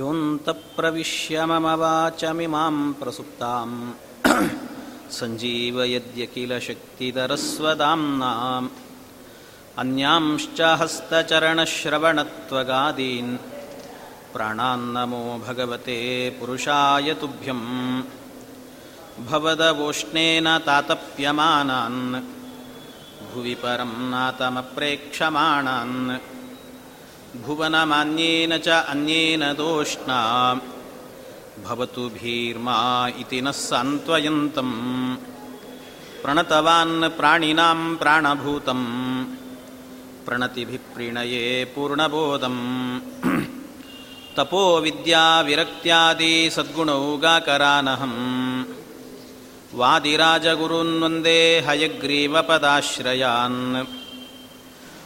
योऽन्तप्रविश्य मम वाचमिमां प्रसुप्ताम्। सञ्जीवयद्यखिलशक्तिधरस्वदाम्नाम् अन्यांश्च हस्तचरणश्रवणत्वगादीन्। प्राणान्नमो भगवते पुरुषाय तुभ्यम्। भवदवोष्णेन तातप्यमानान्। भुवि परं नातमप्रेक्षमाणान् भुवनमान्येन च अन्येन दोष्णा भवतु भीर्मा इति नः सान्त्वयन्तम्। प्रणतवान् प्राणिनां प्राणभूतम्। प्रणतिभिः प्रीणये पूर्णबोधम् तपोविद्याविरक्त्यादि सद्गुणौगाकरानहम् वादिराजगुरून् वन्दे हयग्रीवपदाश्रयान्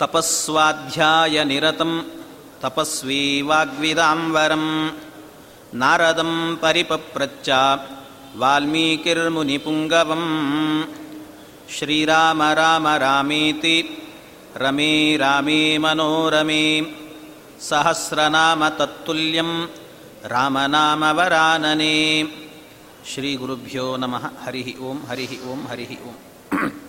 तपस्वाध्यायनिरतं तपस्वी वाग्विदाम्बरं नारदं परिपप्रच्च वाल्मीकिर्मुनिपुङ्गवं श्रीराम राम रामीति रमे रामे मनोरमे सहस्रनाम तत्तुल्यं रामनामवरानने। श्रीगुरुभ्यो नमः। हरिः ओं हरिः ओं हरिः ओम्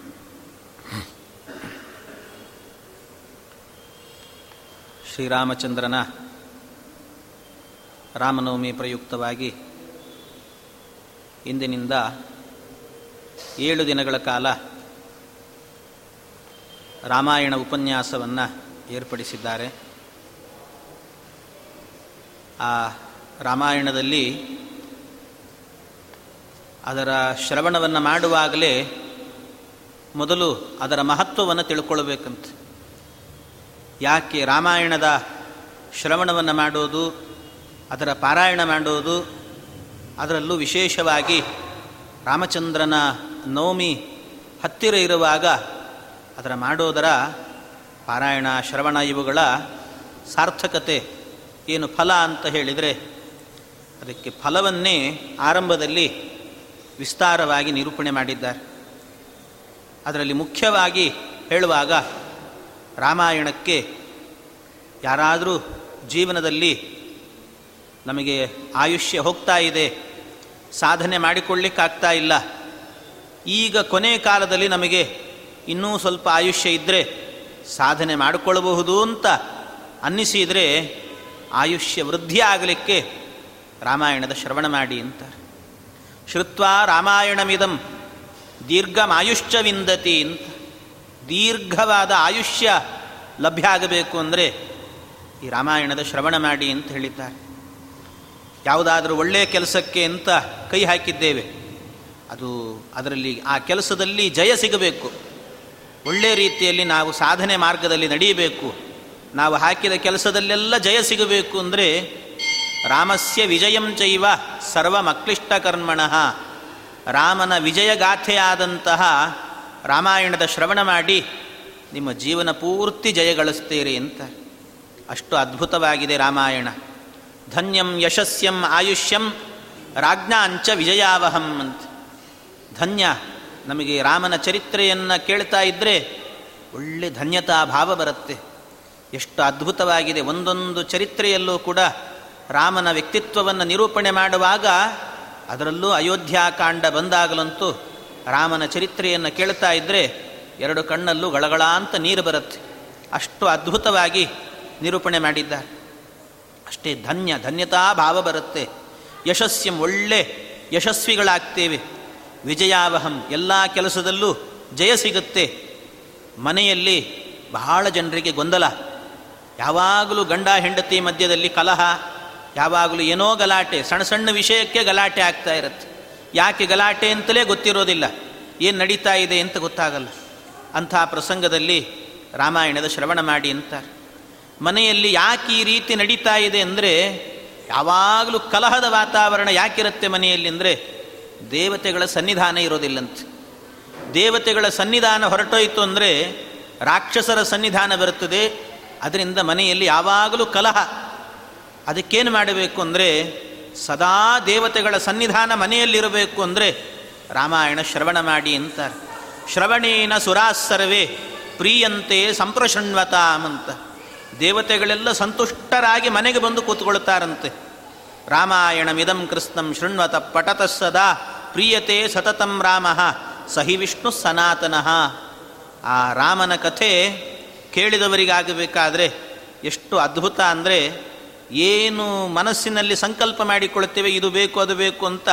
ಶ್ರೀರಾಮಚಂದ್ರನ ರಾಮನವಮಿ ಪ್ರಯುಕ್ತವಾಗಿ ಇಂದಿನಿಂದ ಏಳು ದಿನಗಳ ಕಾಲ ರಾಮಾಯಣ ಉಪನ್ಯಾಸವನ್ನು ಏರ್ಪಡಿಸಿದ್ದಾರೆ. ಆ ರಾಮಾಯಣದಲ್ಲಿ ಅದರ ಶ್ರವಣವನ್ನು ಮಾಡುವಾಗಲೇ ಮೊದಲು ಅದರ ಮಹತ್ವವನ್ನು ತಿಳ್ಕೊಳ್ಬೇಕಂತ. ಯಾಕೆ ರಾಮಾಯಣದ ಶ್ರವಣವನ್ನು ಮಾಡೋದು, ಅದರ ಪಾರಾಯಣ ಮಾಡೋದು, ಅದರಲ್ಲೂ ವಿಶೇಷವಾಗಿ ರಾಮಚಂದ್ರನ ನವಮಿ ಹತ್ತಿರ ಇರುವಾಗ ಅದರ ಮಾಡೋದರ ಪಾರಾಯಣ, ಶ್ರವಣ ಇವುಗಳ ಸಾರ್ಥಕತೆ ಏನು ಫಲ ಅಂತ ಹೇಳಿದರೆ ಅದಕ್ಕೆ ಫಲವನ್ನೇ ಆರಂಭದಲ್ಲಿ ವಿಸ್ತಾರವಾಗಿ ನಿರೂಪಣೆ ಮಾಡಿದ್ದಾರೆ. ಅದರಲ್ಲಿ ಮುಖ್ಯವಾಗಿ ಹೇಳುವಾಗ ರಾಮಾಯಣಕ್ಕೆ ಯಾರಾದರೂ ಜೀವನದಲ್ಲಿ ನಮಗೆ ಆಯುಷ್ಯ ಹೋಗ್ತಾ ಇದೆ, ಸಾಧನೆ ಮಾಡಿಕೊಳ್ಳಿಕ್ಕಾಗ್ತಾ ಇಲ್ಲ, ಈಗ ಕೊನೆ ಕಾಲದಲ್ಲಿ ನಮಗೆ ಇನ್ನೂ ಸ್ವಲ್ಪ ಆಯುಷ್ಯ ಇದ್ದರೆ ಸಾಧನೆ ಮಾಡಿಕೊಳ್ಳಬಹುದು ಅಂತ ಅನ್ನಿಸಿದರೆ ಆಯುಷ್ಯ ವೃದ್ಧಿ ಆಗಲಿಕ್ಕೆ ರಾಮಾಯಣದ ಶ್ರವಣ ಮಾಡಿ ಅಂತಾರೆ. ಶ್ರುತ್ವ ರಾಮಾಯಣಮಿದಂ ದೀರ್ಘಮಾಯುಷ್ಯ ವಿಂದತಿ ಅಂತ. ದೀರ್ಘವಾದ ಆಯುಷ್ಯ ಲಭ್ಯ ಆಗಬೇಕು ಅಂದರೆ ಈ ರಾಮಾಯಣದ ಶ್ರವಣ ಮಾಡಿ ಅಂತ ಹೇಳಿದ್ದಾರೆ. ಯಾವುದಾದರೂ ಒಳ್ಳೆಯ ಕೆಲಸಕ್ಕೆ ಅಂತ ಕೈ ಹಾಕಿದ್ದೇವೆ. ಅದು ಅದರಲ್ಲಿ ಆ ಕೆಲಸದಲ್ಲಿ ಜಯ ಸಿಗಬೇಕು. ಒಳ್ಳೆಯ ರೀತಿಯಲ್ಲಿ ನಾವು ಸಾಧನೆ ಮಾರ್ಗದಲ್ಲಿ ನಡೆಯಬೇಕು. ನಾವು ಹಾಕಿದ ಕೆಲಸದಲ್ಲೆಲ್ಲ ಜಯ ಸಿಗಬೇಕು ಅಂದರೆ ರಾಮಸ್ಯ ವಿಜಯಂ ಚೈವ ಸರ್ವಮಕ್ಲಿಷ್ಟ ಕರ್ಮಣ ರಾಮನ ವಿಜಯಗಾಥೆಯಾದಂತಹ ರಾಮಾಯಣದ ಶ್ರವಣ ಮಾಡಿ ನಿಮ್ಮ ಜೀವನ ಪೂರ್ತಿ ಜಯಗಳಿಸ್ತೀರಿ ಅಂತ. ಅಷ್ಟು ಅದ್ಭುತವಾಗಿದೆ ರಾಮಾಯಣ. ಧನ್ಯಂ ಯಶಸ್ಯಂ ಆಯುಷ್ಯಂ ರಾಜ್ಞಾಂಚ ವಿಜಯಾವಹಂ ಅಂತ. ಧನ್ಯ. ನಮಗೆ ರಾಮನ ಚರಿತ್ರೆಯನ್ನು ಕೇಳ್ತಾ ಇದ್ದರೆ ಒಳ್ಳೆ ಧನ್ಯತಾ ಭಾವ ಬರುತ್ತೆ. ಎಷ್ಟು ಅದ್ಭುತವಾಗಿದೆ. ಒಂದೊಂದು ಚರಿತ್ರೆಯಲ್ಲೂ ಕೂಡ ರಾಮನ ವ್ಯಕ್ತಿತ್ವವನ್ನು ನಿರೂಪಣೆ ಮಾಡುವಾಗ ಅದರಲ್ಲೂ ಅಯೋಧ್ಯಾಕಾಂಡ ಬಂದಾಗಲಂತೂ ರಾಮನ ಚರಿತ್ರೆಯನ್ನು ಕೇಳ್ತಾ ಇದ್ದರೆ ಎರಡು ಕಣ್ಣಲ್ಲೂ ಗಳಗಳ ಅಂತ ನೀರು ಬರುತ್ತೆ. ಅಷ್ಟು ಅದ್ಭುತವಾಗಿ ನಿರೂಪಣೆ ಮಾಡಿದ್ದಾರೆ. ಅಷ್ಟೇ ಧನ್ಯ, ಧನ್ಯತಾ ಭಾವ ಬರುತ್ತೆ. ಯಶಸ್ಸಂ ಒಳ್ಳೆ ಯಶಸ್ವಿಗಳಾಗ್ತೇವೆ. ವಿಜಯಾವಹಂ ಎಲ್ಲ ಕೆಲಸದಲ್ಲೂ ಜಯ ಸಿಗುತ್ತೆ. ಮನೆಯಲ್ಲಿ ಬಹಳ ಜನರಿಗೆ ಗೊಂದಲ. ಯಾವಾಗಲೂ ಗಂಡ ಹೆಂಡತಿ ಮಧ್ಯದಲ್ಲಿ ಕಲಹ, ಯಾವಾಗಲೂ ಏನೋ ಗಲಾಟೆ, ಸಣ್ಣ ಸಣ್ಣ ವಿಷಯಕ್ಕೆ ಗಲಾಟೆ ಆಗ್ತಾ ಇರುತ್ತೆ. ಯಾಕೆ ಗಲಾಟೆ ಅಂತಲೇ ಗೊತ್ತಿರೋದಿಲ್ಲ. ಏನು ನಡೀತಾ ಇದೆ ಅಂತ ಗೊತ್ತಾಗಲ್ಲ. ಅಂಥ ಪ್ರಸಂಗದಲ್ಲಿ ರಾಮಾಯಣದ ಶ್ರವಣ ಮಾಡಿ ಅಂತಾರೆ. ಮನೆಯಲ್ಲಿ ಯಾಕೆ ಈ ರೀತಿ ನಡೀತಾ ಇದೆ ಅಂದರೆ, ಯಾವಾಗಲೂ ಕಲಹದ ವಾತಾವರಣ ಯಾಕಿರುತ್ತೆ ಮನೆಯಲ್ಲಿ ಅಂದರೆ, ದೇವತೆಗಳ ಸನ್ನಿಧಾನ ಇರೋದಿಲ್ಲಂತೆ. ದೇವತೆಗಳ ಸನ್ನಿಧಾನ ಹೊರಟೋಯ್ತು ಅಂದರೆ, ರಾಕ್ಷಸರ ಸನ್ನಿಧಾನ ಬರುತ್ತದೆ. ಅದರಿಂದ ಮನೆಯಲ್ಲಿ ಯಾವಾಗಲೂ ಕಲಹ. ಅದಕ್ಕೇನು ಮಾಡಬೇಕು ಅಂದರೆ ಸದಾ ದೇವತೆಗಳ ಸನ್ನಿಧಾನ ಮನೆಯಲ್ಲಿರಬೇಕು ಅಂದರೆ ರಾಮಾಯಣ ಶ್ರವಣ ಮಾಡಿ ಅಂತಾರೆ. ಶ್ರವಣೇನ ಸುರಾಸರ್ವೇ ಪ್ರಿಯಂತೆ ಸಂಪ್ರಶಣ್ವತಾಮಂತ ದೇವತೆಗಳೆಲ್ಲ ಸಂತುಷ್ಟರಾಗಿ ಮನೆಗೆ ಬಂದು ಕೂತ್ಕೊಳ್ತಾರಂತೆ. ರಾಮಾಯಣಮಿದಂ ಕೃಷ್ಣಂ ಶೃಣ್ವತ ಪಟತ ಸದಾ ಪ್ರಿಯತೆ ಸತತಂ ರಾಮ ಸಹಿ ವಿಷ್ಣು ಸನಾತನಃ. ಆ ರಾಮನ ಕಥೆ ಕೇಳಿದವರಿಗಾಗಬೇಕಾದ್ರೆ ಎಷ್ಟು ಅದ್ಭುತ ಅಂದರೆ ಏನು ಮನಸ್ಸಿನಲ್ಲಿ ಸಂಕಲ್ಪ ಮಾಡಿಕೊಳ್ಳುತ್ತೇವೆ, ಇದು ಬೇಕು, ಅದು ಬೇಕು ಅಂತ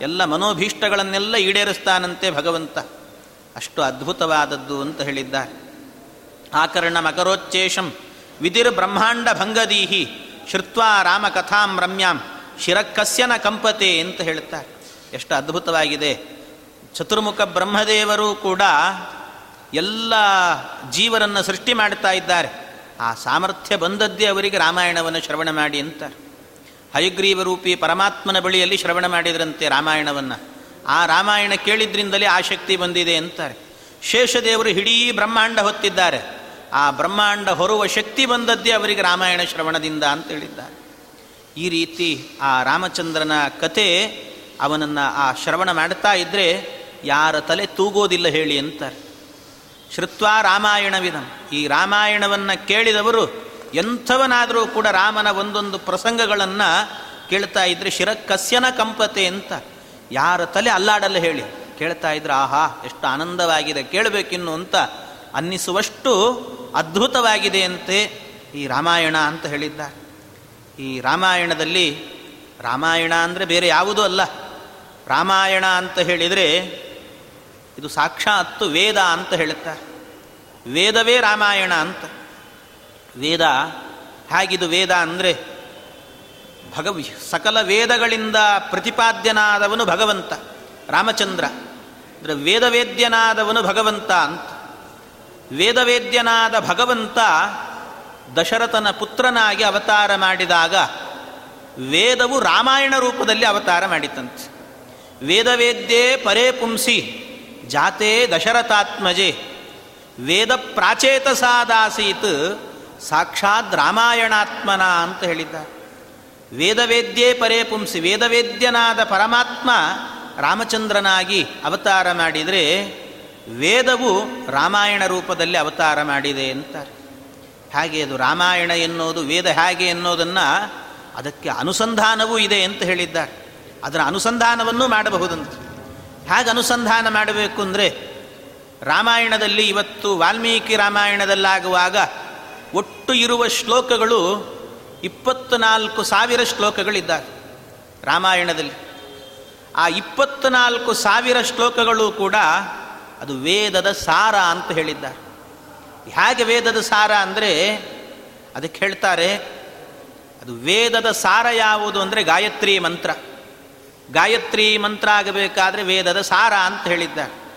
ಎಲ್ಲ ಮನೋಭೀಷ್ಟಗಳನ್ನೆಲ್ಲ ಈಡೇರಿಸ್ತಾನಂತೆ ಭಗವಂತ. ಅಷ್ಟು ಅದ್ಭುತವಾದದ್ದು ಅಂತ ಹೇಳಿದ್ದಾರೆ. ಆಕರ್ಣ ಮಕರೋಚ್ಚೇಷಂ ವಿಧಿರ್ ಬ್ರಹ್ಮಾಂಡ ಭಂಗದೀಹಿ ಶ್ರುತ್ವಾ ರಾಮಕಥಾಂ ರಮ್ಯಾಂ ಶಿರಕ್ಕಸ್ಯನ ಕಂಪತೆ ಅಂತ ಹೇಳ್ತಾರೆ. ಎಷ್ಟು ಅದ್ಭುತವಾಗಿದೆ. ಚತುರ್ಮುಖ ಬ್ರಹ್ಮದೇವರು ಕೂಡ ಎಲ್ಲ ಜೀವರನ್ನು ಸೃಷ್ಟಿ ಮಾಡ್ತಾ ಇದ್ದಾರೆ. ಆ ಸಾಮರ್ಥ್ಯ ಬಂದದ್ದೇ ಅವರಿಗೆ ರಾಮಾಯಣವನ್ನು ಶ್ರವಣ ಮಾಡಿ ಅಂತಾರೆ. ಹಯಗ್ರೀವ ರೂಪಿ ಪರಮಾತ್ಮನ ಬಳಿಯಲ್ಲಿ ಶ್ರವಣ ಮಾಡಿದ್ರಂತೆ ರಾಮಾಯಣವನ್ನು. ಆ ರಾಮಾಯಣ ಕೇಳಿದ್ರಿಂದಲೇ ಆ ಶಕ್ತಿ ಬಂದಿದೆ ಅಂತಾರೆ. ಶೇಷದೇವರು ಇಡೀ ಬ್ರಹ್ಮಾಂಡ ಹೊತ್ತಿದ್ದಾರೆ. ಆ ಬ್ರಹ್ಮಾಂಡ ಹೊರುವ ಶಕ್ತಿ ಬಂದದ್ದೇ ಅವರಿಗೆ ರಾಮಾಯಣ ಶ್ರವಣದಿಂದ ಅಂತ ಹೇಳಿದ್ದಾರೆ. ಈ ರೀತಿ ಆ ರಾಮಚಂದ್ರನ ಕತೆ ಅವನನ್ನು ಆ ಶ್ರವಣ ಮಾಡ್ತಾ ಇದ್ದರೆ ಯಾರ ತಲೆ ತೂಗೋದಿಲ್ಲ ಹೇಳಿ ಅಂತಾರೆ. ಶ್ರುತ್ವಾ ರಾಮಾಯಣವಿದಂ. ಈ ರಾಮಾಯಣವನ್ನು ಕೇಳಿದವರು ಎಂಥವನಾದರೂ ಕೂಡ ರಾಮನ ಒಂದೊಂದು ಪ್ರಸಂಗಗಳನ್ನು ಕೇಳ್ತಾ ಇದ್ರೆ ಶಿರಕ್ಕಸ್ಯನ ಕಂಪತೆ ಅಂತ. ಯಾರ ತಲೆ ಅಲ್ಲಾಡಲ್ಲ ಹೇಳಿ. ಕೇಳ್ತಾ ಇದ್ರೆ, ಆಹಾ, ಎಷ್ಟು ಆನಂದವಾಗಿದೆ, ಕೇಳಬೇಕಿನ್ನು ಅಂತ ಅನ್ನಿಸುವಷ್ಟು ಅದ್ಭುತವಾಗಿದೆ ಅಂತೆ ಈ ರಾಮಾಯಣ ಅಂತ ಹೇಳಿದ್ದ ಈ ರಾಮಾಯಣದಲ್ಲಿ ರಾಮಾಯಣ ಅಂದರೆ ಬೇರೆ ಯಾವುದೂ ಅಲ್ಲ. ರಾಮಾಯಣ ಅಂತ ಹೇಳಿದರೆ ಇದು ಸಾಕ್ಷಾತ್ತು ವೇದ ಅಂತ ಹೇಳುತ್ತಾರೆ. ವೇದವೇ ರಾಮಾಯಣ ಅಂತ. ವೇದ, ಹೇಗಿದು ವೇದ ಅಂದರೆ, ಭಗವಿ, ಸಕಲ ವೇದಗಳಿಂದ ಪ್ರತಿಪಾದ್ಯನಾದವನು ಭಗವಂತ, ರಾಮಚಂದ್ರ. ಅಂದರೆ ವೇದವೇದ್ಯನಾದವನು ಭಗವಂತ ಅಂತ. ವೇದವೇದ್ಯನಾದ ಭಗವಂತ ದಶರಥನ ಪುತ್ರನಾಗಿ ಅವತಾರ ಮಾಡಿದಾಗ ವೇದವು ರಾಮಾಯಣ ರೂಪದಲ್ಲಿ ಅವತಾರ ಮಾಡಿತಂತೆ ವೇದವೇದ್ಯೇ ಪರೇ ಪುಂಸಿ. ಜಾತೆ ದಶರಥಾತ್ಮಜೆ. ವೇದ ಪ್ರಾಚೇತಸಾದಾಸೀತ್ ಸಾಕ್ಷಾತ್ ರಾಮಾಯಣಾತ್ಮನ ಅಂತ ಹೇಳಿದ್ದ ವೇದವೇದ್ಯೇ ಪರೇ ಪುಂಸಿ, ವೇದವೇದ್ಯನಾದ ಪರಮಾತ್ಮ ರಾಮಚಂದ್ರನಾಗಿ ಅವತಾರ ಮಾಡಿದರೆ ವೇದವು ರಾಮಾಯಣ ರೂಪದಲ್ಲಿ ಅವತಾರ ಮಾಡಿದೆ ಅಂತಾರೆ. ಹಾಗೆ ಅದು ರಾಮಾಯಣ ಎನ್ನುವುದು, ವೇದ ಹೇಗೆ ಎನ್ನುವುದನ್ನು ಅದಕ್ಕೆ ಅನುಸಂಧಾನವೂ ಇದೆ ಅಂತ ಹೇಳಿದ್ದಾರೆ. ಅದರ ಅನುಸಂಧಾನವನ್ನು ಮಾಡಬಹುದಂತ. ಹೇಗೆ ಅನುಸಂಧಾನ ಮಾಡಬೇಕು ಅಂದರೆ ರಾಮಾಯಣದಲ್ಲಿ ಇವತ್ತು ವಾಲ್ಮೀಕಿ ರಾಮಾಯಣದಲ್ಲಾಗುವಾಗ ಒಟ್ಟು ಇರುವ ಶ್ಲೋಕಗಳು ಇಪ್ಪತ್ತು ನಾಲ್ಕು ಸಾವಿರ ಶ್ಲೋಕಗಳಿದ್ದಾವೆ ರಾಮಾಯಣದಲ್ಲಿ. ಆ ಇಪ್ಪತ್ತು ನಾಲ್ಕು ಸಾವಿರ ಶ್ಲೋಕಗಳು ಕೂಡ ಅದು ವೇದದ ಸಾರ ಅಂತ ಹೇಳಿದ್ದಾರೆ. ಹೇಗೆ ವೇದದ ಸಾರ ಅಂದರೆ ಅದಕ್ಕೆ ಹೇಳ್ತಾರೆ, ಅದು ವೇದದ ಸಾರ ಯಾವುದು ಅಂದರೆ ಗಾಯತ್ರಿ ಮಂತ್ರ. ಗಾಯತ್ರಿ ಮಂತ್ರ ಆಗಬೇಕಾದ್ರೆ ವೇದದ ಸಾರ ಅಂತ ಹೇಳಿದ್ದಾರೆ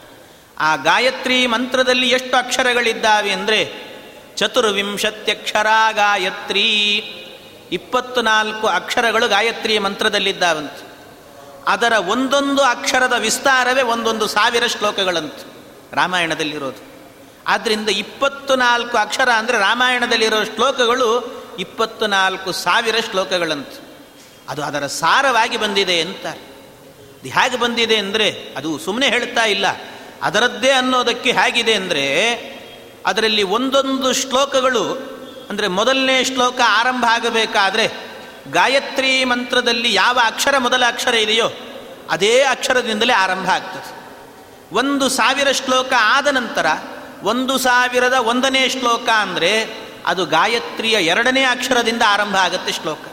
ಆ ಗಾಯತ್ರಿ ಮಂತ್ರದಲ್ಲಿ ಎಷ್ಟು ಅಕ್ಷರಗಳಿದ್ದಾವೆ ಅಂದರೆ ಚತುರ್ವಿಂಶತ್ಯಕ್ಷರ ಗಾಯತ್ರಿ ಇಪ್ಪತ್ತು ನಾಲ್ಕು ಅಕ್ಷರಗಳು ಗಾಯತ್ರಿ ಮಂತ್ರದಲ್ಲಿದ್ದಾವಂತ. ಅದರ ಒಂದೊಂದು ಅಕ್ಷರದ ವಿಸ್ತಾರವೇ ಒಂದೊಂದು ಸಾವಿರ ಶ್ಲೋಕಗಳಂತ ರಾಮಾಯಣದಲ್ಲಿರೋದು. ಆದ್ದರಿಂದ ಇಪ್ಪತ್ತು ನಾಲ್ಕು ಅಕ್ಷರ ಅಂದರೆ ರಾಮಾಯಣದಲ್ಲಿರೋ ಶ್ಲೋಕಗಳು ಇಪ್ಪತ್ತು ನಾಲ್ಕು ಸಾವಿರ ಶ್ಲೋಕಗಳಂತೆ. ಅದು ಅದರ ಸಾರವಾಗಿ ಬಂದಿದೆ ಅಂತಾರೆ. ಅದು ಹೇಗೆ ಬಂದಿದೆ ಅಂದರೆ ಅದು ಸುಮ್ಮನೆ ಹೇಳ್ತಾ ಇಲ್ಲ. ಅದರದ್ದೇ ಅನ್ನೋದಕ್ಕೆ ಹೇಗಿದೆ ಅಂದರೆ ಅದರಲ್ಲಿ ಒಂದೊಂದು ಶ್ಲೋಕಗಳು ಅಂದರೆ ಮೊದಲನೇ ಶ್ಲೋಕ ಆರಂಭ ಆಗಬೇಕಾದ್ರೆ ಗಾಯತ್ರಿ ಮಂತ್ರದಲ್ಲಿ ಯಾವ ಅಕ್ಷರ ಮೊದಲ ಅಕ್ಷರ ಇದೆಯೋ ಅದೇ ಅಕ್ಷರದಿಂದಲೇ ಆರಂಭ ಆಗ್ತದೆ. ಒಂದು ಸಾವಿರ ಶ್ಲೋಕ ಆದ ನಂತರ ಒಂದು ಸಾವಿರದ ಒಂದನೇ ಶ್ಲೋಕ ಅಂದರೆ ಅದು ಗಾಯತ್ರಿಯ ಎರಡನೇ ಅಕ್ಷರದಿಂದ ಆರಂಭ ಆಗುತ್ತೆ ಶ್ಲೋಕ.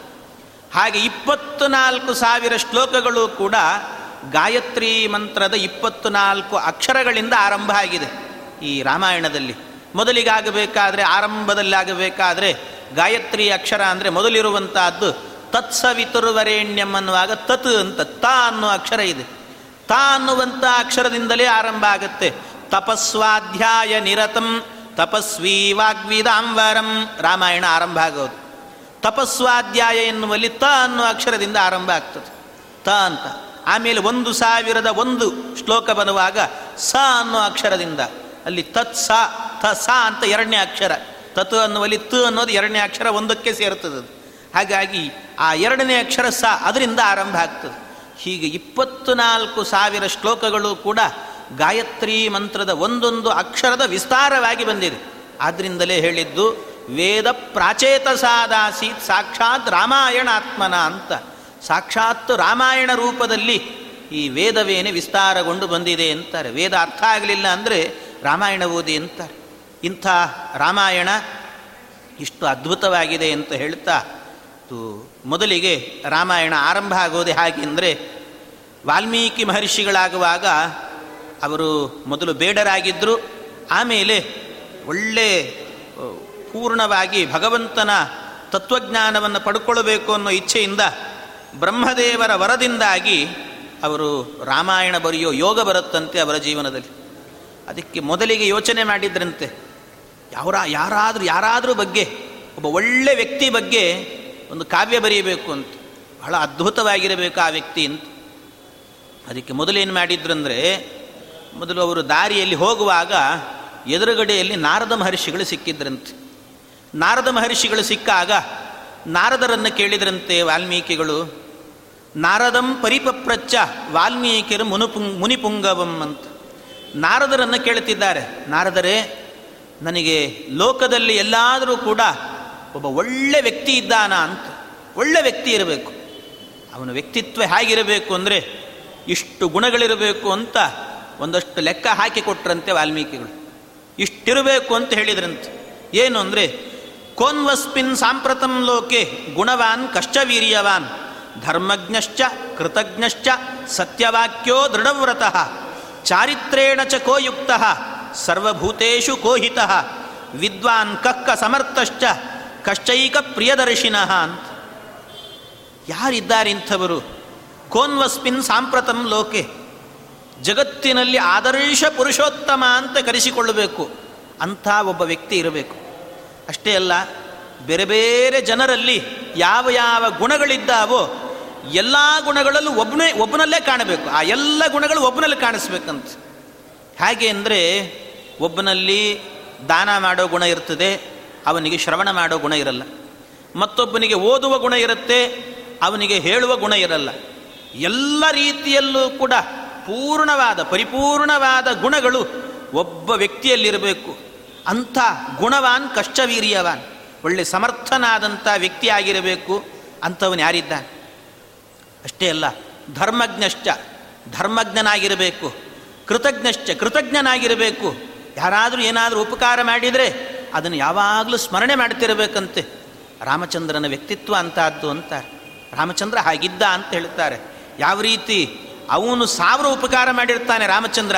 ಹಾಗೆ ಇಪ್ಪತ್ತು ನಾಲ್ಕು ಸಾವಿರ ಶ್ಲೋಕಗಳು ಕೂಡ ಗಾಯತ್ರಿ ಮಂತ್ರದ ಇಪ್ಪತ್ತು ನಾಲ್ಕು ಅಕ್ಷರಗಳಿಂದ ಆರಂಭ ಆಗಿದೆ ಈ ರಾಮಾಯಣದಲ್ಲಿ. ಮೊದಲಿಗಾಗಬೇಕಾದ್ರೆ ಆರಂಭದಲ್ಲಿ ಆಗಬೇಕಾದ್ರೆ ಗಾಯತ್ರಿ ಅಕ್ಷರ ಅಂದರೆ ಮೊದಲಿರುವಂತಹದ್ದು ತತ್ಸವಿತುರ್ವರೆಣ್ಯಂ ಅನ್ನುವಾಗ ತತ್ ಅಂತ, ತ ಅನ್ನುವ ಅಕ್ಷರ ಇದೆ. ತ ಅನ್ನುವಂಥ ಅಕ್ಷರದಿಂದಲೇ ಆರಂಭ ಆಗುತ್ತೆ. ತಪಸ್ವಾಧ್ಯಾಯ ನಿರತಂ, ತಪಸ್ವಿ ವಾಗ್ವಿದಾಂಬರಂ ರಾಮಾಯಣ ಆರಂಭ ಆಗೋದು. ತಪಸ್ವಾಧ್ಯಾಯ ಎನ್ನುವಲ್ಲಿ ತ ಅನ್ನುವ ಅಕ್ಷರದಿಂದ ಆರಂಭ ಆಗ್ತದೆ. ತ ಅಂತ. ಆಮೇಲೆ ಒಂದು ಸಾವಿರದ ಒಂದು ಶ್ಲೋಕ ಬರುವಾಗ ಸ ಅನ್ನೋ ಅಕ್ಷರದಿಂದ. ಅಲ್ಲಿ ತತ್ ಸ, ತ ಸ ಅಂತ ಎರಡನೇ ಅಕ್ಷರ. ತತ್ ಅನ್ನುವಲ್ಲಿ ತ ಅನ್ನೋದು ಎರಡನೇ ಅಕ್ಷರ ಒಂದಕ್ಕೆ ಸೇರ್ತದೆ ಹಾಗಾಗಿ ಆ ಎರಡನೇ ಅಕ್ಷರ ಸ ಅದರಿಂದ ಆರಂಭ ಆಗ್ತದೆ. ಹೀಗೆ ಇಪ್ಪತ್ತು ನಾಲ್ಕು ಸಾವಿರ ಶ್ಲೋಕಗಳು ಕೂಡ ಗಾಯತ್ರಿ ಮಂತ್ರದ ಒಂದೊಂದು ಅಕ್ಷರದ ವಿಸ್ತಾರವಾಗಿ ಬಂದಿದೆ. ಆದ್ದರಿಂದಲೇ ಹೇಳಿದ್ದು ವೇದ ಪ್ರಾಚೇತ ಸಾದಾಸಿ ಸಾಕ್ಷಾತ್ ರಾಮಾಯಣಾತ್ಮನ ಅಂತ. ಸಾಕ್ಷಾತ್ ರಾಮಾಯಣ ರೂಪದಲ್ಲಿ ಈ ವೇದವೇನೆ ವಿಸ್ತಾರಗೊಂಡು ಬಂದಿದೆ ಅಂತಾರೆ. ವೇದ ಅರ್ಥ ಆಗಲಿಲ್ಲ ಅಂದರೆ ರಾಮಾಯಣ ಓದಿ ಅಂತಾರೆ. ಇಂಥ ರಾಮಾಯಣ ಇಷ್ಟು ಅದ್ಭುತವಾಗಿದೆ ಅಂತ ಹೇಳ್ತಾ ಮೊದಲಿಗೆ ರಾಮಾಯಣ ಆರಂಭ ಆಗೋದೇ ಹಾಗೆ ಅಂದರೆ ವಾಲ್ಮೀಕಿ ಮಹರ್ಷಿಗಳಾಗುವಾಗ ಅವರು ಮೊದಲು ಬೇಡರಾಗಿದ್ದರು ಆಮೇಲೆ ಒಳ್ಳೆ ಪೂರ್ಣವಾಗಿ ಭಗವಂತನ ತತ್ವಜ್ಞಾನವನ್ನು ಪಡ್ಕೊಳ್ಬೇಕು ಅನ್ನೋ ಇಚ್ಛೆಯಿಂದ ಬ್ರಹ್ಮದೇವರ ವರದಿಂದಾಗಿ ಅವರು ರಾಮಾಯಣ ಬರೆಯೋ ಯೋಗ ಬರುತ್ತಂತೆ ಅವರ ಜೀವನದಲ್ಲಿ. ಅದಕ್ಕೆ ಮೊದಲಿಗೆ ಯೋಚನೆ ಮಾಡಿದ್ರಂತೆ. ಯಾರ ಯಾರಾದರೂ ಯಾರಾದರೂ ಬಗ್ಗೆ, ಒಬ್ಬ ಒಳ್ಳೆ ವ್ಯಕ್ತಿ ಬಗ್ಗೆ ಒಂದು ಕಾವ್ಯ ಬರೆಯಬೇಕು ಅಂತ. ಬಹಳ ಅದ್ಭುತವಾಗಿರಬೇಕು ಆ ವ್ಯಕ್ತಿ ಅಂತ. ಅದಕ್ಕೆ ಮೊದಲೇನು ಮಾಡಿದ್ರು ಅಂದರೆ ಮೊದಲು ಅವರು ದಾರಿಯಲ್ಲಿ ಹೋಗುವಾಗ ಎದುರುಗಡೆಯಲ್ಲಿ ನಾರದ ಮಹರ್ಷಿಗಳು ಸಿಕ್ಕಿದ್ರಂತೆ. ನಾರದ ಮಹರ್ಷಿಗಳು ಸಿಕ್ಕಾಗ ನಾರದರನ್ನು ಕೇಳಿದ್ರಂತೆ ವಾಲ್ಮೀಕಿಗಳು, ನಾರದಂ ಪರಿಪಪ್ರಚ್ಚ ವಾಲ್ಮೀಕಿರು ಮುನುಪುಂಗ್ ಮುನಿಪುಂಗವಂ ಅಂತ. ನಾರದರನ್ನು ಕೇಳುತ್ತಿದ್ದಾರೆ. ನಾರದರೇ, ನನಗೆ ಲೋಕದಲ್ಲಿ ಎಲ್ಲಾದರೂ ಕೂಡ ಒಬ್ಬ ಒಳ್ಳೆ ವ್ಯಕ್ತಿ ಇದ್ದಾನ ಅಂತ. ಒಳ್ಳೆ ವ್ಯಕ್ತಿ ಇರಬೇಕು. ಅವನ ವ್ಯಕ್ತಿತ್ವ ಹೇಗಿರಬೇಕು ಅಂದರೆ ಇಷ್ಟು ಗುಣಗಳಿರಬೇಕು ಅಂತ ಒಂದಷ್ಟು ಲೆಕ್ಕ ಹಾಕಿಕೊಟ್ರಂತೆ ವಾಲ್ಮೀಕಿಗಳು. ಇಷ್ಟಿರಬೇಕು ಅಂತ ಹೇಳಿದ್ರಂತೆ. ಏನು ಅಂದರೆ ಕೋನ್ವಸ್ಮಿನ್ ಸಾಂಪ್ರತಂ ಲೋಕೆ ಗುಣವಾನ್ ಕಶ್ಚವೀರ್ಯವಾನ್ ಧರ್ಮಜ್ಞಶ್ಚ ಕೃತಜ್ಞಶ್ಚ ಸತ್ಯವಾಕ್ಯೋ ದೃಢವ್ರತಃ ಚಾರಿತ್ರೇಣ ಚ ಕೋಯುಕ್ತ ಸರ್ವಭೂತೇಷು ಕೋಹಿತ ವಿದ್ವಾನ್ ಕಕ್ಕ ಸಮರ್ಥಶ್ಚ ಕಶ್ಚೈಕ ಪ್ರಿಯದರ್ಶಿನಃ ಅಂತ ಯಾರಿದ್ದಾರೆ ಇಂಥವರು ಕೋನ್ವಸ್ಮಿನ್ ಸಾಂಪ್ರತಂ ಲೋಕೆ। ಜಗತ್ತಿನಲ್ಲಿ ಆದರ್ಶ ಪುರುಷೋತ್ತಮ ಅಂತ ಕರೆಸಿಕೊಳ್ಳಬೇಕು. ಅಂಥ ಒಬ್ಬ ವ್ಯಕ್ತಿ ಇರಬೇಕು. ಅಷ್ಟೇ ಅಲ್ಲ, ಬೇರೆ ಬೇರೆ ಜನರಲ್ಲಿ ಯಾವ ಯಾವ ಗುಣಗಳಿದ್ದಾವೋ ಎಲ್ಲ ಗುಣಗಳಲ್ಲೂ ಒಬ್ಬನೇ ಒಬ್ಬನಲ್ಲೇ ಕಾಣಬೇಕು. ಆ ಎಲ್ಲ ಗುಣಗಳು ಒಬ್ಬನಲ್ಲಿ ಕಾಣಿಸ್ಬೇಕಂತ. ಹೇಗೆ ಅಂದರೆ ಒಬ್ಬನಲ್ಲಿ ದಾನ ಮಾಡೋ ಗುಣ ಇರ್ತದೆ, ಅವನಿಗೆ ಶ್ರವಣ ಮಾಡೋ ಗುಣ ಇರಲ್ಲ. ಮತ್ತೊಬ್ಬನಿಗೆ ಓದುವ ಗುಣ ಇರುತ್ತೆ, ಅವನಿಗೆ ಹೇಳುವ ಗುಣ ಇರಲ್ಲ. ಎಲ್ಲ ರೀತಿಯಲ್ಲೂ ಕೂಡ ಪೂರ್ಣವಾದ, ಪರಿಪೂರ್ಣವಾದ ಗುಣಗಳು ಒಬ್ಬ ವ್ಯಕ್ತಿಯಲ್ಲಿರಬೇಕು. ಅಂಥ ಗುಣವಾನ್, ಕಷ್ಟವೀರ್ಯವಾನ್, ಒಳ್ಳೆ ಸಮರ್ಥನಾದಂಥ ವ್ಯಕ್ತಿ ಆಗಿರಬೇಕು ಅಂಥವನು ಯಾರಿದ್ದ ಅಷ್ಟೇ ಅಲ್ಲ, ಧರ್ಮಜ್ಞಶ್ಚ, ಧರ್ಮಜ್ಞನಾಗಿರಬೇಕು, ಕೃತಜ್ಞಶ್ಚ, ಕೃತಜ್ಞನಾಗಿರಬೇಕು. ಯಾರಾದರೂ ಏನಾದರೂ ಉಪಕಾರ ಮಾಡಿದರೆ ಅದನ್ನು ಯಾವಾಗಲೂ ಸ್ಮರಣೆ ಮಾಡ್ತಿರಬೇಕಂತೆ. ರಾಮಚಂದ್ರನ ವ್ಯಕ್ತಿತ್ವ ಅಂತಹದ್ದು ಅಂತಾರೆ. ರಾಮಚಂದ್ರ ಹಾಗಿದ್ದ ಅಂತ ಹೇಳ್ತಾರೆ. ಯಾವ ರೀತಿ ಅವನು ಸಾವಿರ ಉಪಕಾರ ಮಾಡಿರ್ತಾನೆ ರಾಮಚಂದ್ರ.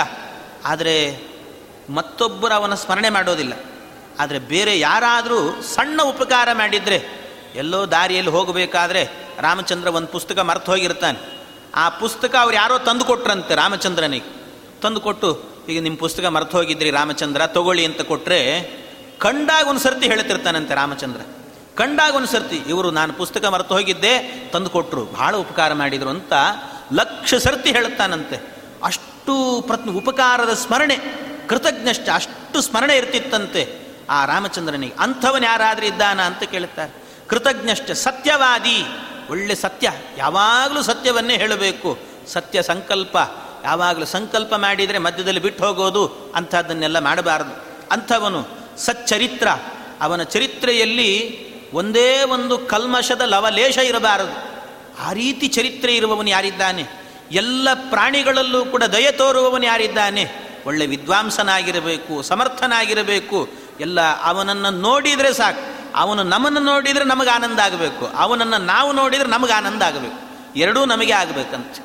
ಆದರೆ ಮತ್ತೊಬ್ಬರು ಅವನ ಸ್ಮರಣೆ ಮಾಡೋದಿಲ್ಲ. ಆದರೆ ಬೇರೆ ಯಾರಾದರೂ ಸಣ್ಣ ಉಪಕಾರ ಮಾಡಿದರೆ, ಎಲ್ಲೋ ದಾರಿಯಲ್ಲಿ ಹೋಗಬೇಕಾದ್ರೆ ರಾಮಚಂದ್ರ ಒಂದು ಪುಸ್ತಕ ಮರ್ತು ಹೋಗಿರ್ತಾನೆ. ಆ ಪುಸ್ತಕ ಅವ್ರು ಯಾರೋ ತಂದು ಕೊಟ್ರಂತೆ ರಾಮಚಂದ್ರನಿಗೆ. ತಂದು ಕೊಟ್ಟು, ಈಗ ನಿಮ್ಮ ಪುಸ್ತಕ ಮರ್ತು ಹೋಗಿದ್ರಿ ರಾಮಚಂದ್ರ, ತಗೊಳ್ಳಿ ಅಂತ ಕೊಟ್ಟರೆ ಕಂಡಾಗ ಒಂದು ಸರ್ತಿ ಹೇಳ್ತಿರ್ತಾನಂತೆ ರಾಮಚಂದ್ರ. ಕಂಡಾಗ ಒಂದು ಸರ್ತಿ, ಇವರು ನಾನು ಪುಸ್ತಕ ಮರೆತು ಹೋಗಿದ್ದೆ, ತಂದು ಕೊಟ್ಟರು ಭಾಳ ಉಪಕಾರ ಮಾಡಿದರು ಅಂತ ಲಕ್ಷ ಸರ್ತಿ ಹೇಳುತ್ತಾನಂತೆ ಅಷ್ಟು ಪ್ರತ್ನ, ಉಪಕಾರದ ಸ್ಮರಣೆ. ಕೃತಜ್ಞಶ್ಚ, ಅಷ್ಟು ಸ್ಮರಣೆ ಇರ್ತಿತ್ತಂತೆ. ಆ ರಾಮಚಂದ್ರನಿಗೆ ಅಂಥವನು ಯಾರಾದರೂ ಇದ್ದಾನ ಅಂತ ಕೇಳುತ್ತಾರೆ. ಕೃತಜ್ಞಶ್ಚ, ಸತ್ಯವಾದಿ. ಒಳ್ಳೆ ಸತ್ಯ. ಯಾವಾಗಲೂ ಸತ್ಯವನ್ನೇ ಹೇಳಬೇಕು. ಸತ್ಯ ಸಂಕಲ್ಪ. ಯಾವಾಗಲೂ ಸಂಕಲ್ಪ ಮಾಡಿದರೆ ಮಧ್ಯದಲ್ಲಿ ಬಿಟ್ಟು ಹೋಗೋದು, ಅಂಥದ್ದನ್ನೆಲ್ಲ ಮಾಡಬಾರದು. ಅಂಥವನು ಸಚ್ಚರಿತ್ರ. ಅವನ ಚರಿತ್ರೆಯಲ್ಲಿ ಒಂದೇ ಒಂದು ಕಲ್ಮಶದ ಲವಲೇಶ ಇರಬಾರದು. ಆ ರೀತಿ ಚರಿತ್ರೆ ಇರುವವನು ಯಾರಿದ್ದಾನೆ? ಎಲ್ಲ ಪ್ರಾಣಿಗಳಲ್ಲೂ ಕೂಡ ದಯ ತೋರುವವನು ಯಾರಿದ್ದಾನೆ? ಒಳ್ಳೆ ವಿದ್ವಾಂಸನಾಗಿರಬೇಕು, ಸಮರ್ಥನಾಗಿರಬೇಕು, ಎಲ್ಲ ಅವನನ್ನು ನೋಡಿದರೆ ಸಾಕು. ಅವನು ನಮ್ಮನ್ನು ನೋಡಿದರೆ ನಮಗೆ ಆನಂದ ಆಗಬೇಕು. ಅವನನ್ನು ನಾವು ನೋಡಿದರೆ ನಮಗೆ ಆನಂದ ಆಗಬೇಕು. ಎರಡೂ ನಮಗೆ ಆಗಬೇಕಂತ.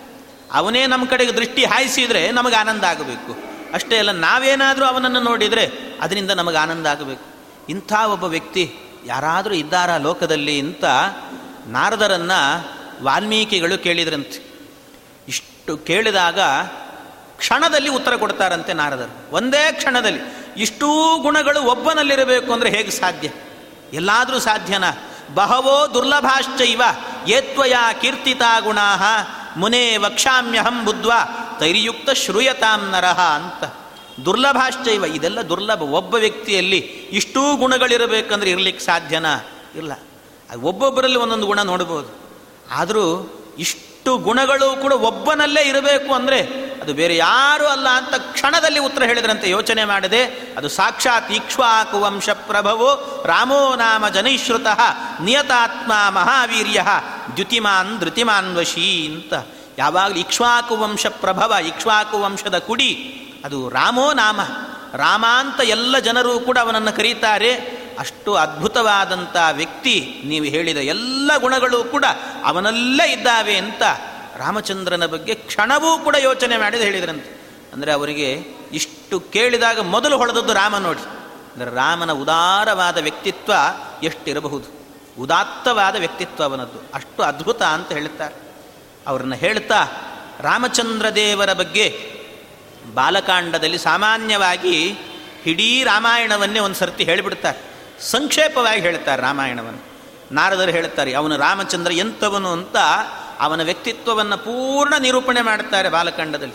ಅವನೇ ನಮ್ಮ ಕಡೆಗೆ ದೃಷ್ಟಿ ಹಾಯಿಸಿದರೆ ನಮಗೆ ಆನಂದ ಆಗಬೇಕು. ಅಷ್ಟೇ ಅಲ್ಲ, ನಾವೇನಾದರೂ ಅವನನ್ನು ನೋಡಿದರೆ ಅದರಿಂದ ನಮಗೆ ಆನಂದ ಆಗಬೇಕು. ಇಂಥ ಒಬ್ಬ ವ್ಯಕ್ತಿ ಯಾರಾದರೂ ಇದ್ದಾರಾ ಲೋಕದಲ್ಲಿ ಇಂಥ ನಾರದರನ್ನು ವಾಲ್ಮೀಕಿಗಳು ಕೇಳಿದ್ರಂತೆ. ಇಷ್ಟು ಕೇಳಿದಾಗ ಕ್ಷಣದಲ್ಲಿ ಉತ್ತರ ಕೊಡ್ತಾರಂತೆ ನಾರದರು. ಒಂದೇ ಕ್ಷಣದಲ್ಲಿ. ಇಷ್ಟೂ ಗುಣಗಳು ಒಬ್ಬನಲ್ಲಿರಬೇಕು ಅಂದರೆ ಹೇಗೆ ಸಾಧ್ಯ? ಎಲ್ಲಾದರೂ ಸಾಧ್ಯನಾ? ಬಹವೋ ದುರ್ಲಭಾಶ್ಚೈವ. ಏತ್ವಯ ಕೀರ್ತಿತಾ ಗುಣಾಹ. ಮುನೇ ವಕ್ಷಾಮ್ಯಹಂ ಬುದ್ಧ್ವ. ತೈರ್ಯುಕ್ತ ಶ್ರೂಯತಾಂ ನರಹ ಅಂತ. ದುರ್ಲಭಾಶ್ಚೈವ. ಇದೆಲ್ಲ ದುರ್ಲಭ. ಒಬ್ಬ ವ್ಯಕ್ತಿಯಲ್ಲಿ ಇಷ್ಟೂ ಗುಣಗಳಿರಬೇಕಂದ್ರೆ ಇರಲಿಕ್ಕೆ ಸಾಧ್ಯನಾ? ಇಲ್ಲ. ಒಬ್ಬೊಬ್ಬರಲ್ಲಿ ಒಂದೊಂದು ಗುಣ ನೋಡ್ಬೋದು. ಆದರೂ ಇಷ್ಟು ಗುಣಗಳು ಕೂಡ ಒಬ್ಬನಲ್ಲೇ ಇರಬೇಕು ಅಂದರೆ ಅದು ಬೇರೆ ಯಾರೂ ಅಲ್ಲ ಅಂತ ಕ್ಷಣದಲ್ಲಿ ಉತ್ತರ ಹೇಳಿದ್ರಂತೆ, ಯೋಚನೆ ಮಾಡದೆ. ಅದು ಸಾಕ್ಷಾತ್ ಇಕ್ಷ್ವಾಕು ವಂಶ ಪ್ರಭವೋ, ರಾಮೋ ನಾಮ ಜನೈಶ್ರುತಃ, ನಿಯತಾತ್ಮ ಮಹಾವೀರ್ಯ, ದ್ಯುತಿಮಾನ್ ಧೃತಿಮಾನ್ ವಶೀ ಅಂತ. ಯಾವಾಗಲೂ ಇಕ್ಷ್ವಾಕು ವಂಶ ಪ್ರಭವ ಇಕ್ಷ್ವಾಕು ವಂಶದ ಕುಡಿ, ಅದು ರಾಮೋ ನಾಮ. ರಾಮ ಅಂತ ಎಲ್ಲ ಜನರು ಕೂಡ ಅವನನ್ನು ಕರೀತಾರೆ. ಅಷ್ಟು ಅದ್ಭುತವಾದಂಥ ವ್ಯಕ್ತಿ ನೀವು ಹೇಳಿದ ಎಲ್ಲ ಗುಣಗಳು ಕೂಡ ಅವನಲ್ಲೇ ಇದ್ದಾವೆ ಅಂತ ರಾಮಚಂದ್ರನ ಬಗ್ಗೆ ಕ್ಷಣವೂ ಕೂಡ ಯೋಚನೆ ಮಾಡಿದ ಹೇಳಿದ್ರಂತೆ. ಅಂದರೆ ಅವರಿಗೆ ಇಷ್ಟು ಕೇಳಿದಾಗ ಮೊದಲು ಹೊಡೆದದ್ದು ರಾಮ ನೋಡಿ. ಅಂದರೆ ರಾಮನ ಉದಾರವಾದ ವ್ಯಕ್ತಿತ್ವ ಎಷ್ಟಿರಬಹುದು? ಉದಾತ್ತವಾದ ವ್ಯಕ್ತಿತ್ವ ಅವನದ್ದು. ಅಷ್ಟು ಅದ್ಭುತ ಅಂತ ಹೇಳುತ್ತಾರೆ ಅವರನ್ನು ಹೇಳ್ತಾ ರಾಮಚಂದ್ರ ದೇವರ ಬಗ್ಗೆ ಬಾಲಕಾಂಡದಲ್ಲಿ ಸಾಮಾನ್ಯವಾಗಿ ಇಡೀ ರಾಮಾಯಣವನ್ನೇ ಒಂದು ಸರ್ತಿ ಹೇಳಿಬಿಡ್ತಾರೆ. ಸಂಕ್ಷೇಪವಾಗಿ ಹೇಳ್ತಾರೆ ರಾಮಾಯಣವನ್ನು. ನಾರದರು ಹೇಳ್ತಾರೆ, ಅವನು ರಾಮಚಂದ್ರ ಎಂಥವನು ಅಂತ ಅವನ ವ್ಯಕ್ತಿತ್ವವನ್ನು ಪೂರ್ಣ ನಿರೂಪಣೆ ಮಾಡ್ತಾರೆ ಬಾಲಕಾಂಡದಲ್ಲಿ.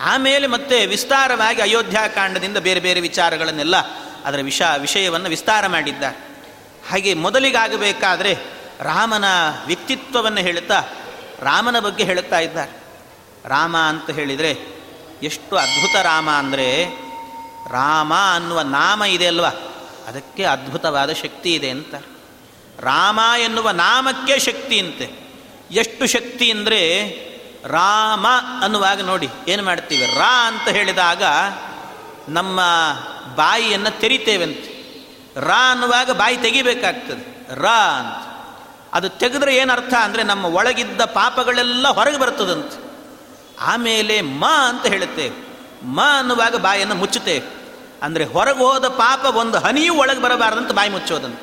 ಆಮೇಲೆ ಮತ್ತೆ ವಿಸ್ತಾರವಾಗಿ ಅಯೋಧ್ಯಾಕಾಂಡದಿಂದ ಬೇರೆ ಬೇರೆ ವಿಚಾರಗಳನ್ನೆಲ್ಲ ಅದರ ವಿಷ, ವಿಷಯವನ್ನು ವಿಸ್ತಾರ ಮಾಡಿದ್ದಾರೆ. ಹಾಗೆ ಮೊದಲಿಗಾಗಬೇಕಾದರೆ ರಾಮನ ವ್ಯಕ್ತಿತ್ವವನ್ನು ಹೇಳುತ್ತಾ ರಾಮನ ಬಗ್ಗೆ ಹೇಳುತ್ತಾ ಇದ್ದಾರೆ. ರಾಮ ಅಂತ ಹೇಳಿದರೆ ಎಷ್ಟು ಅದ್ಭುತ ರಾಮ ಅಂದರೆ ರಾಮ ಅನ್ನುವ ನಾಮ ಇದೆ ಅಲ್ವಾ? ಅದಕ್ಕೆ ಅದ್ಭುತವಾದ ಶಕ್ತಿ ಇದೆ ಅಂತ. ರಾಮ ಎನ್ನುವ ನಾಮಕ್ಕೆ ಶಕ್ತಿ ಅಂತೆ. ಎಷ್ಟು ಶಕ್ತಿ ಅಂದರೆ ರಾಮ ಅನ್ನುವಾಗ ನೋಡಿ, ಏನು ಮಾಡ್ತೀವಿ? ರಾ ಅಂತ ಹೇಳಿದಾಗ ನಮ್ಮ ಬಾಯಿಯನ್ನು ತೆರಿತೇವಂತೆ. ರಾ ಅನ್ನುವಾಗ ಬಾಯಿ ತೆಗಿಬೇಕಾಗ್ತದೆ. ರಾ ಅಂತ. ಅದು ತೆಗೆದ್ರೆ ಏನು ಅರ್ಥ ಅಂದರೆ ನಮ್ಮ ಒಳಗಿದ್ದ ಪಾಪಗಳೆಲ್ಲ ಹೊರಗೆ ಬರ್ತದಂತೆ. ಆಮೇಲೆ ಮ ಅಂತ ಹೇಳುತ್ತೇವೆ. ಮ ಅನ್ನುವಾಗ ಬಾಯನ್ನು ಮುಚ್ಚುತ್ತೇವೆ. ಅಂದರೆ ಹೊರಗೆ ಹೋದ ಪಾಪ ಒಂದು ಹನಿಯೂ ಒಳಗೆ ಬರಬಾರ್ದಂತ ಬಾಯಿ ಮುಚ್ಚೋದಂತ.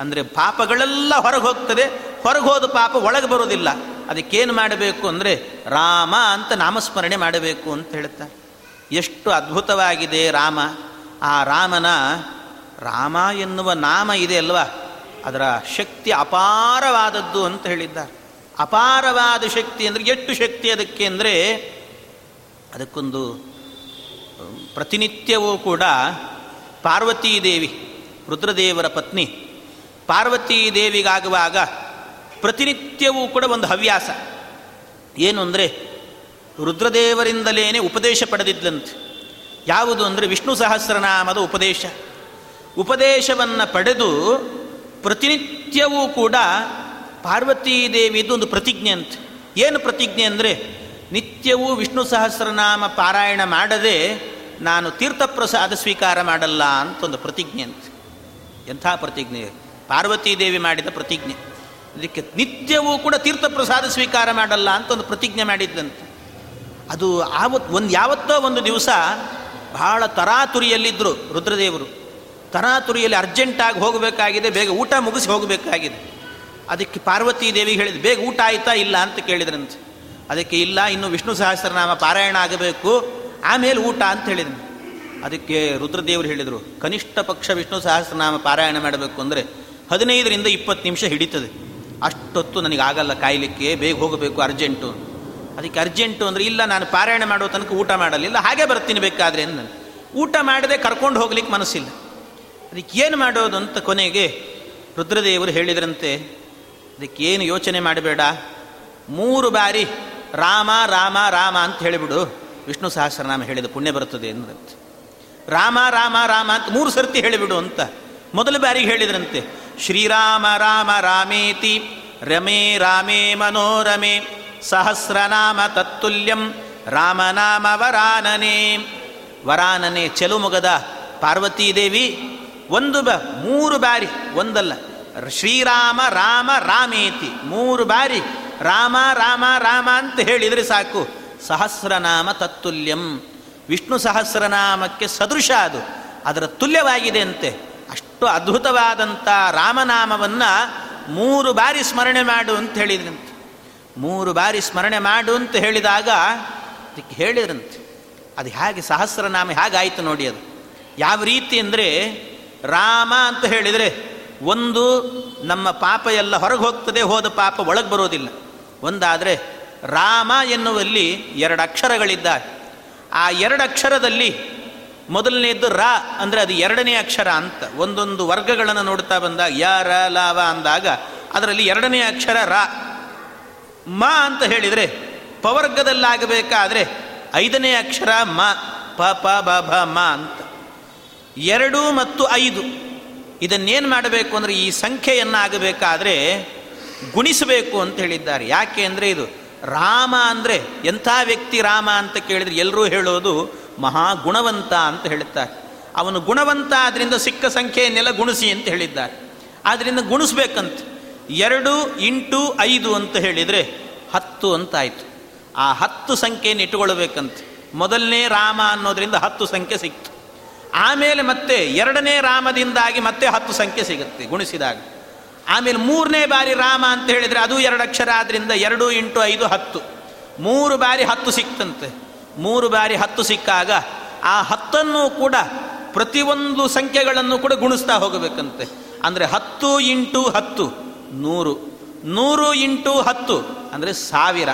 ಅಂದರೆ ಪಾಪಗಳೆಲ್ಲ ಹೊರಗೆ ಹೋಗ್ತದೆ, ಹೊರಗೆ ಹೋದ ಪಾಪ ಒಳಗೆ ಬರೋದಿಲ್ಲ. ಅದಕ್ಕೇನು ಮಾಡಬೇಕು ಅಂದರೆ ರಾಮ ಅಂತ ನಾಮಸ್ಮರಣೆ ಮಾಡಬೇಕು ಅಂತ ಹೇಳ್ತಾರೆ. ಎಷ್ಟು ಅದ್ಭುತವಾಗಿದೆ ರಾಮ. ಆ ರಾಮನ ರಾಮ ಎನ್ನುವ ನಾಮ ಇದೆ ಅಲ್ವಾ? ಅದರ ಶಕ್ತಿ ಅಪಾರವಾದದ್ದು ಅಂತ ಹೇಳಿದ್ದಾರೆ. ಅಪಾರವಾದ ಶಕ್ತಿ ಅಂದರೆ ಎಷ್ಟು ಶಕ್ತಿ ಅದಕ್ಕೆ ಅಂದರೆ ಅದಕ್ಕೊಂದು ಪ್ರತಿನಿತ್ಯವೂ ಕೂಡ ಪಾರ್ವತೀದೇವಿ ರುದ್ರದೇವರ ಪತ್ನಿ, ಪಾರ್ವತೀ ದೇವಿಗಾಗುವಾಗ ಪ್ರತಿನಿತ್ಯವೂ ಕೂಡ ಒಂದು ಹವ್ಯಾಸ. ಏನು ಅಂದರೆ ರುದ್ರದೇವರಿಂದಲೇ ಉಪದೇಶ ಪಡೆದಿದ್ದಂತೆ ಯಾವುದು ಅಂದರೆ ವಿಷ್ಣು ಸಹಸ್ರನಾಮದ ಉಪದೇಶ. ಉಪದೇಶವನ್ನು ಪಡೆದು ಪ್ರತಿನಿತ್ಯವೂ ಕೂಡ ಪಾರ್ವತೀ ದೇವಿದು ಒಂದು ಪ್ರತಿಜ್ಞೆ ಅಂತ. ಏನು ಪ್ರತಿಜ್ಞೆ ಅಂದರೆ ನಿತ್ಯವೂ ವಿಷ್ಣು ಸಹಸ್ರನಾಮ ಪಾರಾಯಣ ಮಾಡದೆ ನಾನು ತೀರ್ಥಪ್ರಸಾದ ಸ್ವೀಕಾರ ಮಾಡಲ್ಲ ಅಂತ ಒಂದು ಪ್ರತಿಜ್ಞೆ ಅಂತ. ಎಂಥ ಪ್ರತಿಜ್ಞೆ? ಪಾರ್ವತೀದೇವಿ ಮಾಡಿದ ಪ್ರತಿಜ್ಞೆ. ಅದಕ್ಕೆ ನಿತ್ಯವೂ ಕೂಡ ತೀರ್ಥಪ್ರಸಾದ ಸ್ವೀಕಾರ ಮಾಡಲ್ಲ ಅಂತ ಒಂದು ಪ್ರತಿಜ್ಞೆ ಮಾಡಿದ್ದಂತೆ ಅದು ಆವತ್ತು ಒಂದು ಯಾವತ್ತೋ ಒಂದು ದಿವಸ ಬಹಳ ತರಾತುರಿಯಲ್ಲಿದ್ದರು ರುದ್ರದೇವರು. ತರಾತುರಿಯಲ್ಲಿ ಅರ್ಜೆಂಟಾಗಿ ಹೋಗಬೇಕಾಗಿದೆ, ಬೇಗ ಊಟ ಮುಗಿಸಿ ಹೋಗಬೇಕಾಗಿದೆ. ಅದಕ್ಕೆ ಪಾರ್ವತೀ ದೇವಿ ಹೇಳಿದ್ರು ಬೇಗ ಊಟ ಆಯ್ತಾ ಇಲ್ಲ ಅಂತ ಕೇಳಿದ್ರಂತೆ. ಅದಕ್ಕೆ ಇಲ್ಲ, ಇನ್ನು ವಿಷ್ಣು ಸಹಸ್ರನಾಮ ಪಾರಾಯಣ ಆಗಬೇಕು. ಆಮೇಲೆ ಊಟ ಅಂತ ಹೇಳಿದನು. ಅದಕ್ಕೆ ರುದ್ರದೇವರು ಹೇಳಿದರು, ಕನಿಷ್ಠ ಪಕ್ಷ ವಿಷ್ಣು ಸಹಸ್ರನಾಮ ಪಾರಾಯಣ ಮಾಡಬೇಕು ಅಂದರೆ ಹದಿನೈದರಿಂದ ಇಪ್ಪತ್ತು ನಿಮಿಷ ಹಿಡಿತದೆ. ಅಷ್ಟೊತ್ತು ನನಗಾಗಲ್ಲ ಕಾಯಲಿಕ್ಕೆ, ಬೇಗ ಹೋಗಬೇಕು, ಅರ್ಜೆಂಟು. ಅದಕ್ಕೆ ಅರ್ಜೆಂಟು ಅಂದರೆ ಇಲ್ಲ, ನಾನು ಪಾರಾಯಣ ಮಾಡೋ ತನಕ ಊಟ ಮಾಡಲಿಲ್ಲ ಹಾಗೆ ಬರ್ತೀನಿ ಬೇಕಾದ್ರೆ ನಾನು ಊಟ ಮಾಡದೆ ಕರ್ಕೊಂಡು ಹೋಗ್ಲಿಕ್ಕೆ ಮನಸ್ಸಿಲ್ಲ. ಅದಕ್ಕೆ ಏನು ಮಾಡೋದು ಅಂತ ಕೊನೆಗೆ ರುದ್ರದೇವರು ಹೇಳಿದ್ರಂತೆ, ಅದಕ್ಕೆ ಏನು ಯೋಚನೆ ಮಾಡಬೇಡ. ಮೂರು ಬಾರಿ ರಾಮ ರಾಮ ರಾಮ ಅಂತ ಹೇಳಿಬಿಡು. ವಿಷ್ಣು ಸಹಸ್ರನಾಮ ಹೇಳಿದ ಪುಣ್ಯ ಬರುತ್ತದೆ ಎಂದಂತೆ ರಾಮ ರಾಮ ರಾಮ ಅಂತ ಮೂರು ಸರ್ತಿ ಹೇಳಿಬಿಡು ಅಂತ. ಮೊದಲ ಬಾರಿಗೆ ಹೇಳಿದ್ರಂತೆ. ಶ್ರೀರಾಮ, ರಾಮ, ರಾಮೇತಿ, ರಮೇ, ರಾಮೇ, ಮನೋರಮೆ, ಸಹಸ್ರನಾಮ ತತ್ತುಲ್ಯಂ, ರಾಮನಾಮ ವರಾನನೆ. ವರಾನನೆ ಚೆಲುಮುಗದ ಪಾರ್ವತೀದೇವಿ ಒಂದು ಬ, ಮೂರು ಬಾರಿ, ಒಂದಲ್ಲ, ಶ್ರೀರಾಮ, ರಾಮ, ರಾಮೇತಿ. ಮೂರು ಬಾರಿ, ರಾಮ ರಾಮ ರಾಮ ಅಂತ ಹೇಳಿದರೆ ಸಾಕು. ಸಹಸ್ರನಾಮ ತತ್ತುಲ್ಯಂ. ವಿಷ್ಣು ಸಹಸ್ರನಾಮಕ್ಕೆ ಸದೃಶ ಅದು. ಅದರ ತುಲ್ಯವಾಗಿದೆ ಅಂತೆ. ಅಷ್ಟು ಅದ್ಭುತವಾದಂಥ ರಾಮನಾಮವನ್ನು ಮೂರು ಬಾರಿ ಸ್ಮರಣೆ ಮಾಡು ಅಂತ ಹೇಳಿದ್ರಂತೆ. ಮೂರು ಬಾರಿ ಸ್ಮರಣೆ ಮಾಡು ಅಂತ ಹೇಳಿದಾಗ ಅದಕ್ಕೆ ಹೇಳಿದ್ರಂತೆ. ಅದು ಹೇಗೆ ಸಹಸ್ರನಾಮ ಹೇಗಾಯಿತು ನೋಡಿ ಅದು. ಯಾವ ರೀತಿ ಅಂದರೆ ರಾಮ ಅಂತ ಹೇಳಿದರೆ ಒಂದು ನಮ್ಮ ಪಾಪ ಎಲ್ಲ ಹೊರಗೆ ಹೋಗ್ತದೆ, ಹೋದ ಪಾಪ ಒಳಗೆ ಬರೋದಿಲ್ಲ. ಒಂದಾದರೆ ರಾಮ ಎನ್ನುವಲ್ಲಿ ಎರಡು ಅಕ್ಷರಗಳಿದ್ದಾವೆ. ಆ ಎರಡು ಅಕ್ಷರದಲ್ಲಿ ಮೊದಲನೆಯದ್ದು ರ ಅಂದರೆ ಅದು ಎರಡನೇ ಅಕ್ಷರ ಅಂತ. ಒಂದೊಂದು ವರ್ಗಗಳನ್ನು ನೋಡ್ತಾ ಬಂದಾಗ ಯ, ರ ಲಾವ ಅಂದಾಗ ಅದರಲ್ಲಿ ಎರಡನೇ ಅಕ್ಷರ ರ. ಮ ಅಂತ ಹೇಳಿದರೆ ಪವರ್ಗದಲ್ಲಾಗಬೇಕಾದ್ರೆ ಐದನೇ ಅಕ್ಷರ ಮ, ಪ ಪ, ಬ, ಭ, ಮ ಅಂತ. ಎರಡು ಮತ್ತು ಐದು. ಇದನ್ನೇನು ಮಾಡಬೇಕು ಅಂದರೆ ಈ ಸಂಖ್ಯೆಯನ್ನು ಆಗಬೇಕಾದ್ರೆ ಗುಣಿಸಬೇಕು ಅಂತ ಹೇಳಿದ್ದಾರೆ. ಯಾಕೆ ಅಂದರೆ ಇದು ರಾಮ ಅಂದರೆ ಎಂಥ ವ್ಯಕ್ತಿ ರಾಮ ಅಂತ ಕೇಳಿದರೆ ಎಲ್ಲರೂ ಹೇಳೋದು ಮಹಾ ಗುಣವಂತ ಅಂತ ಹೇಳುತ್ತಾರೆ. ಅವನು ಗುಣವಂತ ಆದ್ದರಿಂದ ಸಿಕ್ಕ ಸಂಖ್ಯೆಯನ್ನೆಲ್ಲ ಗುಣಿಸಿ ಅಂತ ಹೇಳಿದ್ದಾರೆ. ಆದ್ದರಿಂದ ಗುಣಿಸ್ಬೇಕಂತ ಎರಡು ಇಂಟು ಐದು ಅಂತ ಹೇಳಿದರೆ ಹತ್ತು ಅಂತಾಯಿತು. ಆ ಹತ್ತು ಸಂಖ್ಯೆಯನ್ನು ಇಟ್ಟುಕೊಳ್ಬೇಕಂತ ಮೊದಲನೇ ರಾಮ ಅನ್ನೋದರಿಂದ ಹತ್ತು ಸಂಖ್ಯೆ ಸಿಕ್ತು. ಆಮೇಲೆ ಮತ್ತೆ ಎರಡನೇ ರಾಮದಿಂದಾಗಿ ಮತ್ತೆ ಹತ್ತು ಸಂಖ್ಯೆ ಸಿಗುತ್ತೆ ಗುಣಿಸಿದಾಗ. ಆಮೇಲೆ ಮೂರನೇ ಬಾರಿ ರಾಮ ಅಂತ ಹೇಳಿದರೆ ಅದು ಎರಡು ಅಕ್ಷರ ಆದ್ದರಿಂದ ಎರಡು ಇಂಟು ಐದು ಹತ್ತು. ಮೂರು ಬಾರಿ ಹತ್ತು ಸಿಕ್ತಂತೆ. ಮೂರು ಬಾರಿ ಹತ್ತು ಸಿಕ್ಕಾಗ ಆ ಹತ್ತನ್ನು ಕೂಡ ಪ್ರತಿಯೊಂದು ಸಂಖ್ಯೆಗಳನ್ನು ಕೂಡ ಗುಣಿಸ್ತಾ ಹೋಗಬೇಕಂತೆ. ಅಂದರೆ ಹತ್ತು ಇಂಟು ಹತ್ತು, ನೂರು. ನೂರು ಇಂಟು ಹತ್ತು ಅಂದರೆ ಸಾವಿರ.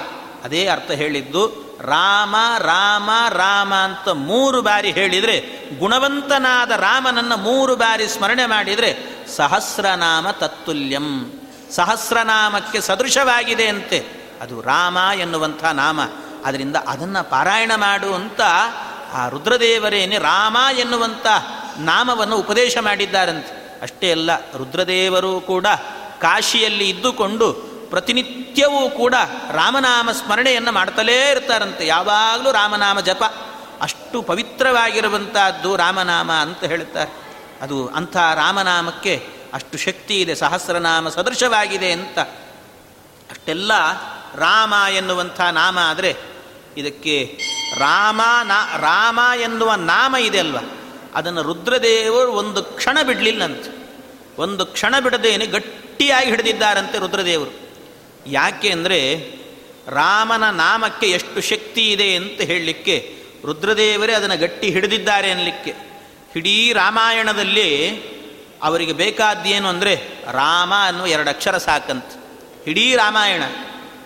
ಅದೇ ಅರ್ಥ ಹೇಳಿದ್ದು. ರಾಮ ರಾಮ ರಾಮ ಅಂತ ಮೂರು ಬಾರಿ ಹೇಳಿದರೆ, ಗುಣವಂತನಾದ ರಾಮನನ್ನು ಮೂರು ಬಾರಿ ಸ್ಮರಣೆ ಮಾಡಿದರೆ, ಸಹಸ್ರನಾಮ ತತ್ತುಲ್ಯಂ. ಸಹಸ್ರನಾಮಕ್ಕೆ ಸದೃಶವಾಗಿದೆ ಅಂತೆ. ಅದು ರಾಮ ಎನ್ನುವಂಥ ನಾಮ. ಅದರಿಂದ ಅದನ್ನು ಪಾರಾಯಣ ಮಾಡು ಅಂತ ಆ ರುದ್ರದೇವರೇನೆ ರಾಮ ಎನ್ನುವಂಥ ನಾಮವನ್ನು ಉಪದೇಶ ಮಾಡಿದ್ದಾರಂತೆ. ಅಷ್ಟೇ ಅಲ್ಲ, ರುದ್ರದೇವರು ಕೂಡ ಕಾಶಿಯಲ್ಲಿ ಇದ್ದುಕೊಂಡು ಪ್ರತಿನಿತ್ಯವೂ ಕೂಡ ರಾಮನಾಮ ಸ್ಮರಣೆಯನ್ನು ಮಾಡ್ತಲೇ ಇರ್ತಾರಂತೆ. ಯಾವಾಗಲೂ ರಾಮನಾಮ ಜಪ. ಅಷ್ಟು ಪವಿತ್ರವಾಗಿರುವಂತಹದ್ದು ರಾಮನಾಮ ಅಂತ ಹೇಳ್ತಾರೆ. ಅದು ಅಂಥ ರಾಮನಾಮಕ್ಕೆ ಅಷ್ಟು ಶಕ್ತಿ ಇದೆ, ಸಹಸ್ರನಾಮ ಸದೃಶವಾಗಿದೆ ಅಂತ. ಅಷ್ಟೆಲ್ಲ ರಾಮ ಎನ್ನುವಂಥ ನಾಮ ಆದರೆ ಇದಕ್ಕೆ ರಾಮ ನಾ, ರಾಮ ಎನ್ನುವ ನಾಮ ಇದೆ ಅಲ್ವ? ಅದನ್ನು ರುದ್ರದೇವರು ಒಂದು ಕ್ಷಣ ಬಿಡಲಿಲ್ಲಂತೆ. ಒಂದು ಕ್ಷಣ ಬಿಡದೇನೆ ಗಟ್ಟಿಯಾಗಿ ಹಿಡಿದಿದ್ದಾರಂತೆ ರುದ್ರದೇವರು. ಯಾಕೆ ಅಂದರೆ ರಾಮನ ನಾಮಕ್ಕೆ ಎಷ್ಟು ಶಕ್ತಿ ಇದೆ ಅಂತ ಹೇಳಲಿಕ್ಕೆ ರುದ್ರದೇವರೇ ಅದನ್ನು ಗಟ್ಟಿ ಹಿಡಿದಿದ್ದಾರೆ ಅನ್ನಲಿಕ್ಕೆ ಇಡೀ ರಾಮಾಯಣದಲ್ಲಿ ಅವರಿಗೆ ಬೇಕಾದ್ದೇನು ಅಂದರೆ ರಾಮ ಅನ್ನುವ ಎರಡು ಅಕ್ಷರ ಸಾಕಂತ. ಇಡೀ ರಾಮಾಯಣ.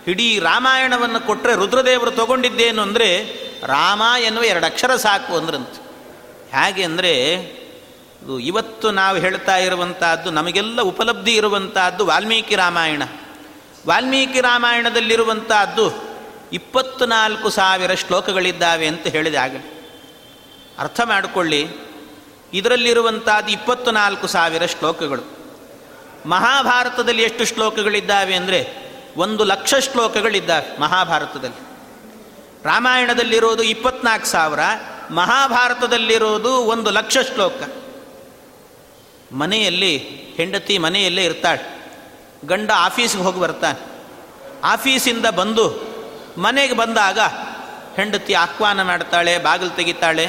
ಇಡೀ ರಾಮಾಯಣವನ್ನು ಕೊಟ್ಟರೆ ರುದ್ರದೇವರು ತಗೊಂಡಿದ್ದೇನು ಅಂದರೆ ರಾಮ ಎನ್ನುವ ಎರಡು ಅಕ್ಷರ ಸಾಕು ಅಂದ್ರಂತ. ಹೇಗೆ ಅಂದರೆ ಇವತ್ತು ನಾವು ಹೇಳ್ತಾ ಇರುವಂತಹದ್ದು ನಮಗೆಲ್ಲ ಉಪಲಬ್ಧಿ ಇರುವಂತಹದ್ದು ವಾಲ್ಮೀಕಿ ರಾಮಾಯಣ. ವಾಲ್ಮೀಕಿ ರಾಮಾಯಣದಲ್ಲಿರುವಂತಹದ್ದು ಇಪ್ಪತ್ತು ನಾಲ್ಕು ಸಾವಿರ ಶ್ಲೋಕಗಳಿದ್ದಾವೆ ಅಂತ ಹೇಳಿದೆ ಆಗ ಅರ್ಥ ಮಾಡಿಕೊಳ್ಳಿ. ಇದರಲ್ಲಿರುವಂತಹದ್ದು ಇಪ್ಪತ್ತು ನಾಲ್ಕು ಸಾವಿರ ಶ್ಲೋಕಗಳು. ಮಹಾಭಾರತದಲ್ಲಿ ಎಷ್ಟು ಶ್ಲೋಕಗಳಿದ್ದಾವೆ ಅಂದರೆ ಒಂದು ಲಕ್ಷ ಶ್ಲೋಕಗಳಿದ್ದಾವೆ ಮಹಾಭಾರತದಲ್ಲಿ. ರಾಮಾಯಣದಲ್ಲಿರೋದು ಇಪ್ಪತ್ನಾಲ್ಕು ಸಾವಿರ, ಮಹಾಭಾರತದಲ್ಲಿರೋದು ಒಂದು ಲಕ್ಷ ಶ್ಲೋಕ. ಮನೆಯಲ್ಲಿ, ಹೆಂಡತಿ ಮನೆಯಲ್ಲೇ ಇರ್ತಾಳೆ. ಗಂಡ ಆಫೀಸ್ಗೆ ಹೋಗಿ ಬರ್ತಾನೆ. ಆಫೀಸಿಂದ ಬಂದು ಮನೆಗೆ ಬಂದಾಗ ಹೆಂಡತಿ ಆಹ್ವಾನ ಮಾಡ್ತಾಳೆ, ಬಾಗಿಲು ತೆಗಿತಾಳೆ.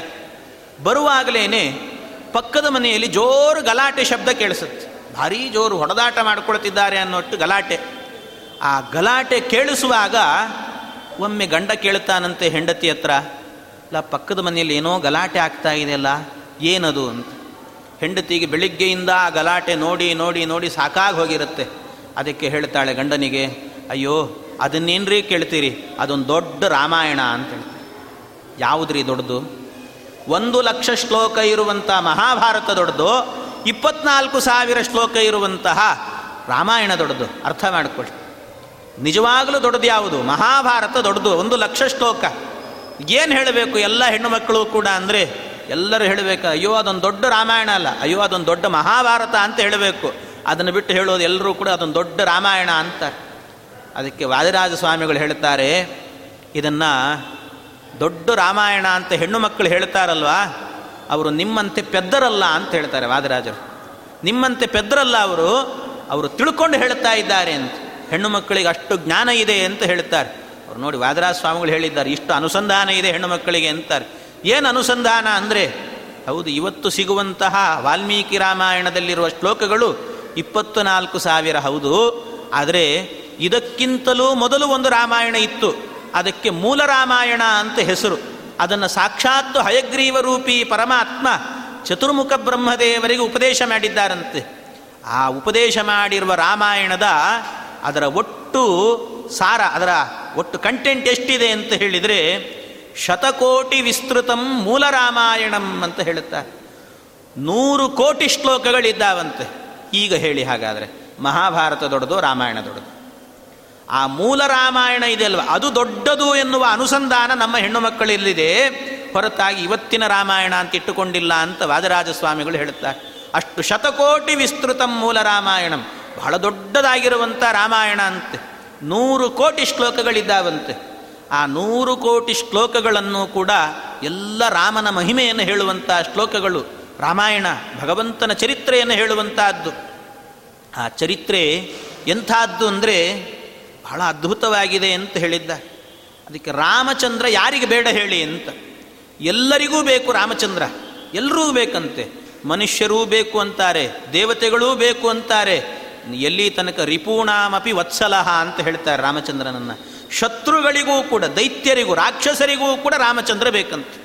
ಬರುವಾಗಲೇ ಪಕ್ಕದ ಮನೆಯಲ್ಲಿ ಜೋರು ಗಲಾಟೆ ಶಬ್ದ ಕೇಳಿಸುತ್ತೆ. ಭಾರೀ ಜೋರು ಹೊಡೆದಾಟ ಮಾಡ್ಕೊಳ್ತಿದ್ದಾರೆ ಅನ್ನೋಟ್ಟು ಗಲಾಟೆ. ಆ ಗಲಾಟೆ ಕೇಳಿಸುವಾಗ ಒಮ್ಮೆ ಗಂಡ ಕೇಳ್ತಾನಂತೆ ಹೆಂಡತಿ ಹತ್ರ ಇಲ್ಲ ಪಕ್ಕದ ಮನೆಯಲ್ಲಿ ಏನೋ ಗಲಾಟೆ ಆಗ್ತಾ ಇದೆಯಲ್ಲ, ಏನದು? ಅಂತ. ಹೆಂಡತಿಗೆ ಬೆಳಿಗ್ಗೆಯಿಂದ ಆ ಗಲಾಟೆ ನೋಡಿ ನೋಡಿ ನೋಡಿ ಸಾಕಾಗಿ ಹೋಗಿರುತ್ತೆ. ಅದಕ್ಕೆ ಹೇಳ್ತಾಳೆ ಗಂಡನಿಗೆ, ಅಯ್ಯೋ, ಅದನ್ನೇನ್ರಿ ಕೇಳ್ತೀರಿ? ಅದೊಂದು ದೊಡ್ಡ ರಾಮಾಯಣ ಅಂತ ಹೇಳ್ತಾರೆ ಯಾವುದ್ರಿ ದೊಡ್ಡದು? ಒಂದು ಲಕ್ಷ ಶ್ಲೋಕ ಇರುವಂಥ ಮಹಾಭಾರತ ದೊಡ್ಡದು, ಇಪ್ಪತ್ನಾಲ್ಕು ಸಾವಿರ ಶ್ಲೋಕ ಇರುವಂತಹ ರಾಮಾಯಣ ದೊಡ್ಡದು. ಅರ್ಥ ಮಾಡಿಕೊಳ್ಳಿ. ನಿಜವಾಗಲೂ ದೊಡ್ಡದು ಯಾವುದು? ಮಹಾಭಾರತ ದೊಡ್ಡದು, ಒಂದು ಲಕ್ಷ ಶ್ಲೋಕ. ಏನು ಹೇಳಬೇಕು ಎಲ್ಲ ಹೆಣ್ಣು ಮಕ್ಕಳು ಕೂಡ ಅಂದರೆ ಎಲ್ಲರೂ ಹೇಳಬೇಕು, ಅಯ್ಯೋ, ಅದೊಂದು ದೊಡ್ಡ ರಾಮಾಯಣ ಅಲ್ಲ, ಅಯ್ಯೋ, ಅದೊಂದು ದೊಡ್ಡ ಮಹಾಭಾರತ ಅಂತ ಹೇಳಬೇಕು. ಅದನ್ನು ಬಿಟ್ಟು ಹೇಳೋದು ಎಲ್ಲರೂ ಕೂಡ ಅದೊಂದು ದೊಡ್ಡ ರಾಮಾಯಣ ಅಂತಾರೆ. ಅದಕ್ಕೆ ವಾದಿರಾಜ ಸ್ವಾಮಿಗಳು ಹೇಳ್ತಾರೆ, ಇದನ್ನು ದೊಡ್ಡ ರಾಮಾಯಣ ಅಂತ ಹೆಣ್ಣು ಮಕ್ಕಳು ಹೇಳ್ತಾರಲ್ವಾ? ಅವರು ನಿಮ್ಮಂತೆ ಪೆದ್ದರಲ್ಲ ಅಂತ ಹೇಳ್ತಾರೆ ವಾದಿರಾಜರು. ನಿಮ್ಮಂತೆ ಪೆದ್ದರಲ್ಲ ಅವರು ಅವರು ತಿಳ್ಕೊಂಡು ಹೇಳ್ತಾ ಇದ್ದಾರೆ ಅಂತ. ಹೆಣ್ಣು ಮಕ್ಕಳಿಗೆ ಅಷ್ಟು ಜ್ಞಾನ ಇದೆ ಅಂತ ಹೇಳ್ತಾರೆ. ಅವ್ರು ನೋಡಿ ವಾದರಾಜ ಸ್ವಾಮಿಗಳು ಹೇಳಿದ್ದಾರೆ, ಇಷ್ಟು ಅನುಸಂಧಾನ ಇದೆ ಹೆಣ್ಣು ಮಕ್ಕಳಿಗೆ ಅಂತಾರೆ. ಏನು ಅನುಸಂಧಾನ ಅಂದರೆ, ಹೌದು, ಇವತ್ತು ಸಿಗುವಂತಹ ವಾಲ್ಮೀಕಿ ರಾಮಾಯಣದಲ್ಲಿರುವ ಶ್ಲೋಕಗಳು ಇಪ್ಪತ್ತು ನಾಲ್ಕು ಸಾವಿರ ಹೌದು. ಆದರೆ ಇದಕ್ಕಿಂತಲೂ ಮೊದಲು ಒಂದು ರಾಮಾಯಣ ಇತ್ತು. ಅದಕ್ಕೆ ಮೂಲ ರಾಮಾಯಣ ಅಂತ ಹೆಸರು. ಅದನ್ನು ಸಾಕ್ಷಾತ್ತು ಹಯಗ್ರೀವ ರೂಪಿ ಪರಮಾತ್ಮ ಚತುರ್ಮುಖ ಬ್ರಹ್ಮದೇವರಿಗೆ ಉಪದೇಶ ಮಾಡಿದ್ದಾರಂತೆ. ಆ ಉಪದೇಶ ಮಾಡಿರುವ ರಾಮಾಯಣದ ಅದರ ಒಟ್ಟು ಸಾರ, ಅದರ ಒಟ್ಟು ಕಂಟೆಂಟ್ ಎಷ್ಟಿದೆ ಅಂತ ಹೇಳಿದರೆ, ಶತಕೋಟಿ ವಿಸ್ತೃತಂ ಮೂಲ ರಾಮಾಯಣಂ ಅಂತ ಹೇಳುತ್ತಾರೆ. ನೂರು ಕೋಟಿ ಶ್ಲೋಕಗಳಿದ್ದಾವಂತೆ. ಈಗ ಹೇಳಿ ಹಾಗಾದರೆ, ಮಹಾಭಾರತ ದೊಡ್ಡದು, ರಾಮಾಯಣ ದೊಡ್ಡದು. ಆ ಮೂಲ ರಾಮಾಯಣ ಇದೆಯಲ್ವ ಅದು ದೊಡ್ಡದು ಎನ್ನುವ ಅನುಸಂಧಾನ ನಮ್ಮ ಹೆಣ್ಣು ಮಕ್ಕಳಲ್ಲಿದೆ. ಹೊರತಾಗಿ ಇವತ್ತಿನ ರಾಮಾಯಣ ಅಂತ ಇಟ್ಟುಕೊಂಡಿಲ್ಲ ಅಂತ ವಾದರಾಜ ಸ್ವಾಮಿಗಳು ಹೇಳುತ್ತಾರೆ. ಅಷ್ಟು ಶತಕೋಟಿ ವಿಸ್ತೃತಂ ಮೂಲ ರಾಮಾಯಣಂ. ಬಹಳ ದೊಡ್ಡದಾಗಿರುವಂಥ ರಾಮಾಯಣ ಅಂತೆ. ನೂರು ಕೋಟಿ ಶ್ಲೋಕಗಳಿದ್ದಾವಂತೆ. ಆ ನೂರು ಕೋಟಿ ಶ್ಲೋಕಗಳನ್ನು ಕೂಡ ಎಲ್ಲ ರಾಮನ ಮಹಿಮೆಯನ್ನು ಹೇಳುವಂಥ ಶ್ಲೋಕಗಳು. ರಾಮಾಯಣ ಭಗವಂತನ ಚರಿತ್ರೆಯನ್ನು ಹೇಳುವಂತಹದ್ದು ಆ ಚರಿತ್ರೆ ಎಂಥದ್ದು ಅಂದರೆ ಬಹಳ ಅದ್ಭುತವಾಗಿದೆ ಅಂತ ಹೇಳಿದ್ದ. ಅದಕ್ಕೆ ರಾಮಚಂದ್ರ ಯಾರಿಗೆ ಬೇಡ ಹೇಳಿ ಅಂತ. ಎಲ್ಲರಿಗೂ ಬೇಕು ರಾಮಚಂದ್ರ. ಎಲ್ಲರೂ ಬೇಕಂತೆ. ಮನುಷ್ಯರೂ ಬೇಕು ಅಂತಾರೆ. ದೇವತೆಗಳೂ ಬೇಕು ಅಂತಾರೆ. ಎಲ್ಲಿ ತನಕ ರಿಪೂಣಾಮಪಿ ವತ್ಸಲಹ ಅಂತ ಹೇಳ್ತಾರೆ ರಾಮಚಂದ್ರನನ್ನು. ಶತ್ರುಗಳಿಗೂ ಕೂಡ, ದೈತ್ಯರಿಗೂ, ರಾಕ್ಷಸರಿಗೂ ಕೂಡ ರಾಮಚಂದ್ರ ಬೇಕಂತೆ.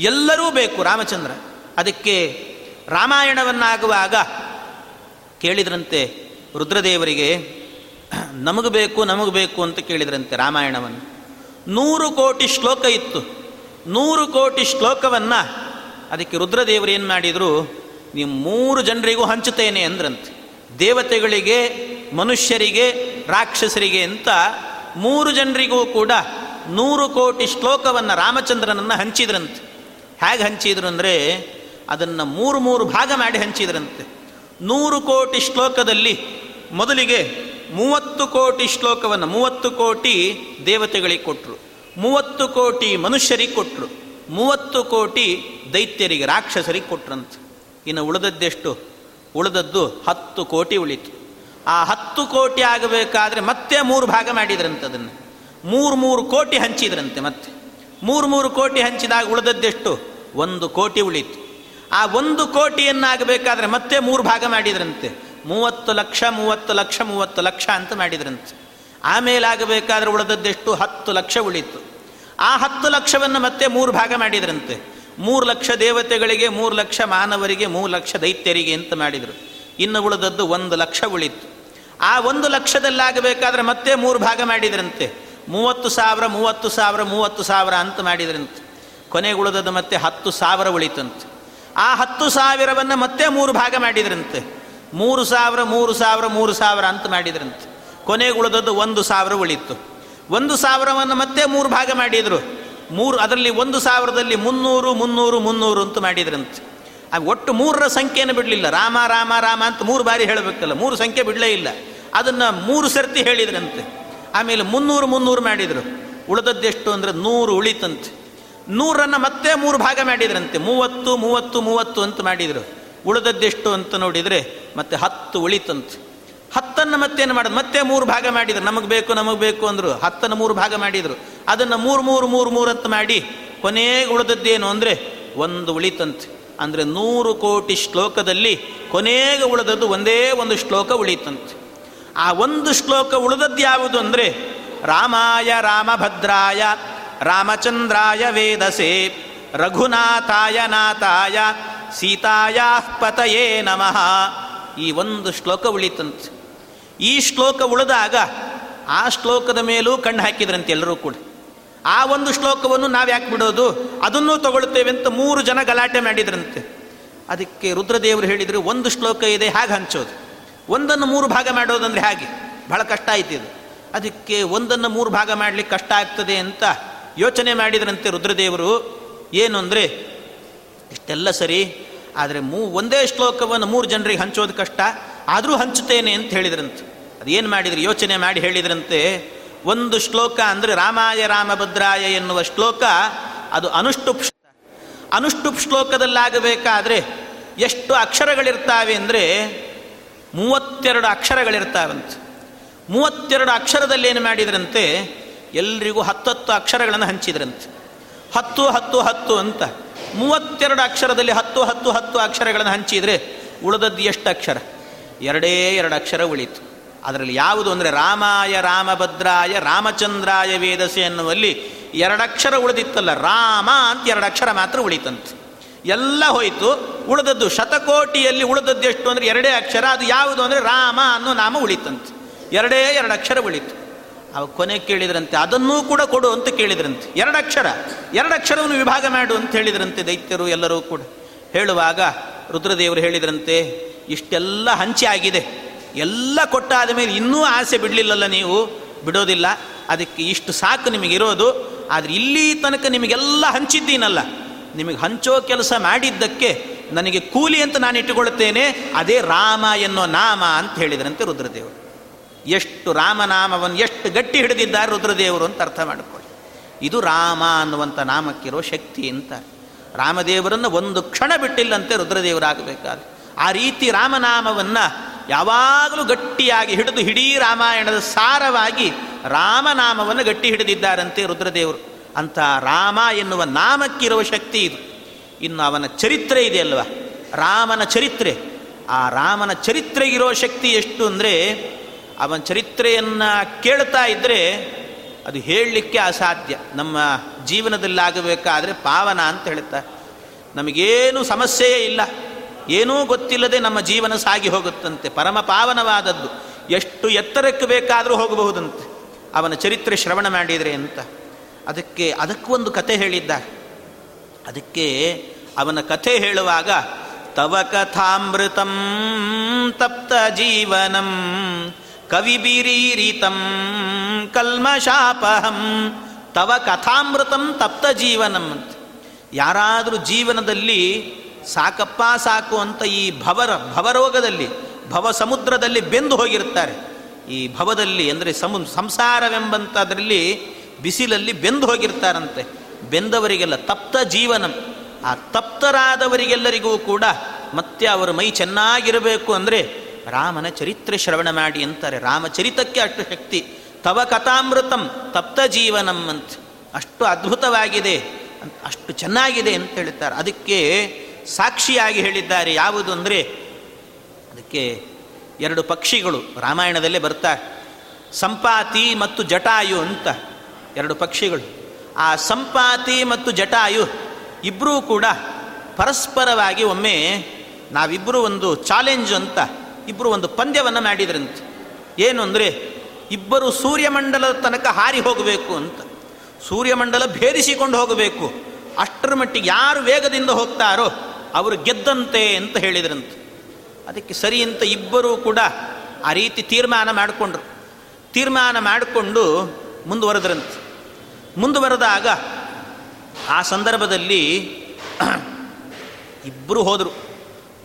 ಎಲ್ಲರೂ ಬೇಕು ರಾಮಚಂದ್ರ. ಅದಕ್ಕೆ ರಾಮಾಯಣವನ್ನಾಗುವಾಗ ಕೇಳಿದ್ರಂತೆ ರುದ್ರದೇವರಿಗೆ, ನಮಗೆ ಬೇಕು ನಮಗೆ ಬೇಕು ಅಂತ ಕೇಳಿದ್ರಂತೆ ರಾಮಾಯಣವನ್ನು. ನೂರು ಕೋಟಿ ಶ್ಲೋಕ ಇತ್ತು. ನೂರು ಕೋಟಿ ಶ್ಲೋಕವನ್ನು ಅದಕ್ಕೆ ರುದ್ರದೇವರು ಏನು ಮಾಡಿದರು, ನೀವು ಮೂರು ಜನರಿಗೂ ಹಂಚುತ್ತೇನೆ ಅಂದ್ರಂತೆ. ದೇವತೆಗಳಿಗೆ, ಮನುಷ್ಯರಿಗೆ, ರಾಕ್ಷಸರಿಗೆ ಅಂತ ಮೂರು ಜನರಿಗೂ ಕೂಡ ನೂರು ಕೋಟಿ ಶ್ಲೋಕವನ್ನು ರಾಮಚಂದ್ರನನ್ನು ಹಂಚಿದ್ರಂತೆ. ಹೇಗೆ ಹಂಚಿದ್ರು ಅಂದರೆ ಅದನ್ನು ಮೂರು ಮೂರು ಭಾಗ ಮಾಡಿ ಹಂಚಿದ್ರಂತೆ. ನೂರು ಕೋಟಿ ಶ್ಲೋಕದಲ್ಲಿ ಮೊದಲಿಗೆ ಮೂವತ್ತು ಕೋಟಿ ಶ್ಲೋಕವನ್ನು ಮೂವತ್ತು ಕೋಟಿ ದೇವತೆಗಳಿಗೆ ಕೊಟ್ಟರು ಮೂವತ್ತು ಕೋಟಿ ಮನುಷ್ಯರಿಗೆ ಕೊಟ್ಟರು ಮೂವತ್ತು ಕೋಟಿ ದೈತ್ಯರಿಗೆ, ರಾಕ್ಷಸರಿಗೆ ಕೊಟ್ರಂತೆ. ಇನ್ನು ಉಳಿದದ್ದೆಷ್ಟು ಉಳಿದದ್ದು ಹತ್ತು ಕೋಟಿ ಉಳಿತು. ಆ ಹತ್ತು ಕೋಟಿ ಆಗಬೇಕಾದ್ರೆ ಮತ್ತೆ ಮೂರು ಭಾಗ ಮಾಡಿದ್ರಂತೆ ಅದನ್ನು. ಮೂರು ಮೂರು ಕೋಟಿ ಹಂಚಿದ್ರಂತೆ ಮತ್ತೆ. ಮೂರು ಮೂರು ಕೋಟಿ ಹಂಚಿದಾಗ ಉಳಿದದ್ದೆಷ್ಟು ಒಂದು ಕೋಟಿ ಉಳಿತು. ಆ ಒಂದು ಕೋಟಿಯನ್ನಾಗಬೇಕಾದ್ರೆ ಮತ್ತೆ ಮೂರು ಭಾಗ ಮಾಡಿದ್ರಂತೆ. ಮೂವತ್ತು ಲಕ್ಷ ಮೂವತ್ತು ಲಕ್ಷ ಮೂವತ್ತು ಲಕ್ಷ ಅಂತ ಮಾಡಿದ್ರಂತೆ. ಆಮೇಲೆ ಆಗಬೇಕಾದ್ರೆ ಉಳಿದದ್ದೆಷ್ಟು? ಹತ್ತು ಲಕ್ಷ ಉಳಿತು. ಆ ಹತ್ತು ಲಕ್ಷವನ್ನು ಮತ್ತೆ ಮೂರು ಭಾಗ ಮಾಡಿದ್ರಂತೆ. ಮೂರು ಲಕ್ಷ ದೇವತೆಗಳಿಗೆ, ಮೂರು ಲಕ್ಷ ಮಾನವರಿಗೆ, ಮೂರು ಲಕ್ಷ ದೈತ್ಯರಿಗೆ ಅಂತ ಮಾಡಿದರು. ಇನ್ನು ಉಳಿದದ್ದು ಒಂದು ಲಕ್ಷ ಉಳಿತು. ಆ ಒಂದು ಲಕ್ಷದಲ್ಲಾಗಬೇಕಾದ್ರೆ ಮತ್ತೆ ಮೂರು ಭಾಗ ಮಾಡಿದ್ರಂತೆ. ಮೂವತ್ತು ಸಾವಿರ ಮೂವತ್ತು ಸಾವಿರ ಮೂವತ್ತು ಸಾವಿರ ಅಂತ ಮಾಡಿದ್ರಂತೆ. ಕೊನೆಗೆ ಉಳಿದದ್ದು ಮತ್ತೆ ಹತ್ತು ಸಾವಿರ ಉಳಿತಂತೆ. ಆ ಹತ್ತು ಸಾವಿರವನ್ನು ಮತ್ತೆ ಮೂರು ಭಾಗ ಮಾಡಿದ್ರಂತೆ. ಮೂರು ಸಾವಿರ ಮೂರು ಸಾವಿರ ಮೂರು ಸಾವಿರ ಅಂತ ಮಾಡಿದ್ರಂತೆ. ಕೊನೆಗೆ ಉಳಿದದ್ದು ಒಂದು ಸಾವಿರ ಉಳಿತು. ಒಂದು ಸಾವಿರವನ್ನು ಮತ್ತೆ ಮೂರು ಭಾಗ ಮಾಡಿದರು. ಮೂರು, ಅದರಲ್ಲಿ ಒಂದು ಸಾವಿರದಲ್ಲಿ ಮುನ್ನೂರು ಮುನ್ನೂರು ಮುನ್ನೂರು ಅಂತ ಮಾಡಿದ್ರಂತೆ. ಒಟ್ಟು ಮೂರರ ಸಂಖ್ಯೆಯನ್ನು ಬಿಡಲಿಲ್ಲ. ರಾಮ ರಾಮ ರಾಮ ಅಂತ ಮೂರು ಬಾರಿ ಹೇಳಬೇಕಲ್ಲ. ಮೂರು ಸಂಖ್ಯೆ ಬಿಡಲೇ ಇಲ್ಲ. ಅದನ್ನು ಮೂರು ಸರ್ತಿ ಹೇಳಿದ್ರಂತೆ. ಆಮೇಲೆ ಮುನ್ನೂರು ಮುನ್ನೂರು ಮಾಡಿದರು. ಉಳಿದದ್ದೆಷ್ಟು ಅಂದರೆ ನೂರು ಉಳಿತಂತೆ. ನೂರನ್ನು ಮತ್ತೆ ಮೂರು ಭಾಗ ಮಾಡಿದ್ರಂತೆ. ಮೂವತ್ತು ಮೂವತ್ತು ಮೂವತ್ತು ಅಂತ ಮಾಡಿದರು. ಉಳಿದದ್ದೆಷ್ಟು ಅಂತ ನೋಡಿದರೆ ಮತ್ತೆ ಹತ್ತು ಉಳಿತಂತೆ. ಹತ್ತನ್ನು ಮತ್ತೇನು ಮಾಡೋದು ಮತ್ತೆ ಮೂರು ಭಾಗ ಮಾಡಿದ್ರು. ನಮಗೆ ಬೇಕು ನಮಗೆ ಬೇಕು ಅಂದರು. ಹತ್ತನ್ನು ಮೂರು ಭಾಗ ಮಾಡಿದರು. ಅದನ್ನು ಮೂರು ಮೂರು ಮೂರು ಅಂತ ಮಾಡಿ ಕೊನೆಗೆ ಉಳಿದದ್ದೇನು ಅಂದರೆ ಒಂದು ಉಳಿತಂತೆ. ಅಂದರೆ ನೂರು ಕೋಟಿ ಶ್ಲೋಕದಲ್ಲಿ ಕೊನೆಗೆ ಉಳಿದದ್ದು ಒಂದೇ ಒಂದು ಶ್ಲೋಕ ಉಳಿತಂತೆ. ಆ ಒಂದು ಶ್ಲೋಕ ಉಳಿದದ್ದು ಯಾವುದು ಅಂದರೆ ರಾಮಾಯ ರಾಮಭದ್ರಾಯ ರಾಮಚಂದ್ರಾಯ ವೇದಸೆ. ರಘುನಾಥಾಯ ನಾಥಾಯ ಸೀತಾಯ ಪತಯೇ ನಮಃ. ಈ ಒಂದು ಶ್ಲೋಕ ಉಳಿತಂತೆ. ಈ ಶ್ಲೋಕ ಉಳಿದಾಗ ಆ ಶ್ಲೋಕದ ಮೇಲೂ ಕಣ್ಣು ಹಾಕಿದ್ರಂತೆ ಎಲ್ಲರೂ ಕೂಡ. ಆ ಒಂದು ಶ್ಲೋಕವನ್ನು ನಾವು ಯಾಕೆ ಬಿಡೋದು? ಅದನ್ನೂ ತಗೊಳ್ತೇವೆ ಅಂತ ಮೂರು ಜನ ಗಲಾಟೆ ಮಾಡಿದ್ರಂತೆ. ಅದಕ್ಕೆ ರುದ್ರದೇವರು ಹೇಳಿದರು, ಒಂದು ಶ್ಲೋಕ ಇದೆ, ಹಾಗೆ ಹಂಚೋದು. ಒಂದನ್ನು ಮೂರು ಭಾಗ ಮಾಡೋದಂದ್ರೆ ಹಾಗೆ. ಬಹಳ ಕಷ್ಟ ಆಯ್ತು ಇದು. ಅದಕ್ಕೆ ಒಂದನ್ನು ಮೂರು ಭಾಗ ಮಾಡಲಿಕ್ಕೆ ಕಷ್ಟ ಆಗ್ತದೆ ಅಂತ ಯೋಚನೆ ಮಾಡಿದ್ರಂತೆ ರುದ್ರದೇವರು, ಏನು ಅಂದರೆ, ಇಷ್ಟೆಲ್ಲ ಸರಿ, ಆದರೆ ಮೂ, ಒಂದೇ ಶ್ಲೋಕವನ್ನು ಮೂರು ಜನರಿಗೆ ಹಂಚೋದು ಕಷ್ಟ, ಆದರೂ ಹಂಚುತ್ತೇನೆ ಅಂತ ಹೇಳಿದ್ರಂತೆ. ಅದೇನು ಮಾಡಿದ್ರು? ಯೋಚನೆ ಮಾಡಿ ಹೇಳಿದ್ರಂತೆ, ಒಂದು ಶ್ಲೋಕ ಅಂದರೆ ರಾಮಾಯ ರಾಮಭದ್ರಾಯ ಎನ್ನುವ ಶ್ಲೋಕ, ಅದು ಅನುಷ್ಟುಪ್ ಅನುಷ್ಟುಪ್ ಶ್ಲೋಕದಲ್ಲಾಗಬೇಕಾದ್ರೆ ಎಷ್ಟು ಅಕ್ಷರಗಳಿರ್ತಾವೆ ಅಂದರೆ, ಮೂವತ್ತೆರಡು ಅಕ್ಷರಗಳಿರ್ತಾವಂತೆ. ಮೂವತ್ತೆರಡು ಅಕ್ಷರದಲ್ಲಿ ಏನು ಮಾಡಿದ್ರಂತೆ ಎಲ್ರಿಗೂ ಹತ್ತತ್ತು ಅಕ್ಷರಗಳನ್ನು ಹಂಚಿದ್ರಂತೆ. ಹತ್ತು ಹತ್ತು ಹತ್ತು ಅಂತ. ಮೂವತ್ತೆರಡು ಅಕ್ಷರದಲ್ಲಿ ಹತ್ತು ಹತ್ತು ಹತ್ತು ಅಕ್ಷರಗಳನ್ನು ಹಂಚಿದರೆ ಉಳಿದದ್ದು ಎಷ್ಟು ಅಕ್ಷರ? ಎರಡೇ ಎರಡು ಅಕ್ಷರ ಉಳಿತು. ಅದರಲ್ಲಿ ಯಾವುದು ಅಂದರೆ ರಾಮಾಯ, ರಾಮಭದ್ರಾಯ, ರಾಮಚಂದ್ರಾಯ ವೇದಸೆ ಎನ್ನುವಲ್ಲಿ ಎರಡಕ್ಷರ ಉಳಿದಿತ್ತಲ್ಲ, ರಾಮ ಅಂತ ಎರಡು ಅಕ್ಷರ ಮಾತ್ರ ಉಳಿತಂತೆ. ಎಲ್ಲ ಹೋಯಿತು. ಉಳಿದದ್ದು ಶತಕೋಟಿಯಲ್ಲಿ ಉಳಿದದ್ದು ಎಷ್ಟು ಅಂದರೆ ಎರಡೇ ಅಕ್ಷರ. ಅದು ಯಾವುದು ಅಂದರೆ ರಾಮ ಅನ್ನೋ ನಾಮ ಉಳಿತಂತೆ. ಎರಡೇ ಎರಡು ಅಕ್ಷರ ಉಳಿತು. ಅವ ಕೊನೆ ಕೇಳಿದ್ರಂತೆ, ಅದನ್ನೂ ಕೂಡ ಕೊಡು ಅಂತ ಕೇಳಿದ್ರಂತೆ. ಎರಡು ಅಕ್ಷರ ಎರಡು ಅಕ್ಷರವನ್ನು ವಿಭಾಗ ಮಾಡು ಅಂತ ಹೇಳಿದ್ರಂತೆ ದೈತ್ಯರು ಎಲ್ಲರೂ ಕೂಡ. ಹೇಳುವಾಗ ರುದ್ರದೇವರು ಹೇಳಿದ್ರಂತೆ, ಇಷ್ಟೆಲ್ಲ ಹಂಚಿ ಆಗಿದೆ. ಎಲ್ಲ ಕೊಟ್ಟಾದ ಮೇಲೆ ಇನ್ನೂ ಆಸೆ ಬಿಡಲಿಲ್ಲಲ್ಲ ನೀವು? ಬಿಡೋದಿಲ್ಲ. ಅದಕ್ಕೆ ಇಷ್ಟು ಸಾಕು ನಿಮಗಿರೋದು ಆದರೆ ಇಲ್ಲಿ ತನಕ ನಿಮಗೆಲ್ಲ ಹಂಚಿದ್ದೀನಲ್ಲ. ನಿಮಗೆ ಹಂಚೋ ಕೆಲಸ ಮಾಡಿದ್ದಕ್ಕೆ ನನಗೆ ಕೂಲಿ ಅಂತ ನಾನು ಇಟ್ಟುಕೊಳ್ಳುತ್ತೇನೆ. ಅದೇ ರಾಮ ಎನ್ನೋ ನಾಮ ಅಂತ ಹೇಳಿದ್ರಂತೆ ರುದ್ರದೇವರು. ಎಷ್ಟು ರಾಮನಾಮವನ್ನು ಎಷ್ಟು ಗಟ್ಟಿ ಹಿಡಿದಿದ್ದಾರೆ ರುದ್ರದೇವರು ಅಂತ ಅರ್ಥ ಮಾಡಿಕೊಳ್ಳಿ. ಇದು ರಾಮ ಅನ್ನುವಂಥ ನಾಮಕ್ಕಿರೋ ಶಕ್ತಿ ಅಂತ. ರಾಮದೇವರನ್ನು ಒಂದು ಕ್ಷಣ ಬಿಟ್ಟಿಲ್ಲಂತೆ ರುದ್ರದೇವರಾಗಬೇಕಾದ್ರೆ. ಆ ರೀತಿ ರಾಮನಾಮವನ್ನು ಯಾವಾಗಲೂ ಗಟ್ಟಿಯಾಗಿ ಹಿಡಿದು ಹಿಡೀ ರಾಮಾಯಣದ ಸಾರವಾಗಿ ರಾಮನಾಮವನ್ನು ಗಟ್ಟಿ ಹಿಡಿದಿದ್ದಾರಂತೆ ರುದ್ರದೇವರು. ಅಂತ ರಾಮ ಎನ್ನುವ ನಾಮಕ್ಕಿರುವ ಶಕ್ತಿ ಇದು. ಇನ್ನು ಅವನ ಚರಿತ್ರೆ ಇದೆಯಲ್ವ ರಾಮನ ಚರಿತ್ರೆ. ಆ ರಾಮನ ಚರಿತ್ರೆಗಿರೋ ಶಕ್ತಿ ಎಷ್ಟು ಅಂದರೆ ಅವನ ಚರಿತ್ರೆಯನ್ನು ಕೇಳ್ತಾ ಇದ್ದರೆ ಅದು ಹೇಳಲಿಕ್ಕೆ ಅಸಾಧ್ಯ. ನಮ್ಮ ಜೀವನದಲ್ಲಾಗಬೇಕಾದ್ರೆ ಪಾವನ ಅಂತ ಹೇಳ್ತಾರೆ. ನಮಗೇನು ಸಮಸ್ಯೆಯೇ ಇಲ್ಲ. ಏನೂ ಗೊತ್ತಿಲ್ಲದೆ ನಮ್ಮ ಜೀವನ ಸಾಗಿ ಹೋಗುತ್ತಂತೆ. ಪರಮ ಪಾವನವಾದದ್ದು. ಎಷ್ಟು ಎತ್ತರಕ್ಕೆ ಬೇಕಾದರೂ ಹೋಗಬಹುದಂತೆ. ಅವನ ಚರಿತ್ರೆ ಶ್ರವಣ ಮಾಡಿದರೆ ಅಂತ ಅದಕ್ಕೆ ಅದಕ್ಕೊಂದು ಕತೆ ಹೇಳಿದ್ದ ಅದಕ್ಕೆ ಅವನ ಕಥೆ ಹೇಳುವಾಗ, ತವ ಕಥಾಮೃತಂ ತಪ್ತ ಜೀವನಂ ಕವಿಬಿರೀರಿತಂ ಕಲ್ಮಶಾಪಹಂ ತವ ಕಥಾಮೃತಂ ತಪ್ತ ಜೀವನಂ. ಯಾರಾದರೂ ಜೀವನದಲ್ಲಿ ಸಾಕಪ್ಪ ಸಾಕು ಅಂತ ಈ ಭವರ ಭವರೋಗದಲ್ಲಿ ಭವ ಸಮುದ್ರದಲ್ಲಿ ಬೆಂದು ಹೋಗಿರ್ತಾರೆ ಈ ಭವದಲ್ಲಿ ಅಂದರೆ ಸಮು ಸಂಸಾರವೆಂಬಂಥದ್ರಲ್ಲಿ ಬಿಸಿಲಲ್ಲಿ ಬೆಂದು ಹೋಗಿರ್ತಾರಂತೆ. ಬೆಂದವರಿಗೆಲ್ಲ ತಪ್ತ ಜೀವನಂ. ಆ ತಪ್ತರಾದವರಿಗೆಲ್ಲರಿಗೂ ಕೂಡ ಮತ್ತೆ ಅವರ ಮೈ ಚೆನ್ನಾಗಿರಬೇಕು ಅಂದರೆ ರಾಮನ ಚರಿತ್ರೆ ಶ್ರವಣ ಮಾಡಿ ಅಂತಾರೆ. ರಾಮಚರಿತಕ್ಕೆ ಅಷ್ಟು ಶಕ್ತಿ. ತವ ಕಥಾಮೃತಂ ತಪ್ತ ಜೀವನಂ ಅಂತ. ಅಷ್ಟು ಅದ್ಭುತವಾಗಿದೆ. ಅಷ್ಟು ಚೆನ್ನಾಗಿದೆ ಅಂತ ಹೇಳ್ತಾರೆ. ಅದಕ್ಕೆ ಸಾಕ್ಷಿಯಾಗಿ ಹೇಳಿದ್ದಾರೆ. ಯಾವುದು ಅಂದರೆ, ಅದಕ್ಕೆ ಎರಡು ಪಕ್ಷಿಗಳು ರಾಮಾಯಣದಲ್ಲೇ ಬರ್ತಾ, ಸಂಪಾತಿ ಮತ್ತು ಜಟಾಯು ಅಂತ ಎರಡು ಪಕ್ಷಿಗಳು. ಆ ಸಂಪಾತಿ ಮತ್ತು ಜಟಾಯು ಇಬ್ಬರೂ ಕೂಡ ಪರಸ್ಪರವಾಗಿ ಒಮ್ಮೆ ನಾವಿಬ್ಬರು ಒಂದು ಚಾಲೆಂಜ್ ಅಂತ ಇಬ್ಬರು ಒಂದು ಪಂದ್ಯವನ್ನು ಮಾಡಿದ್ರಂತೆ ಏನು ಅಂದರೆ, ಇಬ್ಬರು ಸೂರ್ಯಮಂಡಲದ ತನಕ ಹಾರಿ ಹೋಗಬೇಕು ಅಂತ. ಸೂರ್ಯಮಂಡಲ ಭೇದಿಸಿಕೊಂಡು ಹೋಗಬೇಕು. ಅಷ್ಟರ ಮಟ್ಟಿಗೆ ಯಾರು ವೇಗದಿಂದ ಹೋಗ್ತಾರೋ ಅವರು ಗೆದ್ದಂತೆ ಅಂತ ಹೇಳಿದ್ರಂತೆ. ಅದಕ್ಕೆ ಸರಿ ಅಂತ ಇಬ್ಬರೂ ಕೂಡ ಆ ರೀತಿ ತೀರ್ಮಾನ ಮಾಡಿಕೊಂಡ್ರು. ತೀರ್ಮಾನ ಮಾಡಿಕೊಂಡು ಮುಂದುವರೆದ್ರಂತೆ. ಮುಂದುವರೆದಾಗ ಆ ಸಂದರ್ಭದಲ್ಲಿ ಇಬ್ಬರು ಹೋದರು.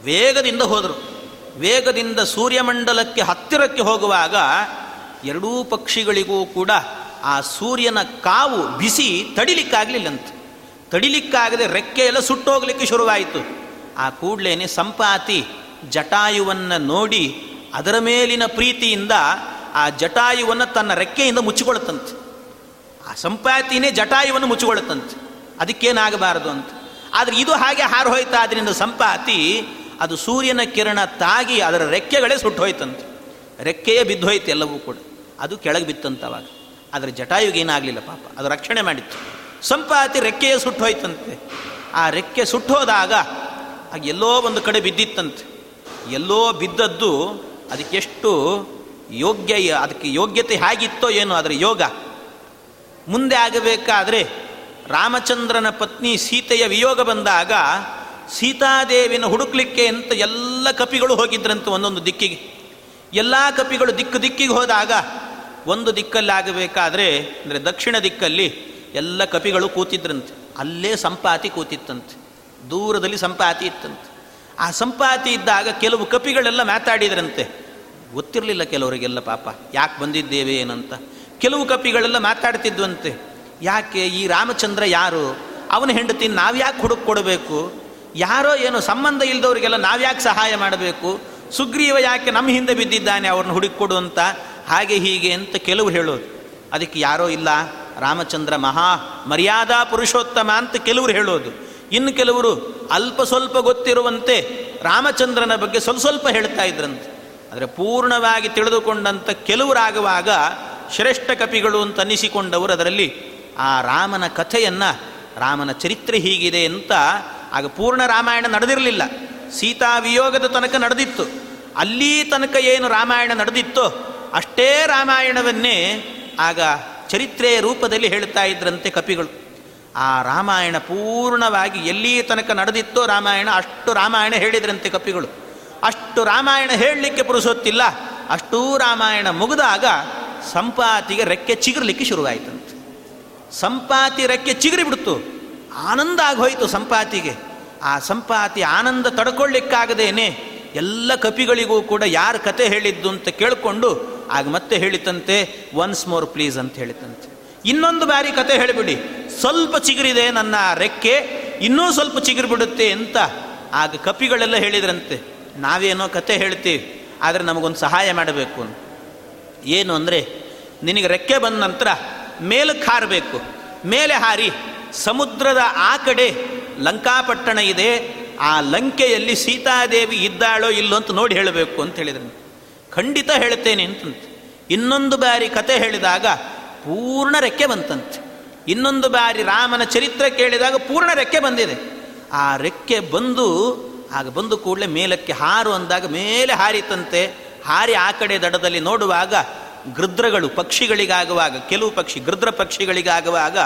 ವೇಗದಿಂದ ಹೋದರು. ವೇಗದಿಂದ ಸೂರ್ಯಮಂಡಲಕ್ಕೆ ಹತ್ತಿರಕ್ಕೆ ಹೋಗುವಾಗ ಎರಡೂ ಪಕ್ಷಿಗಳಿಗೂ ಕೂಡ ಆ ಸೂರ್ಯನ ಕಾವು ಬಿಸಿ ತಡಿಲಿಕ್ಕಾಗಲಿಲ್ಲಂತ. ತಡಿಲಿಕ್ಕಾಗದೆ ರೆಕ್ಕೆ ಎಲ್ಲ ಸುಟ್ಟೋಗ್ಲಿಕ್ಕೆ ಶುರುವಾಯಿತು. ಆ ಕೂಡಲೇನೆ ಸಂಪಾತಿ ಜಟಾಯುವನ್ನು ನೋಡಿ ಅದರ ಮೇಲಿನ ಪ್ರೀತಿಯಿಂದ ಆ ಜಟಾಯುವನ್ನು ತನ್ನ ರೆಕ್ಕೆಯಿಂದ ಮುಚ್ಚಿಕೊಳ್ಳುತ್ತಂತೆ. ಆ ಸಂಪಾತಿನೇ ಜಟಾಯುವನ್ನು ಮುಚ್ಚಿಕೊಳ್ಳುತ್ತಂತೆ. ಅದಕ್ಕೇನಾಗಬಾರದು ಅಂತ. ಆದರೆ ಇದು ಹಾಗೆ ಹಾರು ಹೋಯ್ತಾ ಅದರಿಂದ ಸಂಪಾತಿ ಅದು ಸೂರ್ಯನ ಕಿರಣ ತಾಗಿ ಅದರ ರೆಕ್ಕೆಗಳೇ ಸುಟ್ಟು ಹೋಯ್ತಂತೆ. ರೆಕ್ಕೆಯೇ ಬಿದ್ದೋಯ್ತು ಎಲ್ಲವೂ ಕೂಡ. ಅದು ಕೆಳಗೆ ಬಿತ್ತಂತವಾಗ ಅದರ ಜಟಾಯುಗೆ ಏನಾಗಲಿಲ್ಲ ಪಾಪ. ಅದು ರಕ್ಷಣೆ ಮಾಡಿತ್ತು. ಸಂಪಾತಿ ರೆಕ್ಕೆಯೇ ಸುಟ್ಟು ಹೋಯ್ತಂತೆ. ಆ ರೆಕ್ಕೆ ಸುಟ್ಟೋದಾಗ ಆಗ ಎಲ್ಲೋ ಒಂದು ಕಡೆ ಬಿದ್ದಿತ್ತಂತೆ. ಎಲ್ಲೋ ಬಿದ್ದದ್ದು ಅದಕ್ಕೆಷ್ಟು ಯೋಗ್ಯ, ಅದಕ್ಕೆ ಯೋಗ್ಯತೆ ಹೇಗಿತ್ತೋ ಏನು ಅದರ ಯೋಗ. ಮುಂದೆ ಆಗಬೇಕಾದ್ರೆ ರಾಮಚಂದ್ರನ ಪತ್ನಿ ಸೀತೆಯ ವಿಯೋಗ ಬಂದಾಗ ಸೀತಾದೇವಿನ ಹುಡುಕ್ಲಿಕ್ಕೆ ಅಂತ ಎಲ್ಲ ಕಪಿಗಳು ಹೋಗಿದ್ರಂತೆ ಒಂದೊಂದು ದಿಕ್ಕಿಗೆ. ಎಲ್ಲ ಕಪಿಗಳು ದಿಕ್ಕು ದಿಕ್ಕಿಗೆ ಹೋದಾಗ ಒಂದು ದಿಕ್ಕಲ್ಲಿ ಆಗಬೇಕಾದ್ರೆ, ಅಂದರೆ ದಕ್ಷಿಣ ದಿಕ್ಕಲ್ಲಿ ಎಲ್ಲ ಕಪಿಗಳು ಕೂತಿದ್ರಂತೆ. ಅಲ್ಲೇ ಸಂಪಾತಿ ಕೂತಿತ್ತಂತೆ. ದೂರದಲ್ಲಿ ಸಂಪಾತಿ ಇತ್ತಂತೆ. ಆ ಸಂಪಾತಿ ಇದ್ದಾಗ ಕೆಲವು ಕಪಿಗಳೆಲ್ಲ ಮಾತಾಡಿದ್ರಂತೆ. ಗೊತ್ತಿರಲಿಲ್ಲ ಕೆಲವರಿಗೆಲ್ಲ ಪಾಪ, ಯಾಕೆ ಬಂದಿದ್ದೇವೆ ಏನಂತ. ಕೆಲವು ಕಪಿಗಳೆಲ್ಲ ಮಾತಾಡ್ತಿದ್ವಂತೆ. ಯಾಕೆ, ಈ ರಾಮಚಂದ್ರ ಯಾರು? ಅವನ ಹೆಂಡತಿ ನಾವ್ಯಾಕೆ ಹುಡುಕ್ ಕೊಡಬೇಕು? ಯಾರೋ ಏನೋ ಸಂಬಂಧ ಇಲ್ಲದವರಿಗೆಲ್ಲ ನಾವ್ಯಾಕೆ ಸಹಾಯ ಮಾಡಬೇಕು? ಸುಗ್ರೀವ ಯಾಕೆ ನಮ್ಮ ಹಿಂದೆ ಬಿದ್ದಿದ್ದಾನೆ ಅವ್ರನ್ನ ಹುಡುಕೊಡು ಅಂತ? ಹಾಗೆ ಹೀಗೆ ಅಂತ ಕೆಲವರು ಹೇಳೋದು ಅದಕ್ಕೆ ಯಾರೋ ಇಲ್ಲ, ರಾಮಚಂದ್ರ ಮಹಾ ಮರ್ಯಾದಾ ಪುರುಷೋತ್ತಮ ಅಂತ ಕೆಲವರು ಹೇಳೋದು. ಇನ್ನು ಕೆಲವರು ಅಲ್ಪ ಸ್ವಲ್ಪ ಗೊತ್ತಿರುವಂತೆ ರಾಮಚಂದ್ರನ ಬಗ್ಗೆ ಸ್ವಲ್ಪ ಸ್ವಲ್ಪ ಹೇಳ್ತಾ ಇದ್ರಂತೆ. ಆದರೆ ಪೂರ್ಣವಾಗಿ ತಿಳಿದುಕೊಂಡಂಥ ಕೆಲವರಾಗುವಾಗ ಶ್ರೇಷ್ಠ ಕಪಿಗಳು ಅಂತ ಅನ್ನಿಸಿಕೊಂಡವರು ಅದರಲ್ಲಿ ಆ ರಾಮನ ಕಥೆಯನ್ನು, ರಾಮನ ಚರಿತ್ರೆ ಹೀಗಿದೆ ಅಂತ ಆಗ ಪೂರ್ಣ ರಾಮಾಯಣ ನಡೆದಿರಲಿಲ್ಲ. ಸೀತಾ ವಿಯೋಗದ ತನಕ ನಡೆದಿತ್ತು. ಅಲ್ಲಿ ತನಕ ಏನು ರಾಮಾಯಣ ನಡೆದಿತ್ತೋ ಅಷ್ಟೇ ರಾಮಾಯಣವನ್ನೇ ಆಗ ಚರಿತ್ರೆಯ ರೂಪದಲ್ಲಿ ಹೇಳ್ತಾ ಇದ್ರಂತೆ ಕಪಿಗಳು. ಆ ರಾಮಾಯಣ ಪೂರ್ಣವಾಗಿ ಎಲ್ಲಿ ತನಕ ನಡೆದಿತ್ತೋ ರಾಮಾಯಣ ಅಷ್ಟು ರಾಮಾಯಣ ಹೇಳಿದ್ರಂತೆ ಕಪಿಗಳು. ಅಷ್ಟು ರಾಮಾಯಣ ಹೇಳಲಿಕ್ಕೆ ಪುರುಸೊತ್ತಿಲ್ಲ ಅಷ್ಟೂ ರಾಮಾಯಣ ಮುಗಿದಾಗ ಸಂಪಾತಿಗೆ ರೆಕ್ಕೆ ಚಿಗುರ್ಲಿಕ್ಕೆ ಶುರುವಾಯಿತಂತೆ. ಸಂಪಾತಿ ರೆಕ್ಕೆ ಚಿಗುರಿ ಬಿಡ್ತು. ಆನಂದ ಆಗೋಯ್ತು ಸಂಪಾತಿಗೆ. ಆ ಸಂಪಾತಿ ಆನಂದ ತಡ್ಕೊಳ್ಳಿಕ್ಕಾಗದೇನೆ ಎಲ್ಲ ಕಪಿಗಳಿಗೂ ಕೂಡ ಯಾರು ಕತೆ ಹೇಳಿದ್ದು ಅಂತ ಕೇಳಿಕೊಂಡು ಆಗ ಮತ್ತೆ ಹೇಳಿತಂತೆ ಒನ್ಸ್ ಮೋರ್ ಪ್ಲೀಸ್ ಅಂತ ಹೇಳಿತಂತೆ. ಇನ್ನೊಂದು ಬಾರಿ ಕತೆ ಹೇಳಿಬಿಡಿ. ಸ್ವಲ್ಪ ಚಿಗುರಿದೆ ನನ್ನ ರೆಕ್ಕೆ, ಇನ್ನೂ ಸ್ವಲ್ಪ ಚಿಗುರು ಬಿಡುತ್ತೆ ಅಂತ ಆಗ ಕಪಿಗಳೆಲ್ಲ ಹೇಳಿದ್ರಂತೆ. ನಾವೇನೋ ಕತೆ ಹೇಳ್ತೀವಿ, ಆದರೆ ನಮಗೊಂದು ಸಹಾಯ ಮಾಡಬೇಕು ಏನು ಅಂದರೆ, ನಿನಗೆ ರೆಕ್ಕೆ ಬಂದ ನಂತರ ಮೇಲಕ್ಕೆ ಹಾರಬೇಕು. ಮೇಲೆ ಹಾರಿ ಸಮುದ್ರದ ಆ ಕಡೆ ಲಂಕಾಪಟ್ಟಣ ಇದೆ, ಆ ಲಂಕೆಯಲ್ಲಿ ಸೀತಾದೇವಿ ಇದ್ದಾಳೋ ಇಲ್ಲೋ ಅಂತ ನೋಡಿ ಹೇಳಬೇಕು ಅಂತ ಹೇಳಿದ್ರು ಖಂಡಿತ ಹೇಳ್ತೇನೆ ಅಂತ ಇನ್ನೊಂದು ಬಾರಿ ಕತೆ ಹೇಳಿದಾಗ ಪೂರ್ಣ ರೆಕ್ಕೆ ಬಂತಂತೆ. ಇನ್ನೊಂದು ಬಾರಿ ರಾಮನ ಚರಿತ್ರೆ ಕೇಳಿದಾಗ ಪೂರ್ಣ ರೆಕ್ಕೆ ಬಂದಿದೆ. ಆ ರೆಕ್ಕೆ ಬಂದು, ಆಗ ಬಂದು ಕೂಡಲೇ ಮೇಲಕ್ಕೆ ಹಾರು ಅಂದಾಗ ಮೇಲೆ ಹಾರಿತಂತೆ. ಹಾರಿ ಆ ಕಡೆ ದಡದಲ್ಲಿ ನೋಡುವಾಗ ಗೃದ್ರಗಳು ಪಕ್ಷಿಗಳಿಗಾಗುವಾಗ, ಕೆಲವು ಪಕ್ಷಿ ಗೃದ್ರ ಪಕ್ಷಿಗಳಿಗಾಗುವಾಗ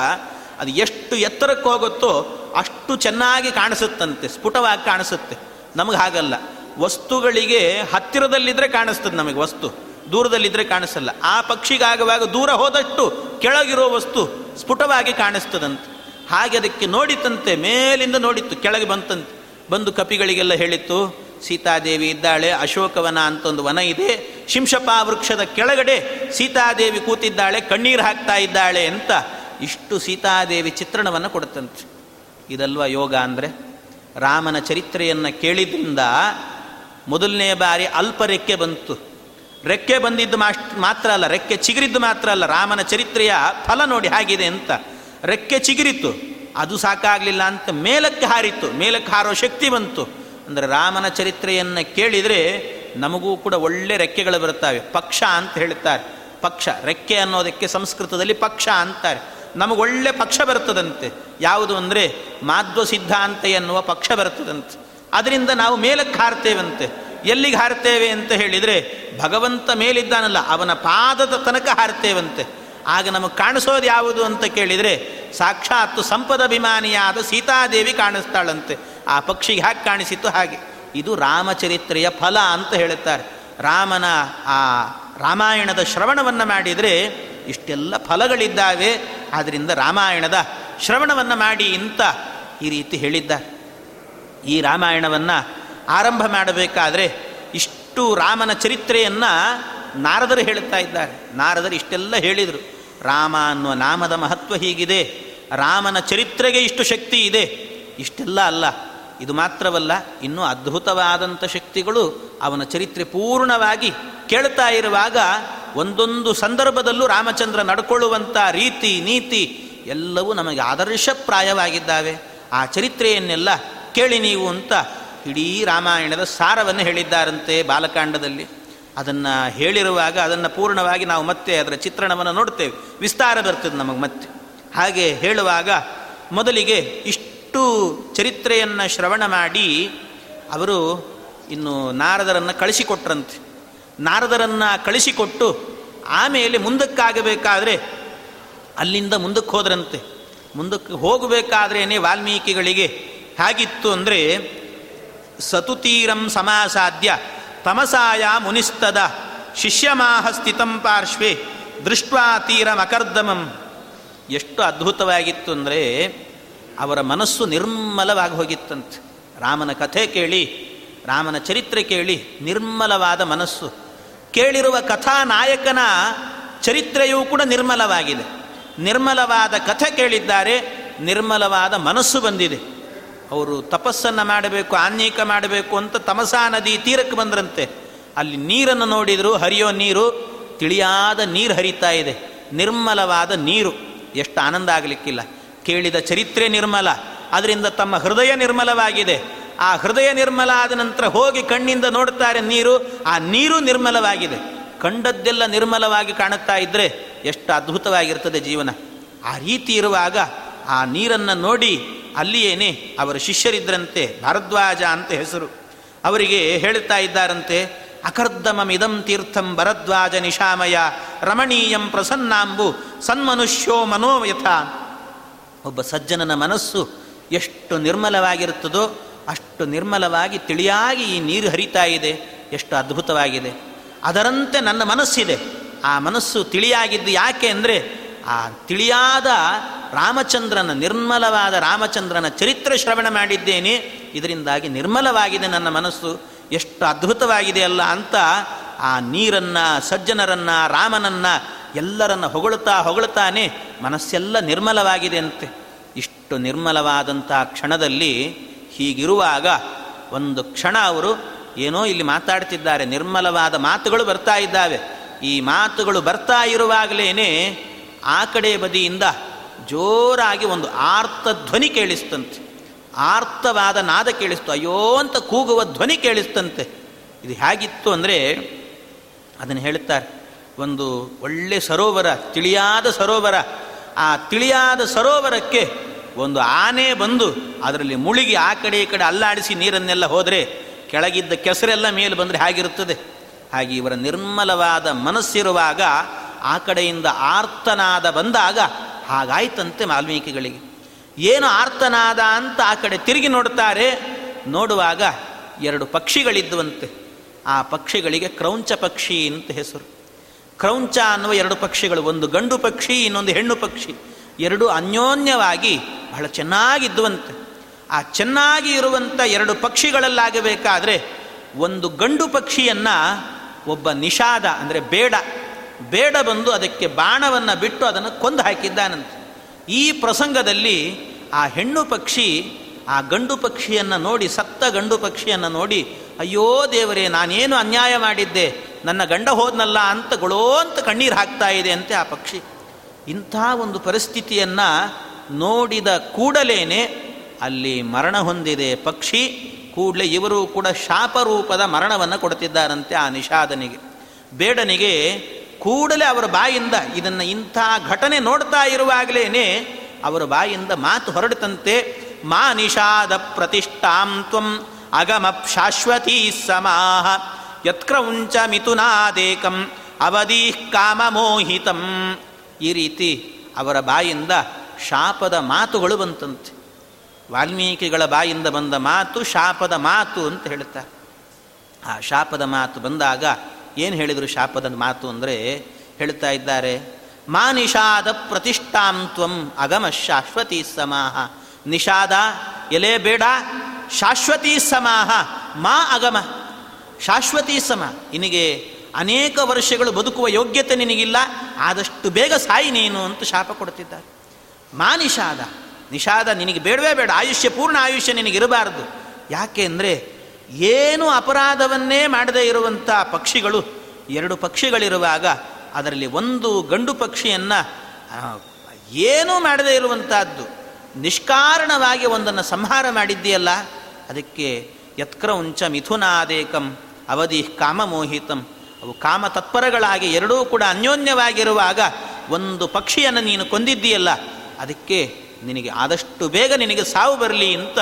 ಅದು ಎಷ್ಟು ಎತ್ತರಕ್ಕೆ ಹೋಗುತ್ತೋ ಅಷ್ಟು ಚೆನ್ನಾಗಿ ಕಾಣಿಸುತ್ತಂತೆ, ಸ್ಫುಟವಾಗಿ ಕಾಣಿಸುತ್ತೆ. ನಮಗೆ ಹಾಗಲ್ಲ. ವಸ್ತುಗಳಿಗೆ ಹತ್ತಿರದಲ್ಲಿದ್ದರೆ ಕಾಣಿಸ್ತದೆ ನಮಗೆ ವಸ್ತು ದೂರದಲ್ಲಿದ್ದರೆ ಕಾಣಿಸಲ್ಲ. ಆ ಪಕ್ಷಿಗಾಗುವಾಗ ದೂರ ಹೋದಷ್ಟು ಕೆಳಗಿರೋ ವಸ್ತು ಸ್ಫುಟವಾಗಿ ಕಾಣಿಸ್ತದಂತೆ. ಹಾಗೆ ಅದಕ್ಕೆ ನೋಡಿತಂತೆ, ಮೇಲಿಂದ ನೋಡಿತ್ತು, ಕೆಳಗೆ ಬಂತಂತೆ. ಬಂದು ಕಪಿಗಳಿಗೆಲ್ಲ ಹೇಳಿತ್ತು, ಸೀತಾದೇವಿ ಇದ್ದಾಳೆ, ಅಶೋಕವನ ಅಂತ ಒಂದು ವನ ಇದೆ ಶಿಂಶಪಾ ವೃಕ್ಷದ ಕೆಳಗಡೆ ಸೀತಾದೇವಿ ಕೂತಿದ್ದಾಳೆ, ಕಣ್ಣೀರು ಹಾಕ್ತಾ ಇದ್ದಾಳೆ ಅಂತ ಇಷ್ಟು ಸೀತಾದೇವಿ ಚಿತ್ರಣವನ್ನು ಕೊಡುತ್ತಂತೆ. ಇದಲ್ವ ಯೋಗ ಅಂದರೆ? ರಾಮನ ಚರಿತ್ರೆಯನ್ನು ಕೇಳಿದ್ರಿಂದ ಮೊದಲನೇ ಬಾರಿ ಅಲ್ಪ ರೆಕ್ಕೆ ಬಂತು. ರೆಕ್ಕೆ ಬಂದಿದ್ದು ಮಾತ್ರ ಅಲ್ಲ, ರೆಕ್ಕೆ ಚಿಗುರಿದ್ದು ಮಾತ್ರ ಅಲ್ಲ, ರಾಮನ ಚರಿತ್ರೆಯ ಫಲ ನೋಡಿ ಹಾಗಿದೆ ಅಂತ. ರೆಕ್ಕೆ ಚಿಗುರಿತು. ಅದು ಸಾಕಾಗಲಿಲ್ಲ ಅಂತ ಮೇಲಕ್ಕೆ ಹಾರಿತ್ತು, ಮೇಲಕ್ಕೆ ಹಾರೋ ಶಕ್ತಿ ಬಂತು. ಅಂದರೆ ರಾಮನ ಚರಿತ್ರೆಯನ್ನು ಕೇಳಿದರೆ ನಮಗೂ ಕೂಡ ಒಳ್ಳೆ ರೆಕ್ಕೆಗಳು ಬರುತ್ತವೆ. ಪಕ್ಷ ಅಂತ ಹೇಳ್ತಾರೆ. ಪಕ್ಷ, ರೆಕ್ಕೆ ಅನ್ನೋದಕ್ಕೆ ಸಂಸ್ಕೃತದಲ್ಲಿ ಪಕ್ಷ ಅಂತಾರೆ. ನಮಗೊಳ್ಳೆ ಪಕ್ಷ ಬರ್ತದಂತೆ. ಯಾವುದು ಅಂದರೆ ಮಾಧ್ವ ಸಿದ್ಧಾಂತ ಎನ್ನುವ ಪಕ್ಷ ಬರ್ತದಂತೆ. ಅದರಿಂದ ನಾವು ಮೇಲಕ್ಕೆ ಹಾರ್ತೇವಂತೆ. ಎಲ್ಲಿಗೆ ಹಾರ್ತೇವೆ ಅಂತ ಹೇಳಿದರೆ ಭಗವಂತ ಮೇಲಿದ್ದಾನಲ್ಲ, ಅವನ ಪಾದದ ತನಕ ಹಾರ್ತೇವಂತೆ. ಆಗ ನಮಗೆ ಕಾಣಿಸೋದು ಯಾವುದು ಅಂತ ಕೇಳಿದರೆ ಸಾಕ್ಷಾತ್ತು ಸಂಪದಭಿಮಾನಿಯಾದ ಸೀತಾದೇವಿ ಕಾಣಿಸ್ತಾಳಂತೆ. ಆ ಪಕ್ಷಿಗೆ ಹಾಗೆ ಕಾಣಿಸಿತ್ತು ಹಾಗೆ. ಇದು ರಾಮಚರಿತ್ರೆಯ ಫಲ ಅಂತ ಹೇಳುತ್ತಾರೆ. ರಾಮನ ಆ ರಾಮಾಯಣದ ಶ್ರವಣವನ್ನು ಮಾಡಿದರೆ ಇಷ್ಟೆಲ್ಲ ಫಲಗಳಿದ್ದಾವೆ. ಆದ್ದರಿಂದ ರಾಮಾಯಣದ ಶ್ರವಣವನ್ನು ಮಾಡಿ ಅಂತ ಈ ರೀತಿ ಹೇಳಿದ್ದಾರೆ. ಈ ರಾಮಾಯಣವನ್ನು ಆರಂಭ ಮಾಡಬೇಕಾದ್ರೆ ಇಷ್ಟು ರಾಮನ ಚರಿತ್ರೆಯನ್ನು ನಾರದರು ಹೇಳುತ್ತಾ ಇದ್ದಾರೆ. ನಾರದರು ಇಷ್ಟೆಲ್ಲ ಹೇಳಿದರು. ರಾಮ ಅನ್ನುವ ನಾಮದ ಮಹತ್ವ ಹೀಗಿದೆ. ರಾಮನ ಚರಿತ್ರೆಗೆ ಇಷ್ಟು ಶಕ್ತಿ ಇದೆ. ಇಷ್ಟೆಲ್ಲ ಅಲ್ಲ. ಇದು ಮಾತ್ರವಲ್ಲ, ಇನ್ನೂ ಅದ್ಭುತವಾದಂಥ ಶಕ್ತಿಗಳು ಅವನ ಚರಿತ್ರೆ ಪೂರ್ಣವಾಗಿ ಕೇಳ್ತಾ ಇರುವಾಗ ಒಂದೊಂದು ಸಂದರ್ಭದಲ್ಲೂ ರಾಮಚಂದ್ರ ನಡ್ಕೊಳ್ಳುವಂಥ ರೀತಿ, ನೀತಿ ಎಲ್ಲವೂ ನಮಗೆ ಆದರ್ಶಪ್ರಾಯವಾಗಿದ್ದಾವೆ. ಆ ಚರಿತ್ರೆಯನ್ನೆಲ್ಲ ಕೇಳಿ ನೀವು ಅಂತ ಇಡೀ ರಾಮಾಯಣದ ಸಾರವನ್ನು ಹೇಳಿದ್ದಾರಂತೆ ಬಾಲಕಾಂಡದಲ್ಲಿ. ಅದನ್ನು ಹೇಳಿರುವಾಗ ಅದನ್ನು ಪೂರ್ಣವಾಗಿ ನಾವು ಮತ್ತೆ ಅದರ ಚಿತ್ರಣವನ್ನು ನೋಡ್ತೇವೆ. ವಿಸ್ತಾರ ಬರ್ತದೆ ನಮಗೆ ಮತ್ತೆ. ಹಾಗೆ ಹೇಳುವಾಗ ಮೊದಲಿಗೆ ಇಷ್ಟು ಚರಿತ್ರೆಯನ್ನು ಶ್ರವಣ ಮಾಡಿ ಅವರು ಇನ್ನು ನಾರದರನ್ನು ಕಳಿಸಿಕೊಟ್ರಂತೆ. ನಾರದರನ್ನು ಕಳಿಸಿಕೊಟ್ಟು ಆಮೇಲೆ ಮುಂದಕ್ಕಾಗಬೇಕಾದ್ರೆ ಅಲ್ಲಿಂದ ಮುಂದಕ್ಕೆ ಹೋದ್ರಂತೆ. ಮುಂದಕ್ಕೆ ಹೋಗಬೇಕಾದ್ರೇನೆ ವಾಲ್ಮೀಕಿಗಳಿಗೆ ಹೇಗಿತ್ತು ಅಂದರೆ, ಸತುತೀರಂ ಸಮಾಸಾಧ್ಯ, ತಮಸಾಯ ಮುನಿಸ್ತದ ಶಿಷ್ಯಮಾಹ ಸ್ಥಿತಂ ಪಾರ್ಶ್ವೆ ದೃಷ್ಟ್ವಾ ತೀರಮಕರ್ದಮಂ. ಎಷ್ಟು ಅದ್ಭುತವಾಗಿತ್ತು ಅಂದರೆ, ಅವರ ಮನಸ್ಸು ನಿರ್ಮಲವಾಗಿ ಹೋಗಿತ್ತಂತೆ. ರಾಮನ ಕಥೆ ಕೇಳಿ, ರಾಮನ ಚರಿತ್ರೆ ಕೇಳಿ ನಿರ್ಮಲವಾದ ಮನಸ್ಸು. ಕೇಳಿರುವ ಕಥಾನಾಯಕನ ಚರಿತ್ರೆಯೂ ಕೂಡ ನಿರ್ಮಲವಾಗಿದೆ. ನಿರ್ಮಲವಾದ ಕಥೆ ಕೇಳಿದ್ದಾರೆ, ನಿರ್ಮಲವಾದ ಮನಸ್ಸು ಬಂದಿದೆ. ಅವರು ತಪಸ್ಸನ್ನು ಮಾಡಬೇಕು ಆನ್ಯಕ ಮಾಡಬೇಕು ಅಂತ ತಮಸಾ ನದಿ ತೀರಕ್ಕೆ ಬಂದ್ರಂತೆ. ಅಲ್ಲಿ ನೀರನ್ನು ನೋಡಿದರು, ಹರಿಯೋ ನೀರು, ತಿಳಿಯಾದ ನೀರು ಹರಿತಾ ಇದೆ. ನಿರ್ಮಲವಾದ ನೀರು. ಎಷ್ಟು ಆನಂದ ಆಗಲಿಕ್ಕಿಲ್ಲ. ಕೇಳಿದ ಚರಿತ್ರೆ ನಿರ್ಮಲ ಅದರಿಂದ ತಮ್ಮ ಹೃದಯ ನಿರ್ಮಲವಾಗಿದೆ. ಆ ಹೃದಯ ನಿರ್ಮಲ ಆದ ನಂತರ ಹೋಗಿ ಕಣ್ಣಿಂದ ನೋಡುತ್ತಾರೆ ನೀರು. ಆ ನೀರು ನಿರ್ಮಲವಾಗಿದೆ. ಕಂಡದ್ದೆಲ್ಲ ನಿರ್ಮಲವಾಗಿ ಕಾಣುತ್ತಾ ಇದ್ದರೆ ಎಷ್ಟು ಅದ್ಭುತವಾಗಿರ್ತದೆ ಜೀವನ. ಆ ರೀತಿ ಇರುವಾಗ ಆ ನೀರನ್ನು ನೋಡಿ ಅಲ್ಲಿಯೇನೆ ಅವರ ಶಿಷ್ಯರಿದ್ರಂತೆ, ಭಾರದ್ವಾಜ ಅಂತ ಹೆಸರು. ಅವರಿಗೆ ಹೇಳುತ್ತಾ ಇದ್ದಾರಂತೆ ಅಕರ್ದಮಮಿದಂ ತೀರ್ಥಂ ಭರದ್ವಾಜ ನಿಶಾಮಯ, ರಮಣೀಯಂ ಪ್ರಸನ್ನಾಂಬು, ಸನ್ಮನುಷ್ಯೋ ಮನೋಯಥ. ಒಬ್ಬ ಸಜ್ಜನನ ಮನಸ್ಸು ಎಷ್ಟು ನಿರ್ಮಲವಾಗಿರುತ್ತದೋ ಅಷ್ಟು ನಿರ್ಮಲವಾಗಿ, ತಿಳಿಯಾಗಿ ಈ ನೀರು ಹರಿತಾ ಇದೆ. ಎಷ್ಟು ಅದ್ಭುತವಾಗಿದೆ. ಅದರಂತೆ ನನ್ನ ಮನಸ್ಸಿದೆ. ಆ ಮನಸ್ಸು ತಿಳಿಯಾಗಿದ್ದು ಯಾಕೆ ಅಂದರೆ, ಆ ತಿಳಿಯಾದ ರಾಮಚಂದ್ರನ, ನಿರ್ಮಲವಾದ ರಾಮಚಂದ್ರನ ಚರಿತ್ರೆ ಶ್ರವಣ ಮಾಡಿದ್ದೇನೆ. ಇದರಿಂದಾಗಿ ನಿರ್ಮಲವಾಗಿದೆ ನನ್ನ ಮನಸ್ಸು. ಎಷ್ಟು ಅದ್ಭುತವಾಗಿದೆ ಅಲ್ಲ ಅಂತ, ಆ ನೀರನ್ನು, ಸಜ್ಜನರನ್ನು, ರಾಮನನ್ನು ಎಲ್ಲರನ್ನು ಹೊಗಳುತ್ತಾ ಹೊಗಳುತ್ತಾನೆ. ಮನಸ್ಸೆಲ್ಲ ನಿರ್ಮಲವಾಗಿದೆ ಅಂತೆ. ಇಷ್ಟು ನಿರ್ಮಲವಾದಂಥ ಕ್ಷಣದಲ್ಲಿ ಹೀಗಿರುವಾಗ ಒಂದು ಕ್ಷಣ ಅವರು ಏನೋ ಇಲ್ಲಿ ಮಾತಾಡ್ತಿದ್ದಾರೆ, ನಿರ್ಮಲವಾದ ಮಾತುಗಳು ಬರ್ತಾ ಇದ್ದಾವೆ. ಈ ಮಾತುಗಳು ಬರ್ತಾ ಇರುವಾಗಲೇ ಆ ಕಡೆ ಬದಿಯಿಂದ ಜೋರಾಗಿ ಒಂದು ಆರ್ತ ಧ್ವನಿ ಕೇಳಿಸ್ತಂತೆ. ಆರ್ತವಾದ ನಾದ ಕೇಳಿಸ್ತು. ಅಯ್ಯೋ ಅಂತ ಕೂಗುವ ಧ್ವನಿ ಕೇಳಿಸ್ತಂತೆ. ಇದು ಹೇಗಿತ್ತು ಅಂದರೆ ಅದನ್ನು ಹೇಳುತ್ತಾರೆ ಒಂದು ಒಳ್ಳೆ ಸರೋವರ, ತಿಳಿಯಾದ ಸರೋವರ. ಆ ತಿಳಿಯಾದ ಸರೋವರಕ್ಕೆ ಒಂದು ಆನೆ ಬಂದು ಅದರಲ್ಲಿ ಮುಳುಗಿ ಆ ಕಡೆ ಈ ಕಡೆ ಅಲ್ಲಾಡಿಸಿ ನೀರನ್ನೆಲ್ಲ ಹೋದರೆ ಕೆಳಗಿದ್ದ ಕೆಸರೆಲ್ಲ ಮೇಲೆ ಬಂದರೆ ಹಾಗಿರುತ್ತದೆ. ಹಾಗೆ ಇವರ ನಿರ್ಮಲವಾದ ಮನಸ್ಸಿರುವಾಗ ಆ ಕಡೆಯಿಂದ ಆರ್ತನಾದ ಬಂದಾಗ ಹಾಗಾಯ್ತಂತೆ ವಾಲ್ಮೀಕಿಗಳಿಗೆ. ಏನು ಆರ್ತನಾದ ಅಂತ ಆ ಕಡೆ ತಿರುಗಿ ನೋಡ್ತಾರೆ ನೋಡುವಾಗ ಎರಡು ಪಕ್ಷಿಗಳಿದ್ದುವಂತೆ. ಆ ಪಕ್ಷಿಗಳಿಗೆ ಕ್ರೌಂಚ ಪಕ್ಷಿ ಅಂತ ಹೆಸರು. ಕ್ರೌಂಚ ಅನ್ನುವ ಎರಡು ಪಕ್ಷಿಗಳು, ಒಂದು ಗಂಡು ಪಕ್ಷಿ, ಇನ್ನೊಂದು ಹೆಣ್ಣು ಪಕ್ಷಿ. ಎರಡು ಅನ್ಯೋನ್ಯವಾಗಿ ಬಹಳ ಚೆನ್ನಾಗಿದ್ದುವಂತೆ ಆ ಚೆನ್ನಾಗಿ ಇರುವಂಥ ಎರಡು ಪಕ್ಷಿಗಳಲ್ಲಾಗಬೇಕಾದ್ರೆ ಒಂದು ಗಂಡು ಪಕ್ಷಿಯನ್ನು ಒಬ್ಬ ನಿಷಾದ, ಅಂದರೆ ಬೇಡ ಬೇಡ ಬಂದು ಅದಕ್ಕೆ ಬಾಣವನ್ನು ಬಿಟ್ಟು ಅದನ್ನು ಕೊಂದು ಹಾಕಿದ್ದಾನಂತೆ. ಈ ಪ್ರಸಂಗದಲ್ಲಿ ಆ ಹೆಣ್ಣು ಪಕ್ಷಿ, ಆ ಗಂಡು ಪಕ್ಷಿಯನ್ನು ನೋಡಿ, ಸತ್ತ ಗಂಡು ಪಕ್ಷಿಯನ್ನು ನೋಡಿ, ಅಯ್ಯೋ ದೇವರೇ, ನಾನೇನು ಅನ್ಯಾಯ ಮಾಡಿದ್ದೆ, ನನ್ನ ಗಂಡ ಹೋದ್ನಲ್ಲ ಅಂತ ಗೊಳೋ ಅಂತ ಕಣ್ಣೀರು ಹಾಕ್ತಾ ಇದೆ ಅಂತೆ ಆ ಪಕ್ಷಿ. ಇಂಥ ಒಂದು ಪರಿಸ್ಥಿತಿಯನ್ನು ನೋಡಿದ ಕೂಡಲೇನೆ ಅಲ್ಲಿ ಮರಣ ಹೊಂದಿದೆ ಪಕ್ಷಿ, ಕೂಡಲೇ ಇವರು ಕೂಡ ಶಾಪರೂಪದ ಮರಣವನ್ನು ಕೊಡ್ತಿದ್ದಾರಂತೆ ಆ ನಿಷಾದನಿಗೆ. ಬೇಡನಿಗೆ ಕೂಡಲೇ ಅವರ ಬಾಯಿಂದ ಇದನ್ನು ಇಂಥ ಘಟನೆ ನೋಡ್ತಾ ಇರುವಾಗಲೇ ಅವರ ಬಾಯಿಂದ ಮಾತು ಹೊರಡತಂತೆ ಮಾ ನಿಷಾದ ಪ್ರತಿಷ್ಠಾಂ ತ್ವಂ ಅಗಮ ಶಾಶ್ವತೀ ಸಮಾಹ, ಯತ್ಕ್ರೌಂಚ ಮಿಥುನಾದೇಕಂ ಅವಧಿ ಕಾಮಮೋಹಿತಂ ಈ ರೀತಿ ಅವರ ಬಾಯಿಂದ ಶಾಪದ ಮಾತುಗಳು ಬಂತಂತೆ. ವಾಲ್ಮೀಕಿಗಳ ಬಾಯಿಂದ ಬಂದ ಮಾತು ಶಾಪದ ಮಾತು ಅಂತ ಹೇಳ್ತಾರೆ. ಆ ಶಾಪದ ಮಾತು ಬಂದಾಗ ಏನು ಹೇಳಿದರು ಶಾಪದ ಮಾತು ಅಂದರೆ ಹೇಳ್ತಾ ಇದ್ದಾರೆ ಮಾ ನಿಷಾದ ಪ್ರತಿಷ್ಠಾಂತ್ವಂ ಅಗಮ ಶಾಶ್ವತಿ ಸಮಾಹ, ನಿಷಾದ ಎಲೆ ಬೇಡ ಶಾಶ್ವತಿ ಸಮಾಹ, ಮಾ ಅಗಮ ಶಾಶ್ವತಿ ಸಮ. ನಿನಗೆ ಅನೇಕ ವರ್ಷಗಳು ಬದುಕುವ ಯೋಗ್ಯತೆ ನಿನಗಿಲ್ಲ, ಆದಷ್ಟು ಬೇಗ ಸಾಯಿ ನೀನು ಅಂತ ಶಾಪ ಕೊಡ್ತಿದ್ದಾರೆ ಮಾ ನಿಷಾದ ನಿಷಾದ ನಿನಗೆ ಬೇಡವೇ ಬೇಡ, ಆಯುಷ್ಯ, ಪೂರ್ಣ ಆಯುಷ್ಯ ನಿನಗಿರಬಾರದು. ಯಾಕೆ ಅಂದರೆ ಏನು ಅಪರಾಧವನ್ನೇ ಮಾಡದೇ ಇರುವಂಥ ಪಕ್ಷಿಗಳು, ಎರಡು ಪಕ್ಷಿಗಳಿರುವಾಗ ಅದರಲ್ಲಿ ಒಂದು ಗಂಡು ಪಕ್ಷಿಯನ್ನು ಏನೂ ಮಾಡದೇ ಇರುವಂತಹದ್ದು ನಿಷ್ಕಾರಣವಾಗಿ ಒಂದನ್ನು ಸಂಹಾರ ಮಾಡಿದ್ದೀಯಲ್ಲ, ಅದಕ್ಕೆ ಯತ್ಕ್ರೌಂಚ ಮಿಥುನಾದೇಕಂ ಅವಧಿ ಕಾಮಮೋಹಿತಂ. ಅವು ಕಾಮ ತತ್ಪರಗಳಾಗಿ ಎರಡೂ ಕೂಡ ಅನ್ಯೋನ್ಯವಾಗಿರುವಾಗ ಒಂದು ಪಕ್ಷಿಯನ್ನು ನೀನು ಕೊಂದಿದ್ದೀಯಲ್ಲ, ಅದಕ್ಕೆ ನಿನಗೆ ಆದಷ್ಟು ಬೇಗ ನಿನಗೆ ಸಾವು ಬರಲಿ ಅಂತ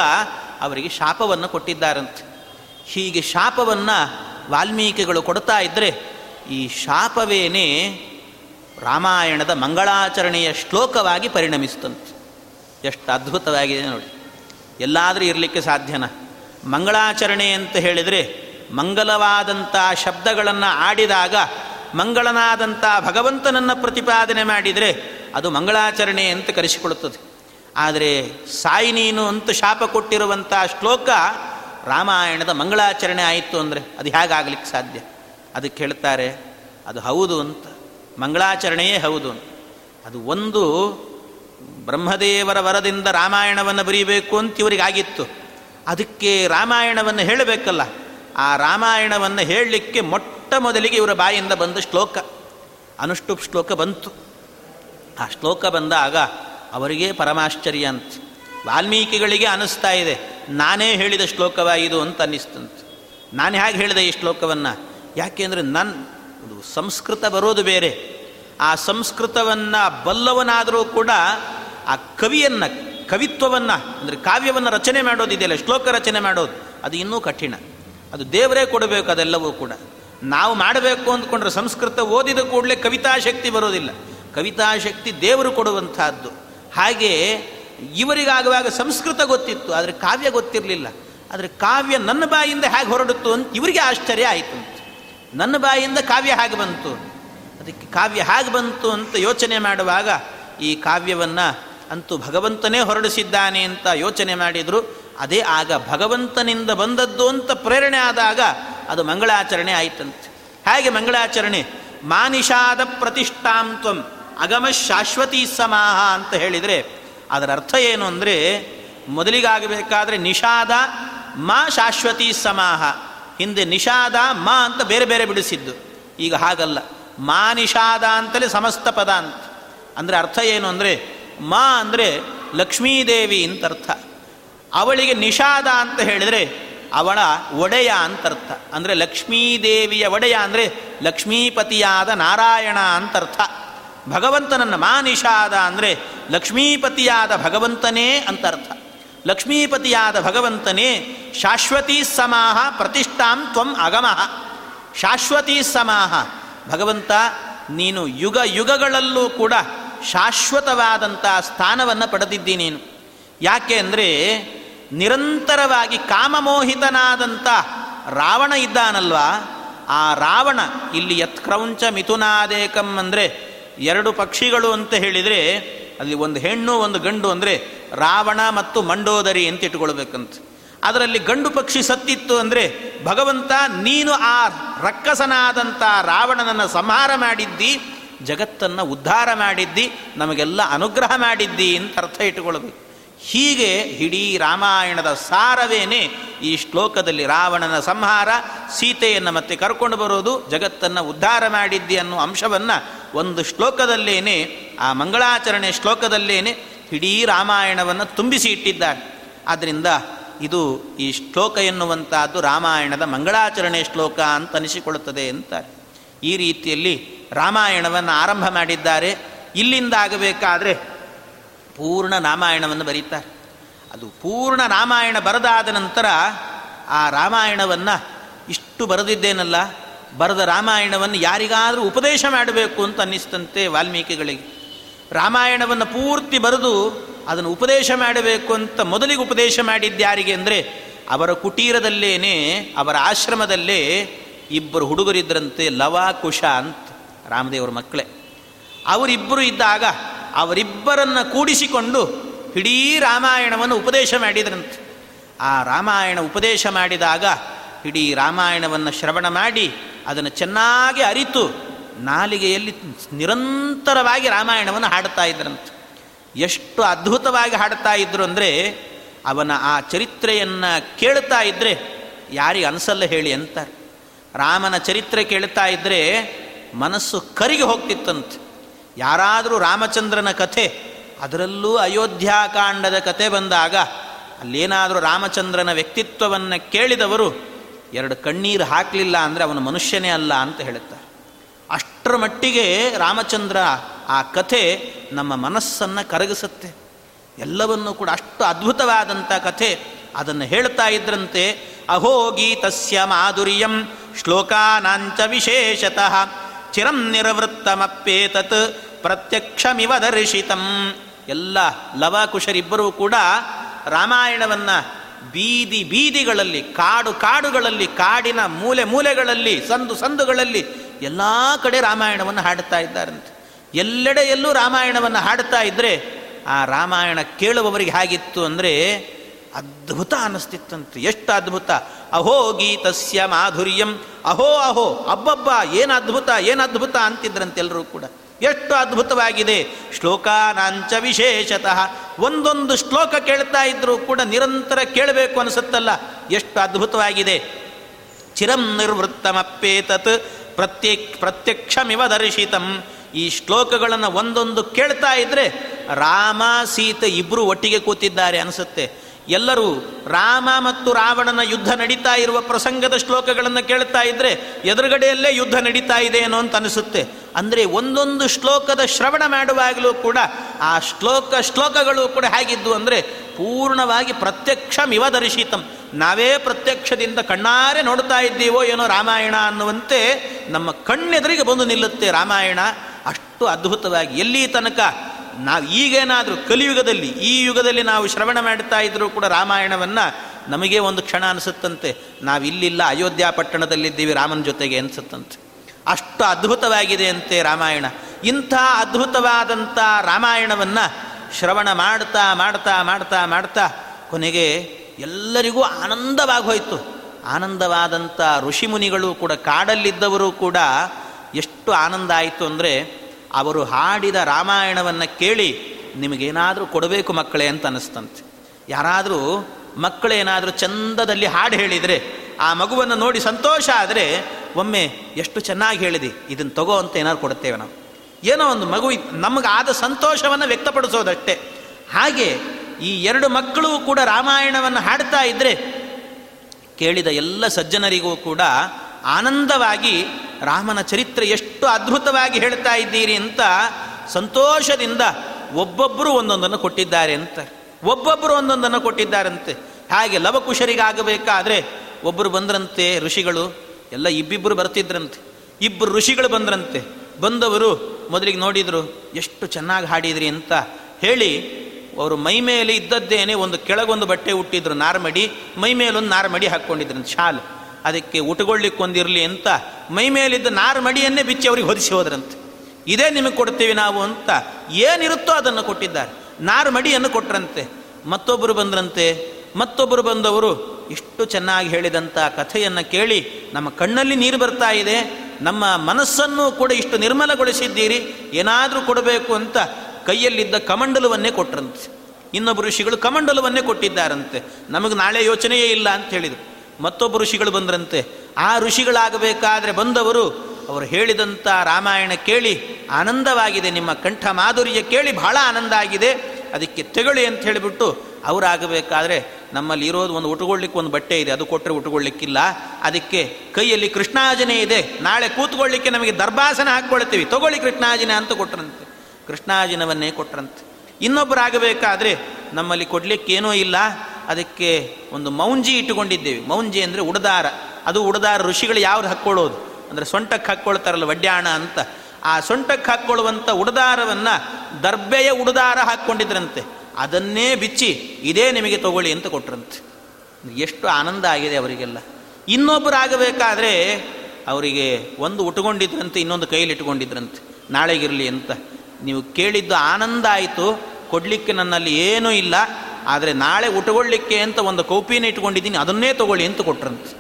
ಅವರಿಗೆ ಶಾಪವನ್ನು ಕೊಟ್ಟಿದ್ದಾರಂತೆ. ಹೀಗೆ ಶಾಪವನ್ನು ವಾಲ್ಮೀಕಿಗಳು ಕೊಡ್ತಾ ಇದ್ದರೆ ಈ ಶಾಪವೇನೇ ರಾಮಾಯಣದ ಮಂಗಳಾಚರಣೆಯ ಶ್ಲೋಕವಾಗಿ ಪರಿಣಮಿಸ್ತಂತೆ ಎಷ್ಟು ಅದ್ಭುತವಾಗಿದೆ ನೋಡಿ. ಎಲ್ಲಾದರೂ ಇರಲಿಕ್ಕೆ ಸಾಧ್ಯನ? ಮಂಗಳಾಚರಣೆ ಅಂತ ಹೇಳಿದರೆ ಮಂಗಲವಾದಂಥ ಶಬ್ದಗಳನ್ನು ಆಡಿದಾಗ ಮಂಗಳನಾದಂಥ ಭಗವಂತನನ್ನು ಪ್ರತಿಪಾದನೆ ಮಾಡಿದರೆ ಅದು ಮಂಗಳಾಚರಣೆ ಅಂತ ಕರೆಸಿಕೊಳ್ಳುತ್ತದೆ ಆದರೆ ಸಾಯಿ ನೀನು ಅಂತ ಶಾಪ ಕೊಟ್ಟಿರುವಂಥ ಶ್ಲೋಕ ರಾಮಾಯಣದ ಮಂಗಳಾಚರಣೆ ಆಯಿತು ಅಂದರೆ ಅದು ಹೇಗಾಗಲಿಕ್ಕೆ ಸಾಧ್ಯ? ಅದಕ್ಕೆ ಹೇಳ್ತಾರೆ, ಅದು ಹೌದು ಅಂತ. ಮಂಗಳಾಚರಣೆಯೇ ಹೌದು ಅಂತ. ಅದು ಒಂದು ಬ್ರಹ್ಮದೇವರ ವರದಿಂದ ರಾಮಾಯಣವನ್ನು ಬರೀಬೇಕು ಅಂತ ಇವರಿಗಾಗಿತ್ತು. ಅದಕ್ಕೆ ರಾಮಾಯಣವನ್ನು ಹೇಳಬೇಕಲ್ಲ? ಆ ರಾಮಾಯಣವನ್ನು ಹೇಳಲಿಕ್ಕೆ ಮೊಟ್ಟ ಮೊದಲಿಗೆ ಇವರ ಬಾಯಿಂದ ಬಂದ ಶ್ಲೋಕ. ಅನುಷ್ಠುಪ್ ಶ್ಲೋಕ ಬಂತು. ಆ ಶ್ಲೋಕ ಬಂದಾಗ ಅವರಿಗೆ ಪರಮಾಶ್ಚರ್ಯ ಅಂತ. ವಾಲ್ಮೀಕಿಗಳಿಗೆ ಅನಿಸ್ತಾ ಇದೆ, ನಾನೇ ಹೇಳಿದ ಶ್ಲೋಕವಾಯಿದು ಅಂತ ಅನ್ನಿಸ್ತಂತೆ. ನಾನು ಹೇಗೆ ಹೇಳಿದೆ ಈ ಶ್ಲೋಕವನ್ನು? ಯಾಕೆಂದರೆ ನನ್ನ ಸಂಸ್ಕೃತ ಬರೋದು ಬೇರೆ. ಆ ಸಂಸ್ಕೃತವನ್ನು ಬಲ್ಲವನಾದರೂ ಕೂಡ ಆ ಕವಿಯನ್ನು, ಕವಿತ್ವವನ್ನು, ಅಂದರೆ ಕಾವ್ಯವನ್ನು ರಚನೆ ಮಾಡೋದಿದೆಯಲ್ಲ, ಶ್ಲೋಕ ರಚನೆ ಮಾಡೋದು, ಅದು ಇನ್ನೂ ಕಠಿಣ. ಅದು ದೇವರೇ ಕೊಡಬೇಕು ಅದೆಲ್ಲವೂ ಕೂಡ. ನಾವು ಮಾಡಬೇಕು ಅಂದ್ಕೊಂಡ್ರೆ ಸಂಸ್ಕೃತ ಓದಿದ ಕೂಡಲೇ ಕವಿತಾಶಕ್ತಿ ಬರೋದಿಲ್ಲ. ಕವಿತಾಶಕ್ತಿ ದೇವರು ಕೊಡುವಂತಹದ್ದು ಹಾಗೆ ಇವರಿಗಾಗುವಾಗ ಸಂಸ್ಕೃತ ಗೊತ್ತಿತ್ತು, ಆದರೆ ಕಾವ್ಯ ಗೊತ್ತಿರಲಿಲ್ಲ. ಆದರೆ ಕಾವ್ಯ ನನ್ನ ಬಾಯಿಂದ ಹೇಗೆ ಹೊರಡುತ್ತು ಅಂತ ಇವರಿಗೆ ಆಶ್ಚರ್ಯ ಆಯಿತು. ನನ್ನ ಬಾಯಿಂದ ಕಾವ್ಯ ಹೇಗೆ ಬಂತು? ಅದಕ್ಕೆ ಕಾವ್ಯ ಹೇಗೆ ಬಂತು ಅಂತ ಯೋಚನೆ ಮಾಡುವಾಗ ಈ ಕಾವ್ಯವನ್ನು ಅಂತೂ ಭಗವಂತನೇ ಹೊರಡಿಸಿದ್ದಾನೆ ಅಂತ ಯೋಚನೆ ಮಾಡಿದರು. ಅದೇ ಆಗ ಭಗವಂತನಿಂದ ಬಂದದ್ದು ಅಂತ ಪ್ರೇರಣೆ ಆದಾಗ ಅದು ಮಂಗಳಾಚರಣೆ ಆಯಿತಂತೆ. ಹೇಗೆ ಮಂಗಳಾಚರಣೆ? ಮಾನಿಷಾದ ಪ್ರತಿಷ್ಠಾಂತ್ವಂ ಅಗಮ ಶಾಶ್ವತಿ ಸಮಾಹ ಅಂತ ಹೇಳಿದರೆ ಅದರ ಅರ್ಥ ಏನು ಅಂದರೆ ಮೊದಲಿಗಾಗಬೇಕಾದ್ರೆ ನಿಷಾದ, ಮಾ ಶಾಶ್ವತಿ ಸಮಾಹ. ಹಿಂದೆ ನಿಷಾದ, ಮಾ ಅಂತ ಬೇರೆ ಬೇರೆ ಬಿಡಿಸಿದ್ದು. ಈಗ ಹಾಗಲ್ಲ. ಮಾ ನಿಷಾದ ಅಂತಲೇ ಸಮಸ್ತ ಪದ ಅಂತ. ಅಂದರೆ ಅರ್ಥ ಏನು ಅಂದರೆ ಮಾ ಅಂದರೆ ಲಕ್ಷ್ಮೀದೇವಿ ಅಂತ ಅರ್ಥ. ಅವಳಿಗೆ ನಿಷಾದ ಅಂತ ಹೇಳಿದರೆ ಅವಳ ಒಡೆಯ ಅಂತರ್ಥ. ಅಂದರೆ ಲಕ್ಷ್ಮೀದೇವಿಯ ಒಡೆಯ ಅಂದರೆ ಲಕ್ಷ್ಮೀಪತಿಯಾದ ನಾರಾಯಣ ಅಂತರ್ಥ. ಭಗವಂತನನ್ನು ಮಾ ನಿಷಾದ ಅಂದರೆ ಲಕ್ಷ್ಮೀಪತಿಯಾದ ಭಗವಂತನೇ ಅಂತರ್ಥ. ಲಕ್ಷ್ಮೀಪತಿಯಾದ ಭಗವಂತನೇ ಶಾಶ್ವತಿ ಸಮಾಹ ಪ್ರತಿಷ್ಠಾಂ ತ್ವಂ ಅಗಮಃ. ಶಾಶ್ವತಿ ಸಮಾಹ. ಭಗವಂತ, ನೀನು ಯುಗ ಯುಗಗಳಲ್ಲೂ ಕೂಡ ಶಾಶ್ವತವಾದಂಥ ಸ್ಥಾನವನ್ನು ಪಡೆದಿದ್ದೀನಿ ನೀನು. ಯಾಕೆ ಅಂದರೆ ನಿರಂತರವಾಗಿ ಕಾಮಮೋಹಿತನಾದಂಥ ರಾವಣ ಇದ್ದಾನಲ್ವಾ? ಆ ರಾವಣ ಇಲ್ಲಿ ಯತ್ಕ್ರೌಂಚ ಮಿಥುನಾದೇಕಂ ಅಂದರೆ ಎರಡು ಪಕ್ಷಿಗಳು ಅಂತ ಹೇಳಿದರೆ ಅಲ್ಲಿ ಒಂದು ಹೆಣ್ಣು, ಒಂದು ಗಂಡು ಅಂದರೆ ರಾವಣ ಮತ್ತು ಮಂಡೋದರಿ ಅಂತ ಇಟ್ಕೊಳ್ಬೇಕಂತ ಅದರಲ್ಲಿ ಗಂಡು ಪಕ್ಷಿ ಸತ್ತಿತ್ತು ಅಂದರೆ ಭಗವಂತ, ನೀನು ಆ ರಕ್ಕಸನಾದಂಥ ರಾವಣನನ್ನು ಸಂಹಾರ ಮಾಡಿದ್ದಿ, ಜಗತ್ತನ್ನು ಉದ್ಧಾರ ಮಾಡಿದ್ದಿ, ನಮಗೆಲ್ಲ ಅನುಗ್ರಹ ಮಾಡಿದ್ದಿ ಅಂತ ಅರ್ಥ ಇಟ್ಟುಕೊಳ್ಬೇಕು. ಹೀಗೆ ಇಡೀ ರಾಮಾಯಣದ ಸಾರವೇನೆ ಈ ಶ್ಲೋಕದಲ್ಲಿ ರಾವಣನ ಸಂಹಾರ, ಸೀತೆಯನ್ನು ಮತ್ತೆ ಕರ್ಕೊಂಡು ಬರೋದು, ಜಗತ್ತನ್ನು ಉದ್ಧಾರ ಮಾಡಿದ್ದಿ ಅನ್ನೋ ಅಂಶವನ್ನು ಒಂದು ಶ್ಲೋಕದಲ್ಲೇನೆ, ಆ ಮಂಗಳಾಚರಣೆ ಶ್ಲೋಕದಲ್ಲೇನೆ ಇಡೀ ರಾಮಾಯಣವನ್ನು ತುಂಬಿಸಿ ಇಟ್ಟಿದ್ದಾರೆ. ಆದ್ದರಿಂದ ಇದು ಈ ಶ್ಲೋಕ ಎನ್ನುವಂತಹದ್ದು ರಾಮಾಯಣದ ಮಂಗಳಾಚರಣೆ ಶ್ಲೋಕ ಅಂತ ಅನಿಸಿಕೊಳ್ಳುತ್ತದೆ ಅಂತಾರೆ. ಈ ರೀತಿಯಲ್ಲಿ ರಾಮಾಯಣವನ್ನು ಆರಂಭ ಮಾಡಿದ್ದಾರೆ. ಇಲ್ಲಿಂದ ಆಗಬೇಕಾದ್ರೆ ಪೂರ್ಣ ರಾಮಾಯಣವನ್ನು ಬರೀತಾರೆ. ಅದು ಪೂರ್ಣ ರಾಮಾಯಣ ಬರೆದಾದ ನಂತರ ಆ ರಾಮಾಯಣವನ್ನು ಇಷ್ಟು ಬರೆದಿದ್ದೇನಲ್ಲ, ಬರೆದ ರಾಮಾಯಣವನ್ನು ಯಾರಿಗಾದರೂ ಉಪದೇಶ ಮಾಡಬೇಕು ಅಂತ ಅನ್ನಿಸ್ತಂತೆ ವಾಲ್ಮೀಕಿಗಳಿಗೆ. ರಾಮಾಯಣವನ್ನು ಪೂರ್ತಿ ಬರೆದು ಅದನ್ನು ಉಪದೇಶ ಮಾಡಬೇಕು ಅಂತ ಮೊದಲಿಗೆ ಉಪದೇಶ ಮಾಡಿದ್ಯಾರಿಗೆ ಅಂದರೆ, ಅವರ ಕುಟೀರದಲ್ಲೇನೆ, ಅವರ ಆಶ್ರಮದಲ್ಲೇ ಇಬ್ಬರು ಹುಡುಗರಿದ್ದರಂತೆ ಲವ ಕುಶ ಅಂತ ರಾಮದೇವರ ಮಕ್ಕಳೇ. ಅವರಿಬ್ಬರು ಇದ್ದಾಗ ಅವರಿಬ್ಬರನ್ನು ಕೂಡಿಸಿಕೊಂಡು ಇಡೀ ರಾಮಾಯಣವನ್ನು ಉಪದೇಶ ಮಾಡಿದ್ರಂತೆ. ಆ ರಾಮಾಯಣ ಉಪದೇಶ ಮಾಡಿದಾಗ ಇಡೀ ರಾಮಾಯಣವನ್ನು ಶ್ರವಣ ಮಾಡಿ ಅದನ್ನು ಚೆನ್ನಾಗಿ ಅರಿತು ನಾಲಿಗೆಯಲ್ಲಿ ನಿರಂತರವಾಗಿ ರಾಮಾಯಣವನ್ನು ಹಾಡ್ತಾ ಇದ್ರಂತೆ ಎಷ್ಟು ಅದ್ಭುತವಾಗಿ ಹಾಡ್ತಾ ಇದ್ರು ಅಂದರೆ ಅವನ ಆ ಚರಿತ್ರೆಯನ್ನು ಕೇಳ್ತಾ ಇದ್ದರೆ ಯಾರಿಗೆ ಅನಿಸಲ್ಲ ಹೇಳಿ ಅಂತಾರೆ. ರಾಮನ ಚರಿತ್ರೆ ಕೇಳ್ತಾ ಇದ್ದರೆ ಮನಸ್ಸು ಕರಿಗೆ ಹೋಗ್ತಿತ್ತಂತೆ. ಯಾರಾದರೂ ರಾಮಚಂದ್ರನ ಕಥೆ, ಅದರಲ್ಲೂ ಅಯೋಧ್ಯಾಕಾಂಡದ ಕಥೆ ಬಂದಾಗ ಅಲ್ಲೇನಾದರೂ ರಾಮಚಂದ್ರನ ವ್ಯಕ್ತಿತ್ವವನ್ನು ಕೇಳಿದವರು, ಎರಡು ಕಣ್ಣೀರು ಹಾಕಲಿಲ್ಲ ಅಂದರೆ ಅವನು ಮನುಷ್ಯನೇ ಅಲ್ಲ ಅಂತ ಹೇಳುತ್ತಾರೆ. ಅಷ್ಟರ ಮಟ್ಟಿಗೆ ರಾಮಚಂದ್ರ ಆ ಕಥೆ ನಮ್ಮ ಮನಸ್ಸನ್ನು ಕರಗಿಸುತ್ತೆ. ಎಲ್ಲವನ್ನೂ ಕೂಡ ಅಷ್ಟು ಅದ್ಭುತವಾದಂಥ ಕಥೆ ಅದನ್ನು ಹೇಳ್ತಾ ಇದ್ರಂತೆ, ಅಹೋ ಗೀತಸ್ಯ ಮಾಧುರ್ಯಂ ಶ್ಲೋಕಾನಾಂಚ ವಿಶೇಷತಃ, ಚಿರಂ ನಿರ್ವೃತ್ತಮಪ್ಪೇತತ್ ಪ್ರತ್ಯಕ್ಷಮಿವ ದರ್ಶಿತಂ. ಎಲ್ಲ ಲವಕುಶರಿಬ್ಬರೂ ಕೂಡ ರಾಮಾಯಣವನ್ನು ಬೀದಿ ಬೀದಿಗಳಲ್ಲಿ, ಕಾಡು ಕಾಡುಗಳಲ್ಲಿ, ಕಾಡಿನ ಮೂಲೆ ಮೂಲೆಗಳಲ್ಲಿ, ಸಂದು ಸಂದುಗಳಲ್ಲಿ ಎಲ್ಲ ಕಡೆ ರಾಮಾಯಣವನ್ನು ಹಾಡುತ್ತಾ ಇದ್ದಾರಂತೆ. ಎಲ್ಲೆಡೆಯಲ್ಲೂ ರಾಮಾಯಣವನ್ನು ಹಾಡುತ್ತಾ ಇದ್ದರೆ ಆ ರಾಮಾಯಣ ಕೇಳುವವರಿಗೆ ಹೇಗಿತ್ತು ಅಂದರೆ ಅದ್ಭುತ ಅನ್ನಿಸ್ತಿತ್ತಂತೆ ಎಷ್ಟು ಅದ್ಭುತ. ಅಹೋ ಗೀತಸ್ಯ ಮಾಧುರ್ಯಂ. ಅಹೋ ಅಹೋ, ಅಬ್ಬಬ್ಬ, ಏನು ಅದ್ಭುತ ಏನು ಅದ್ಭುತ ಅಂತಿದ್ರಂತೆ ಎಲ್ಲರೂ ಕೂಡ. ಎಷ್ಟು ಅದ್ಭುತವಾಗಿದೆ. ಶ್ಲೋಕಾನಾಂಚ ವಿಶೇಷತಃ ಒಂದೊಂದು ಶ್ಲೋಕ ಕೇಳ್ತಾ ಇದ್ರೂ ಕೂಡ ನಿರಂತರ ಕೇಳಬೇಕು ಅನಿಸುತ್ತಲ್ಲ. ಎಷ್ಟು ಅದ್ಭುತವಾಗಿದೆ. ಚಿರಂ ನಿರ್ವೃತ್ತಮಪ್ಪೇತತ್ ಪ್ರತ್ಯಕ್, ಪ್ರತ್ಯಕ್ಷಮಿವ ದರ್ಶಿತಂ. ಈ ಶ್ಲೋಕಗಳನ್ನು ಒಂದೊಂದು ಕೇಳ್ತಾ ಇದ್ರೆ ರಾಮ, ಸೀತೆ ಇಬ್ಬರು ಒಟ್ಟಿಗೆ ಕೂತಿದ್ದಾರೆ ಅನಿಸುತ್ತೆ. ಎಲ್ಲರೂ ರಾಮ ಮತ್ತು ರಾವಣನ ಯುದ್ಧ ನಡೀತಾ ಇರುವ ಪ್ರಸಂಗದ ಶ್ಲೋಕಗಳನ್ನು ಕೇಳ್ತಾ ಇದ್ರೆ ಎದುರುಗಡೆಯಲ್ಲೇ ಯುದ್ಧ ನಡೀತಾ ಇದೆ ಏನೋ ಅಂತ ಅನಿಸುತ್ತೆ. ಅಂದರೆ ಒಂದೊಂದು ಶ್ಲೋಕದ ಶ್ರವಣ ಮಾಡುವಾಗಲೂ ಕೂಡ ಆ ಶ್ಲೋಕ ಶ್ಲೋಕಗಳು ಕೂಡ ಹೇಗಿದ್ದು ಅಂದರೆ ಪೂರ್ಣವಾಗಿ ಪ್ರತ್ಯಕ್ಷ ಮಿವದರ್ಶಿತಂ ನಾವೇ ಪ್ರತ್ಯಕ್ಷದಿಂದ ಕಣ್ಣಾರೆ ನೋಡ್ತಾ ಇದ್ದೀವೋ ಏನೋ ರಾಮಾಯಣ ಅನ್ನುವಂತೆ ನಮ್ಮ ಕಣ್ಣೆದುರಿಗೆ ಬಂದು ನಿಲ್ಲುತ್ತೆ ರಾಮಾಯಣ. ಅಷ್ಟು ಅದ್ಭುತವಾಗಿ ಎಲ್ಲಿ ತನಕ ನಾವು ಈಗೇನಾದರೂ ಕಲಿಯುಗದಲ್ಲಿ, ಈ ಯುಗದಲ್ಲಿ ನಾವು ಶ್ರವಣ ಮಾಡ್ತಾ ಇದ್ದರೂ ಕೂಡ ರಾಮಾಯಣವನ್ನು ನಮಗೆ ಒಂದು ಕ್ಷಣ ಅನಿಸುತ್ತಂತೆ. ನಾವಿಲ್ಲಿಲ್ಲ ಅಯೋಧ್ಯ ಪಟ್ಟಣದಲ್ಲಿದ್ದೀವಿ ರಾಮನ ಜೊತೆಗೆ ಅನಿಸುತ್ತಂತೆ. ಅಷ್ಟು ಅದ್ಭುತವಾಗಿದೆ ಅಂತೆ ರಾಮಾಯಣ. ಇಂಥ ಅದ್ಭುತವಾದಂಥ ರಾಮಾಯಣವನ್ನು ಶ್ರವಣ ಮಾಡ್ತಾ ಮಾಡ್ತಾ ಮಾಡ್ತಾ ಮಾಡ್ತಾ ಕೊನೆಗೆ ಎಲ್ಲರಿಗೂ ಆನಂದವಾಗಿ ಹೋಯಿತು ಆನಂದವಾದಂಥ ಋಷಿಮುನಿಗಳು ಕೂಡ ಕಾಡಲ್ಲಿದ್ದವರು ಕೂಡ ಎಷ್ಟು ಆನಂದ ಆಯಿತು ಅಂದರೆ ಅವರು ಹಾಡಿದ ರಾಮಾಯಣವನ್ನು ಕೇಳಿ ನಿಮಗೇನಾದರೂ ಕೊಡಬೇಕು ಮಕ್ಕಳೇ ಅಂತ ಅನ್ನಿಸ್ತಂತೆ. ಯಾರಾದರೂ ಮಕ್ಕಳೇನಾದರೂ ಚಂದದಲ್ಲಿ ಹಾಡು ಹೇಳಿದರೆ, ಆ ಮಗುವನ್ನು ನೋಡಿ ಸಂತೋಷ ಆದರೆ, ಒಮ್ಮೆ ಎಷ್ಟು ಚೆನ್ನಾಗಿ ಹೇಳಿದೆ ಇದನ್ನು ತಗೋ ಅಂತ ಏನಾದ್ರು ಕೊಡುತ್ತೇವೆ ನಾವು. ಏನೋ ಒಂದು ಮಗು ನಮಗಾದ ಸಂತೋಷವನ್ನು ವ್ಯಕ್ತಪಡಿಸೋದಷ್ಟೇ. ಹಾಗೆ ಈ ಎರಡು ಮಕ್ಕಳು ಕೂಡ ರಾಮಾಯಣವನ್ನು ಹಾಡ್ತಾ ಇದ್ದರೆ ಕೇಳಿದ ಎಲ್ಲ ಸಜ್ಜನರಿಗೂ ಕೂಡ ಆನಂದವಾಗಿ ರಾಮನ ಚರಿತ್ರೆ ಎಷ್ಟು ಅದ್ಭುತವಾಗಿ ಹೇಳ್ತಾ ಇದ್ದೀರಿ ಅಂತ ಸಂತೋಷದಿಂದ ಒಬ್ಬೊಬ್ಬರು ಒಂದೊಂದನ್ನು ಕೊಟ್ಟಿದ್ದಾರೆ ಅಂತ. ಒಬ್ಬೊಬ್ಬರು ಒಂದೊಂದನ್ನು ಕೊಟ್ಟಿದ್ದಾರಂತೆ. ಹಾಗೆ ಲವಕುಶರಿಗಾಗಬೇಕಾದ್ರೆ ಒಬ್ಬರು ಬಂದ್ರಂತೆ ಋಷಿಗಳು, ಎಲ್ಲ ಇಬ್ಬಿಬ್ಬರು ಬರ್ತಿದ್ರಂತೆ. ಇಬ್ಬರು ಋಷಿಗಳು ಬಂದ್ರಂತೆ. ಬಂದವರು ಮೊದಲಿಗೆ ನೋಡಿದರು, ಎಷ್ಟು ಚೆನ್ನಾಗಿ ಹಾಡಿದ್ರಿ ಅಂತ ಹೇಳಿ ಅವರು ಮೈ ಮೇಲೆ ಇದ್ದದ್ದೇನೆ ಒಂದು ಕೆಳಗೊಂದು ಬಟ್ಟೆ ಹುಟ್ಟಿದ್ರು ನಾರ್ಮಡಿ, ಮೈ ಮೇಲೊಂದು ನಾರ್ಮಡಿ ಹಾಕ್ಕೊಂಡಿದ್ರಂತೆ, ಶಾಲು. ಅದಕ್ಕೆ ಉಟ್ಕೊಳ್ಳಿಕ್ಕೊಂದಿರಲಿ ಅಂತ ಮೈ ಮೇಲಿದ್ದ ನಾರ್ಮಡಿಯನ್ನೇ ಬಿಚ್ಚಿ ಅವ್ರಿಗೆ ಹೊದಿಸಿ ಹೋದ್ರಂತೆ. ಇದೇ ನಿಮಗೆ ಕೊಡ್ತೀವಿ ನಾವು ಅಂತ ಏನಿರುತ್ತೋ ಅದನ್ನು ಕೊಟ್ಟಿದ್ದಾರೆ. ನಾರ್ಮಡಿಯನ್ನು ಕೊಟ್ರಂತೆ. ಮತ್ತೊಬ್ಬರು ಬಂದ್ರಂತೆ. ಮತ್ತೊಬ್ಬರು ಬಂದವರು ಇಷ್ಟು ಚೆನ್ನಾಗಿ ಹೇಳಿದಂಥ ಕಥೆಯನ್ನು ಕೇಳಿ ನಮ್ಮ ಕಣ್ಣಲ್ಲಿ ನೀರು ಬರ್ತಾ ಇದೆ. ನಮ್ಮ ಮನಸ್ಸನ್ನು ಕೂಡ ಇಷ್ಟು ನಿರ್ಮಲಗೊಳಿಸಿದ್ದೀರಿ. ಏನಾದರೂ ಕೊಡಬೇಕು ಅಂತ ಕೈಯಲ್ಲಿದ್ದ ಕಮಂಡಲವನ್ನೇ ಕೊಟ್ರಂತೆ. ಇನ್ನೊಬ್ಬ ಋಷಿಗಳು ಕಮಂಡಲವನ್ನೇ ಕೊಟ್ಟಿದ್ದಾರಂತೆ. ನಮಗೆ ನಾಳೆ ಯೋಚನೆಯೇ ಇಲ್ಲ ಅಂತ ಹೇಳಿದರು. ಮತ್ತೊಬ್ಬ ಋಷಿಗಳು ಬಂದ್ರಂತೆ. ಆ ಋಷಿಗಳಾಗಬೇಕಾದ್ರೆ ಬಂದವರು ಅವರು ಹೇಳಿದಂಥ ರಾಮಾಯಣ ಕೇಳಿ ಆನಂದವಾಗಿದೆ, ನಿಮ್ಮ ಕಂಠ ಮಾಧುರ್ಯ ಕೇಳಿ ಬಹಳ ಆನಂದ ಆಗಿದೆ, ಅದಕ್ಕೆ ತೆಗಳಿ ಅಂತ ಹೇಳಿಬಿಟ್ಟು ಅವರಾಗಬೇಕಾದ್ರೆ ನಮ್ಮಲ್ಲಿ ಇರೋದು ಒಂದು ಉಟ್ಕೊಳ್ಳಿಕ್ಕೆ ಒಂದು ಬಟ್ಟೆ ಇದೆ, ಅದು ಕೊಟ್ಟರೆ ಉಟ್ಕೊಳ್ಳಿಕ್ಕಿಲ್ಲ. ಅದಕ್ಕೆ ಕೈಯಲ್ಲಿ ಕೃಷ್ಣಾಜನೆ ಇದೆ, ನಾಳೆ ಕೂತ್ಕೊಳ್ಳಿಕ್ಕೆ ನಮಗೆ ದರ್ಬಾಸನ ಹಾಕ್ಕೊಳ್ತೀವಿ, ತಗೊಳ್ಳಿ ಕೃಷ್ಣಾಜನ ಅಂತ ಕೊಟ್ರಂತೆ. ಕೃಷ್ಣಾಜಿನವನ್ನೇ ಕೊಟ್ರಂತೆ. ಇನ್ನೊಬ್ಬರಾಗಬೇಕಾದ್ರೆ ನಮ್ಮಲ್ಲಿ ಕೊಡಲಿಕ್ಕೇನೂ ಇಲ್ಲ ಅದಕ್ಕೆ ಒಂದು ಮೌಂಜಿ ಇಟ್ಟುಕೊಂಡಿದ್ದೇವೆ. ಮೌಂಜಿ ಅಂದರೆ ಉಡದಾರ. ಅದು ಉಡದಾರ ಋಷಿಗಳು ಯಾವ್ದು ಹಾಕ್ಕೊಳ್ಳೋದು? ಅಂದರೆ ಸೊಂಟಕ್ಕೆ ಹಾಕ್ಕೊಳ್ತಾರಲ್ಲ ವಡ್ಯಾಣ ಅಂತ. ಆ ಸೊಂಟಕ್ಕೆ ಹಾಕ್ಕೊಳ್ಳುವಂಥ ಉಡದಾರವನ್ನು ದರ್ಬೆಯ ಉಡದಾರ ಹಾಕ್ಕೊಂಡಿದ್ರಂತೆ. ಅದನ್ನೇ ಬಿಚ್ಚಿ ಇದೇ ನಿಮಗೆ ತಗೊಳ್ಳಿ ಅಂತ ಕೊಟ್ರಂತೆ. ಎಷ್ಟು ಆನಂದ ಆಗಿದೆ ಅವರಿಗೆಲ್ಲ. ಇನ್ನೊಬ್ಬರಾಗಬೇಕಾದ್ರೆ ಅವರಿಗೆ ಒಂದು ಉಟ್ಕೊಂಡಿದ್ರಂತೆ, ಇನ್ನೊಂದು ಕೈಯಲ್ಲಿ ಇಟ್ಕೊಂಡಿದ್ರಂತೆ. ನಾಳೆಗಿರಲಿ ಅಂತ. ನೀವು ಕೇಳಿದ್ದು ಆನಂದ ಆಯಿತು. ಕೊಡಲಿಕ್ಕೆ ನನ್ನಲ್ಲಿ ಏನೂ ಇಲ್ಲ. ಆದರೆ ನಾಳೆ ಉಟ್ಕೊಳ್ಳಿಕ್ಕೆ ಅಂತ ಒಂದು ಕೌಪಿನ ಇಟ್ಕೊಂಡಿದ್ದೀನಿ, ಅದನ್ನೇ ತಗೊಳ್ಳಿ ಅಂತ ಕೊಟ್ರಂತೆ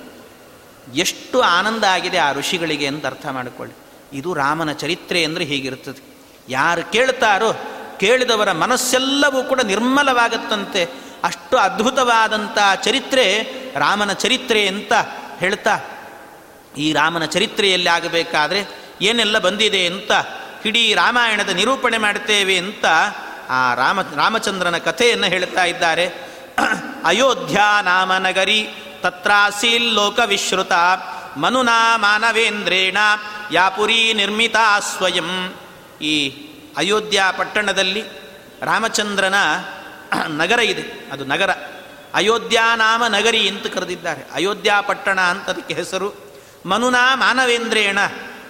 ಎಷ್ಟು ಆನಂದ ಆಗಿದೆ ಆ ಋಷಿಗಳಿಗೆ ಅಂತ ಅರ್ಥ ಮಾಡಿಕೊಳ್ಳಿ. ಇದು ರಾಮನ ಚರಿತ್ರೆ ಅಂದರೆ ಹೀಗಿರ್ತದೆ ಯಾರು ಕೇಳ್ತಾರೋ, ಕೇಳಿದವರ ಮನಸ್ಸೆಲ್ಲವೂ ಕೂಡ ನಿರ್ಮಲವಾಗತ್ತಂತೆ. ಅಷ್ಟು ಅದ್ಭುತವಾದಂಥ ಚರಿತ್ರೆ ರಾಮನ ಚರಿತ್ರೆ ಅಂತ ಹೇಳ್ತಾ, ಈ ರಾಮನ ಚರಿತ್ರೆಯಲ್ಲಿ ಆಗಬೇಕಾದ್ರೆ ಏನೆಲ್ಲ ಬಂದಿದೆ ಅಂತ, ಇಡೀ ರಾಮಾಯಣದ ನಿರೂಪಣೆ ಮಾಡ್ತೇವೆ ಅಂತ ಆ ರಾಮ, ರಾಮಚಂದ್ರನ ಕಥೆಯನ್ನು ಹೇಳ್ತಾ ಇದ್ದಾರೆ. ಅಯೋಧ್ಯ ನಾಮ ನಗರಿ ತತ್ರಾಸೀಲ್ ಲೋಕ ವಿಶ್ರುತ ಮನುನಾ ಮಾನವೇಂದ್ರೇಣ ಯಾಪುರಿ ನಿರ್ಮಿತಾ ಸ್ವಯಂ. ಈ ಅಯೋಧ್ಯ ಪಟ್ಟಣದಲ್ಲಿ ರಾಮಚಂದ್ರನ ನಗರ ಇದೆ. ಅದು ನಗರ. ಅಯೋಧ್ಯ ನಾಮ ನಗರಿ ಅಂತ ಕರೆದಿದ್ದಾರೆ. ಅಯೋಧ್ಯ ಪಟ್ಟಣ ಅಂತ ಅದಕ್ಕೆ ಹೆಸರು. ಮನುನಾ ಮಾನವೇಂದ್ರೇಣ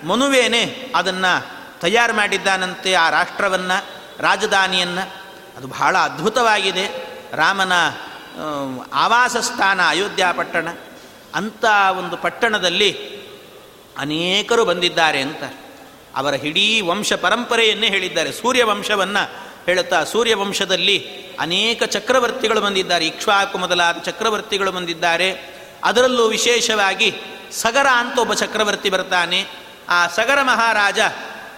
ಮನುವೇನೆ ಅದನ್ನು ತಯಾರು ಮಾಡಿದ್ದಾನಂತೆ ಆ ರಾಷ್ಟ್ರವನ್ನು. ರಾಜಧಾನಿಯನ್ನು. ಅದು ಬಹಳ ಅದ್ಭುತವಾಗಿದೆ. ರಾಮನ ಆವಾಸ ಸ್ಥಾನ ಅಯೋಧ್ಯ ಪಟ್ಟಣ. ಅಂಥ ಒಂದು ಪಟ್ಟಣದಲ್ಲಿ ಅನೇಕರು ಬಂದಿದ್ದಾರೆ ಅಂತ. ಅವರ ಇಡೀ ವಂಶ ಪರಂಪರೆಯನ್ನೇ ಹೇಳಿದ್ದಾರೆ. ಸೂರ್ಯವಂಶವನ್ನು ಹೇಳುತ್ತಾ ಸೂರ್ಯವಂಶದಲ್ಲಿ ಅನೇಕ ಚಕ್ರವರ್ತಿಗಳು ಬಂದಿದ್ದಾರೆ. ಇಕ್ಷ್ವಾಕು ಮೊದಲಾದ ಚಕ್ರವರ್ತಿಗಳು ಬಂದಿದ್ದಾರೆ. ಅದರಲ್ಲೂ ವಿಶೇಷವಾಗಿ ಸಗರ ಅಂತ ಒಬ್ಬ ಚಕ್ರವರ್ತಿ ಬರ್ತಾನೆ. ಆ ಸಗರ ಮಹಾರಾಜ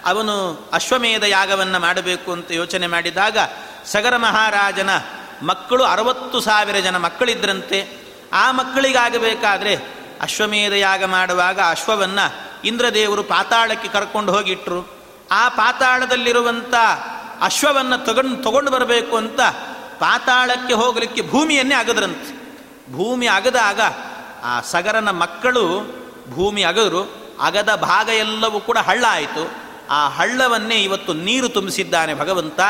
ಅವನು ಅಶ್ವಮೇಧ ಯಾಗವನ್ನು ಮಾಡಬೇಕು ಅಂತ ಯೋಚನೆ ಮಾಡಿದಾಗ ಸಗರ ಮಹಾರಾಜನ ಮಕ್ಕಳು ಅರವತ್ತು ಸಾವಿರ ಜನ ಮಕ್ಕಳಿದ್ರಂತೆ, ಆ ಮಕ್ಕಳಿಗಾಗಬೇಕಾದ್ರೆ ಅಶ್ವಮೇಧ ಯಾಗ ಮಾಡುವಾಗ ಅಶ್ವವನ್ನು ಇಂದ್ರದೇವರು ಪಾತಾಳಕ್ಕೆ ಕರ್ಕೊಂಡು ಹೋಗಿಟ್ರು. ಆ ಪಾತಾಳದಲ್ಲಿರುವಂಥ ಅಶ್ವವನ್ನು ತಗೊಂಡು ತಗೊಂಡು ಬರಬೇಕು ಅಂತ ಪಾತಾಳಕ್ಕೆ ಹೋಗಲಿಕ್ಕೆ ಭೂಮಿಯನ್ನೇ ಅಗದ್ರಂತೆ. ಭೂಮಿ ಅಗದಾಗ ಆ ಸಗರನ ಮಕ್ಕಳು ಭೂಮಿ ಅಗದರು, ಅಗದ ಭಾಗ ಎಲ್ಲವೂ ಕೂಡ ಹಳ್ಳ ಆಯಿತು ಆ ಹಳ್ಳವನ್ನೇ ಇವತ್ತು ನೀರು ತುಂಬಿಸಿದ್ದಾನೆ ಭಗವಂತ,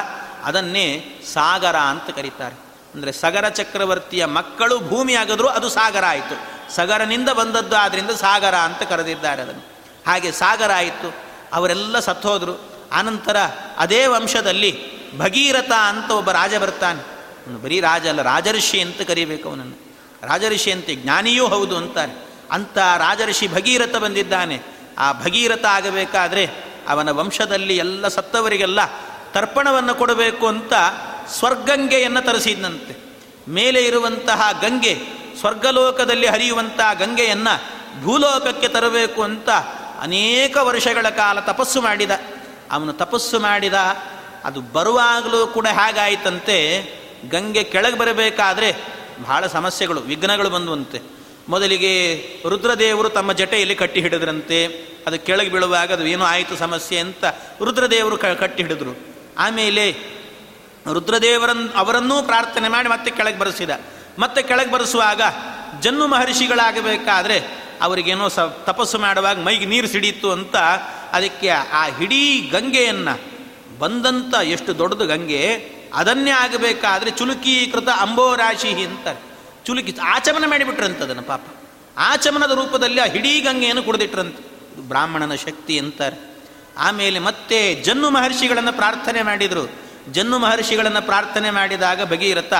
ಅದನ್ನೇ ಸಾಗರ ಅಂತ ಕರೀತಾರೆ. ಅಂದರೆ ಸಗರ ಚಕ್ರವರ್ತಿಯ ಮಕ್ಕಳು ಭೂಮಿ ಆಗಿದ್ರು ಅದು ಸಾಗರ ಆಯಿತು. ಸಗರನಿಂದ ಬಂದದ್ದು ಆದ್ದರಿಂದ ಸಾಗರ ಅಂತ ಕರೆದಿದ್ದಾರೆ ಅದನ್ನು. ಹಾಗೆ ಸಾಗರ ಆಯಿತು, ಅವರೆಲ್ಲ ಸತ್ತೋದ್ರು. ಆನಂತರ ಅದೇ ವಂಶದಲ್ಲಿ ಭಗೀರಥ ಅಂತ ಒಬ್ಬ ರಾಜ ಬರ್ತಾನೆ. ಬರೀ ರಾಜ ಅಲ್ಲ, ರಾಜರ್ಷಿ ಅಂತ ಕರಿಬೇಕು ಅವನನ್ನು. ರಾಜರ್ಷಿ ಅಂತ ಜ್ಞಾನಿಯೂ ಹೌದು ಅಂತಾರೆ. ಅಂಥ ರಾಜರ್ಷಿ ಭಗೀರಥ ಬಂದಿದ್ದಾನೆ. ಆ ಭಗೀರಥ ಆಗಬೇಕಾದ್ರೆ ಅವನ ವಂಶದಲ್ಲಿ ಎಲ್ಲ ಸತ್ತವರಿಗೆಲ್ಲ ತರ್ಪಣವನ್ನು ಕೊಡಬೇಕು ಅಂತ ಸ್ವರ್ಗಂಗೆಯನ್ನು ತರಿಸಿದ್ನಂತೆ. ಮೇಲೆ ಇರುವಂತಹ ಗಂಗೆ, ಸ್ವರ್ಗಲೋಕದಲ್ಲಿ ಹರಿಯುವಂತಹ ಗಂಗೆಯನ್ನು ಭೂಲೋಕಕ್ಕೆ ತರಬೇಕು ಅಂತ ಅನೇಕ ವರ್ಷಗಳ ಕಾಲ ತಪಸ್ಸು ಮಾಡಿದ. ಅವನು ತಪಸ್ಸು ಮಾಡಿದ, ಅದು ಬರುವಾಗಲೂ ಕೂಡ ಹೇಗಾಯಿತಂತೆ. ಗಂಗೆ ಕೆಳಗೆ ಬರಬೇಕಾದ್ರೆ ಬಹಳ ಸಮಸ್ಯೆಗಳು, ವಿಘ್ನಗಳು ಬಂದುವಂತೆ. ಮೊದಲಿಗೆ ರುದ್ರದೇವರು ತಮ್ಮ ಜಟೆಯಲ್ಲಿ ಕಟ್ಟಿ ಹಿಡಿದ್ರಂತೆ, ಅದು ಕೆಳಗೆ ಬೀಳುವಾಗ ಅದು ಏನೋ ಆಯಿತು ಸಮಸ್ಯೆ ಅಂತ ರುದ್ರದೇವರು ಕ, ಕಟ್ಟಿ ಹಿಡಿದ್ರು. ಆಮೇಲೆ ರುದ್ರದೇವರನ್, ಅವರನ್ನೂ ಪ್ರಾರ್ಥನೆ ಮಾಡಿ ಮತ್ತೆ ಕೆಳಗೆ ಬರೆಸಿದ. ಮತ್ತೆ ಕೆಳಗೆ ಬರೆಸುವಾಗ ಜನ್ನು ಮಹರ್ಷಿಗಳಾಗಬೇಕಾದ್ರೆ ಅವರಿಗೇನೋ ಸ, ತಪಸ್ಸು ಮಾಡುವಾಗ ಮೈಗೆ ನೀರು ಸಿಡೀತು ಅಂತ ಅದಕ್ಕೆ ಆ ಇಡೀ ಗಂಗೆಯನ್ನು ಬಂದಂಥ ಎಷ್ಟು ದೊಡ್ಡದು ಗಂಗೆ, ಅದನ್ನೇ ಆಗಬೇಕಾದ್ರೆ ಚುಲುಕೀಕೃತ ಅಂಬೋರಾಶಿ ಅಂತಾರೆ. ಚುಲುಕಿ ಆಚಮನ ಮಾಡಿಬಿಟ್ರಂತ ಅದನ್ನು ಪಾಪ. ಆಚಮನದ ರೂಪದಲ್ಲಿ ಆ ಹಿಡೀ ಗಂಗೆಯನ್ನು ಕುಡಿದಿಟ್ರಂತ. ಬ್ರಾಹ್ಮಣನ ಶಕ್ತಿ ಅಂತಾರೆ. ಆಮೇಲೆ ಮತ್ತೆ ಜನ್ನು ಮಹರ್ಷಿಗಳನ್ನು ಪ್ರಾರ್ಥನೆ ಮಾಡಿದರು. ಜನ್ನು ಮಹರ್ಷಿಗಳನ್ನು ಪ್ರಾರ್ಥನೆ ಮಾಡಿದಾಗ ಭಗೀರಥ,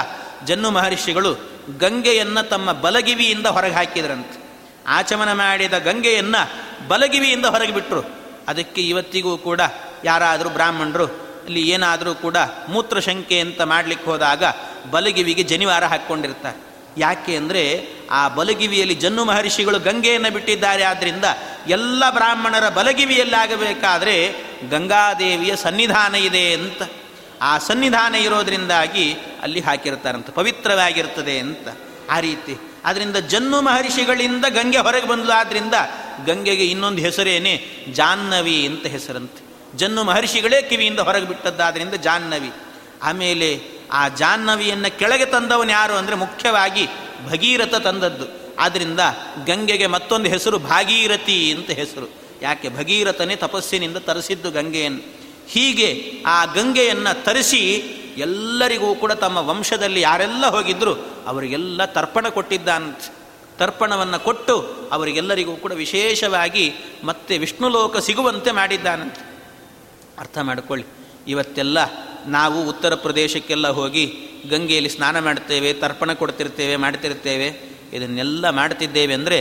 ಜನ್ನು ಮಹರ್ಷಿಗಳು ಗಂಗೆಯನ್ನು ತಮ್ಮ ಬಲಗಿವಿಯಿಂದ ಹೊರಗೆ ಹಾಕಿದ್ರಂತೆ. ಆಚಮನ ಮಾಡಿದ ಗಂಗೆಯನ್ನು ಬಲಗಿವಿಯಿಂದ ಹೊರಗೆ ಬಿಟ್ಟರು ಅದಕ್ಕೆ ಇವತ್ತಿಗೂ ಕೂಡ ಯಾರಾದರೂ ಬ್ರಾಹ್ಮಣರು, ಇಲ್ಲಿ ಏನಾದರೂ ಕೂಡ ಮೂತ್ರಶಂಕೆ ಅಂತ ಮಾಡಲಿಕ್ಕೆ ಹೋದಾಗ ಬಲಗಿವಿಗೆ ಜನಿವಾರ ಹಾಕ್ಕೊಂಡಿರ್ತಾರೆ. ಯಾಕೆ ಅಂದರೆ ಆ ಬಲಗಿವಿಯಲ್ಲಿ ಜನ್ನು ಮಹರ್ಷಿಗಳು ಗಂಗೆಯನ್ನು ಬಿಟ್ಟಿದ್ದಾರೆ. ಆದ್ದರಿಂದ ಎಲ್ಲ ಬ್ರಾಹ್ಮಣರ ಬಲಗಿವಿಯಲ್ಲಾಗಬೇಕಾದ್ರೆ ಗಂಗಾದೇವಿಯ ಸನ್ನಿಧಾನ ಇದೆ ಅಂತ. ಆ ಸನ್ನಿಧಾನ ಇರೋದ್ರಿಂದಾಗಿ ಅಲ್ಲಿ ಹಾಕಿರ್ತಾರಂತ, ಪವಿತ್ರವಾಗಿರ್ತದೆ ಅಂತ ಆ ರೀತಿ. ಆದ್ದರಿಂದ ಜನ್ನು ಮಹರ್ಷಿಗಳಿಂದ ಗಂಗೆ ಹೊರಗೆ ಬಂದ್ಲು. ಆದ್ದರಿಂದ ಗಂಗೆಗೆ ಇನ್ನೊಂದು ಹೆಸರೇನೆ ಜಾಹ್ನವಿ ಅಂತ ಹೆಸರಂತೆ. ಜನ್ನು ಮಹರ್ಷಿಗಳೇ ಕಿವಿಯಿಂದ ಹೊರಗೆ ಬಿಟ್ಟದ್ದಾದ್ರಿಂದ ಜಾಹ್ನವಿ. ಆಮೇಲೆ ಆ ಜಾಹ್ನವಿಯನ್ನು ಕೆಳಗೆ ತಂದವನು ಯಾರು ಅಂದರೆ ಮುಖ್ಯವಾಗಿ ಭಗೀರಥ ತಂದದ್ದು. ಆದ್ದರಿಂದ ಗಂಗೆಗೆ ಮತ್ತೊಂದು ಹೆಸರು ಭಾಗೀರಥಿ ಅಂತ ಹೆಸರು. ಯಾಕೆ? ಭಗೀರಥನೇ ತಪಸ್ಸಿನಿಂದ ತರಿಸಿದ್ದು ಗಂಗೆಯನ್ನು ಹೀಗೆ ಆ ಗಂಗೆಯನ್ನು ತರಿಸಿ ಎಲ್ಲರಿಗೂ ಕೂಡ ತಮ್ಮ ವಂಶದಲ್ಲಿ ಯಾರೆಲ್ಲ ಹೋಗಿದ್ದರೂ ಅವರಿಗೆಲ್ಲ ತರ್ಪಣ ಕೊಟ್ಟಿದ್ದಾನಂತೆ ತರ್ಪಣವನ್ನು ಕೊಟ್ಟು ಅವರಿಗೆಲ್ಲರಿಗೂ ಕೂಡ ವಿಶೇಷವಾಗಿ ಮತ್ತೆ ವಿಷ್ಣು ಲೋಕ ಸಿಗುವಂತೆ ಮಾಡಿದ್ದಾನಂತೆ. ಅರ್ಥ ಮಾಡಿಕೊಳ್ಳಿ. ಇವತ್ತೆಲ್ಲ ನಾವು ಉತ್ತರ ಪ್ರದೇಶಕ್ಕೆಲ್ಲ ಹೋಗಿ ಗಂಗೆಯಲ್ಲಿ ಸ್ನಾನ ಮಾಡ್ತೇವೆ ತರ್ಪಣ ಕೊಡ್ತಿರ್ತೇವೆ, ಮಾಡ್ತಿರ್ತೇವೆ. ಇದನ್ನೆಲ್ಲ ಮಾಡ್ತಿದ್ದೇವೆ ಅಂದರೆ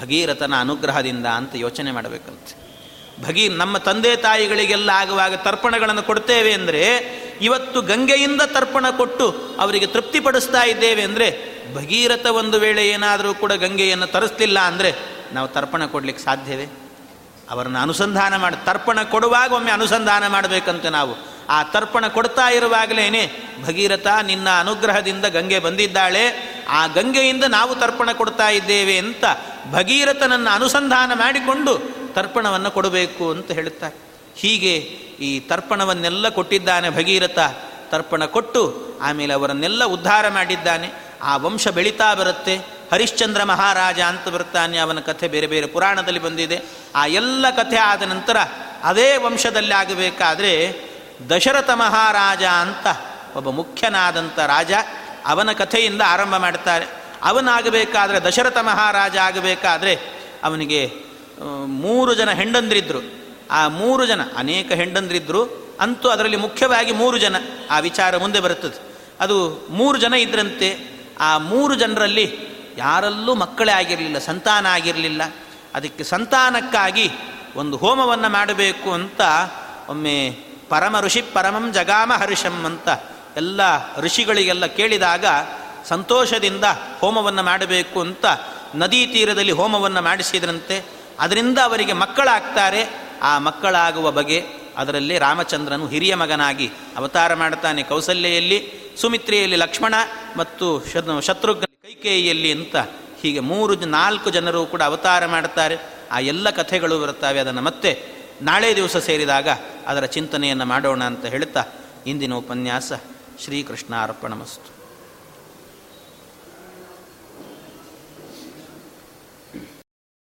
ಭಗೀರಥನ ಅನುಗ್ರಹದಿಂದ ಅಂತ ಯೋಚನೆ ಮಾಡಬೇಕಂತೆ. ಭಗೀ, ನಮ್ಮ ತಂದೆ ತಾಯಿಗಳಿಗೆಲ್ಲ ಆಗುವಾಗ ತರ್ಪಣಗಳನ್ನು ಕೊಡ್ತೇವೆ ಅಂದರೆ ಇವತ್ತು ಗಂಗೆಯಿಂದ ತರ್ಪಣ ಕೊಟ್ಟು ಅವರಿಗೆ ತೃಪ್ತಿಪಡಿಸ್ತಾ ಇದ್ದೇವೆ ಅಂದರೆ ಭಗೀರಥ ಒಂದು ವೇಳೆ ಏನಾದರೂ ಕೂಡ ಗಂಗೆಯನ್ನು ತರಿಸ್ತಿಲ್ಲ ಅಂದರೆ ನಾವು ತರ್ಪಣ ಕೊಡಲಿಕ್ಕೆ ಸಾಧ್ಯವೇ? ಅವರನ್ನು ಅನುಸಂಧಾನ ಮಾಡಿ, ತರ್ಪಣ ಕೊಡುವಾಗ ಒಮ್ಮೆ ಅನುಸಂಧಾನ ಮಾಡಬೇಕಂತೆ ನಾವು. ಆ ತರ್ಪಣ ಕೊಡ್ತಾ ಇರುವಾಗಲೇನೆ, ಭಗೀರಥ, ನಿನ್ನ ಅನುಗ್ರಹದಿಂದ ಗಂಗೆ ಬಂದಿದ್ದಾಳೆ. ಆ ಗಂಗೆಯಿಂದ ನಾವು ತರ್ಪಣ ಕೊಡ್ತಾ ಇದ್ದೇವೆ ಅಂತ ಭಗೀರಥನನ್ನು ಅನುಸಂಧಾನ ಮಾಡಿಕೊಂಡು ತರ್ಪಣವನ್ನು ಕೊಡಬೇಕು ಅಂತ ಹೇಳುತ್ತಾರೆ. ಹೀಗೆ ಈ ತರ್ಪಣವನ್ನೆಲ್ಲ ಕೊಟ್ಟಿದ್ದಾನೆ ಭಗೀರಥ. ತರ್ಪಣ ಕೊಟ್ಟು ಆಮೇಲೆ ಅವರನ್ನೆಲ್ಲ ಉದ್ಧಾರ ಮಾಡಿದ್ದಾನೆ. ಆ ವಂಶ ಬೆಳೀತಾ ಬರುತ್ತೆ. ಹರಿಶ್ಚಂದ್ರ ಮಹಾರಾಜ ಅಂತ ಬರ್ತಾನೆ, ಅವನ ಕಥೆ ಬೇರೆ ಬೇರೆ ಪುರಾಣದಲ್ಲಿ ಬಂದಿದೆ. ಆ ಎಲ್ಲ ಕಥೆ ಆದ ನಂತರ ಅದೇ ವಂಶದಲ್ಲಿ ಆಗಬೇಕಾದ್ರೆ ದಶರಥ ಮಹಾರಾಜ ಅಂತ ಒಬ್ಬ ಮುಖ್ಯನಾದಂಥ ರಾಜ ಅವನ ಕಥೆಯಿಂದ ಆರಂಭ ಮಾಡ್ತಾರೆ. ಅವನಾಗಬೇಕಾದ್ರೆ ದಶರಥ ಮಹಾರಾಜ ಆಗಬೇಕಾದ್ರೆ ಅವನಿಗೆ ಮೂರು ಜನ ಹೆಂಡಂದ್ರಿದ್ರು. ಆ ಮೂರು ಜನ, ಅನೇಕ ಹೆಂಡಂದ್ರಿದ್ರು. ಅಂತೂ ಅದರಲ್ಲಿ ಮುಖ್ಯವಾಗಿ ಮೂರು ಜನ ಆ ವಿಚಾರ ಮುಂದೆ ಬರುತ್ತದೆ. ಅದು ಮೂರು ಜನ ಇದ್ರಂತೆ. ಆ ಮೂರು ಜನರಲ್ಲಿ ಯಾರಲ್ಲೂ ಮಕ್ಕಳೇ ಆಗಿರಲಿಲ್ಲ, ಸಂತಾನ ಆಗಿರಲಿಲ್ಲ. ಅದಕ್ಕೆ ಸಂತಾನಕ್ಕಾಗಿ ಒಂದು ಹೋಮವನ್ನು ಮಾಡಬೇಕು ಅಂತ ಒಮ್ಮೆ ಪರಮ ಋಷಿ ಪರಮಂ ಜಗಾಮ ಹರ್ಷಂ ಅಂತ ಎಲ್ಲ ಋಷಿಗಳಿಗೆಲ್ಲ ಕೇಳಿದಾಗ ಸಂತೋಷದಿಂದ ಹೋಮವನ್ನು ಮಾಡಬೇಕು ಅಂತ ನದಿ ತೀರದಲ್ಲಿ ಹೋಮವನ್ನು ಮಾಡಿಸಿದ್ರಂತೆ. ಅದರಿಂದ ಅವರಿಗೆ ಮಕ್ಕಳಾಗ್ತಾರೆ. ಆ ಮಕ್ಕಳಾಗುವ ಬಗೆ ಅದರಲ್ಲಿ ರಾಮಚಂದ್ರನು ಹಿರಿಯ ಮಗನಾಗಿ ಅವತಾರ ಮಾಡ್ತಾನೆ ಕೌಸಲ್ಯೆಯಲ್ಲಿ, ಸುಮಿತ್ರೆಯಲ್ಲಿ ಲಕ್ಷ್ಮಣ ಮತ್ತು ಶತ್ರುಘ್ನ ಕೈಕೇಯಿಯಲ್ಲಿ ಅಂತ ಹೀಗೆ ಮೂರು ನಾಲ್ಕು ಜನರು ಕೂಡ ಅವತಾರ ಮಾಡ್ತಾರೆ. ಆ ಎಲ್ಲ ಕಥೆಗಳು ಬರುತ್ತವೆ ಅದನ್ನು ಮತ್ತೆ ನಾಳೆ ದಿವಸ ಸೇರಿದಾಗ ಅದರ ಚಿಂತನೆಯನ್ನು ಮಾಡೋಣ ಅಂತ ಹೇಳುತ್ತಾ ಇಂದಿನ ಉಪನ್ಯಾಸ ಶ್ರೀಕೃಷ್ಣ ಅರ್ಪಣಮಸ್ತು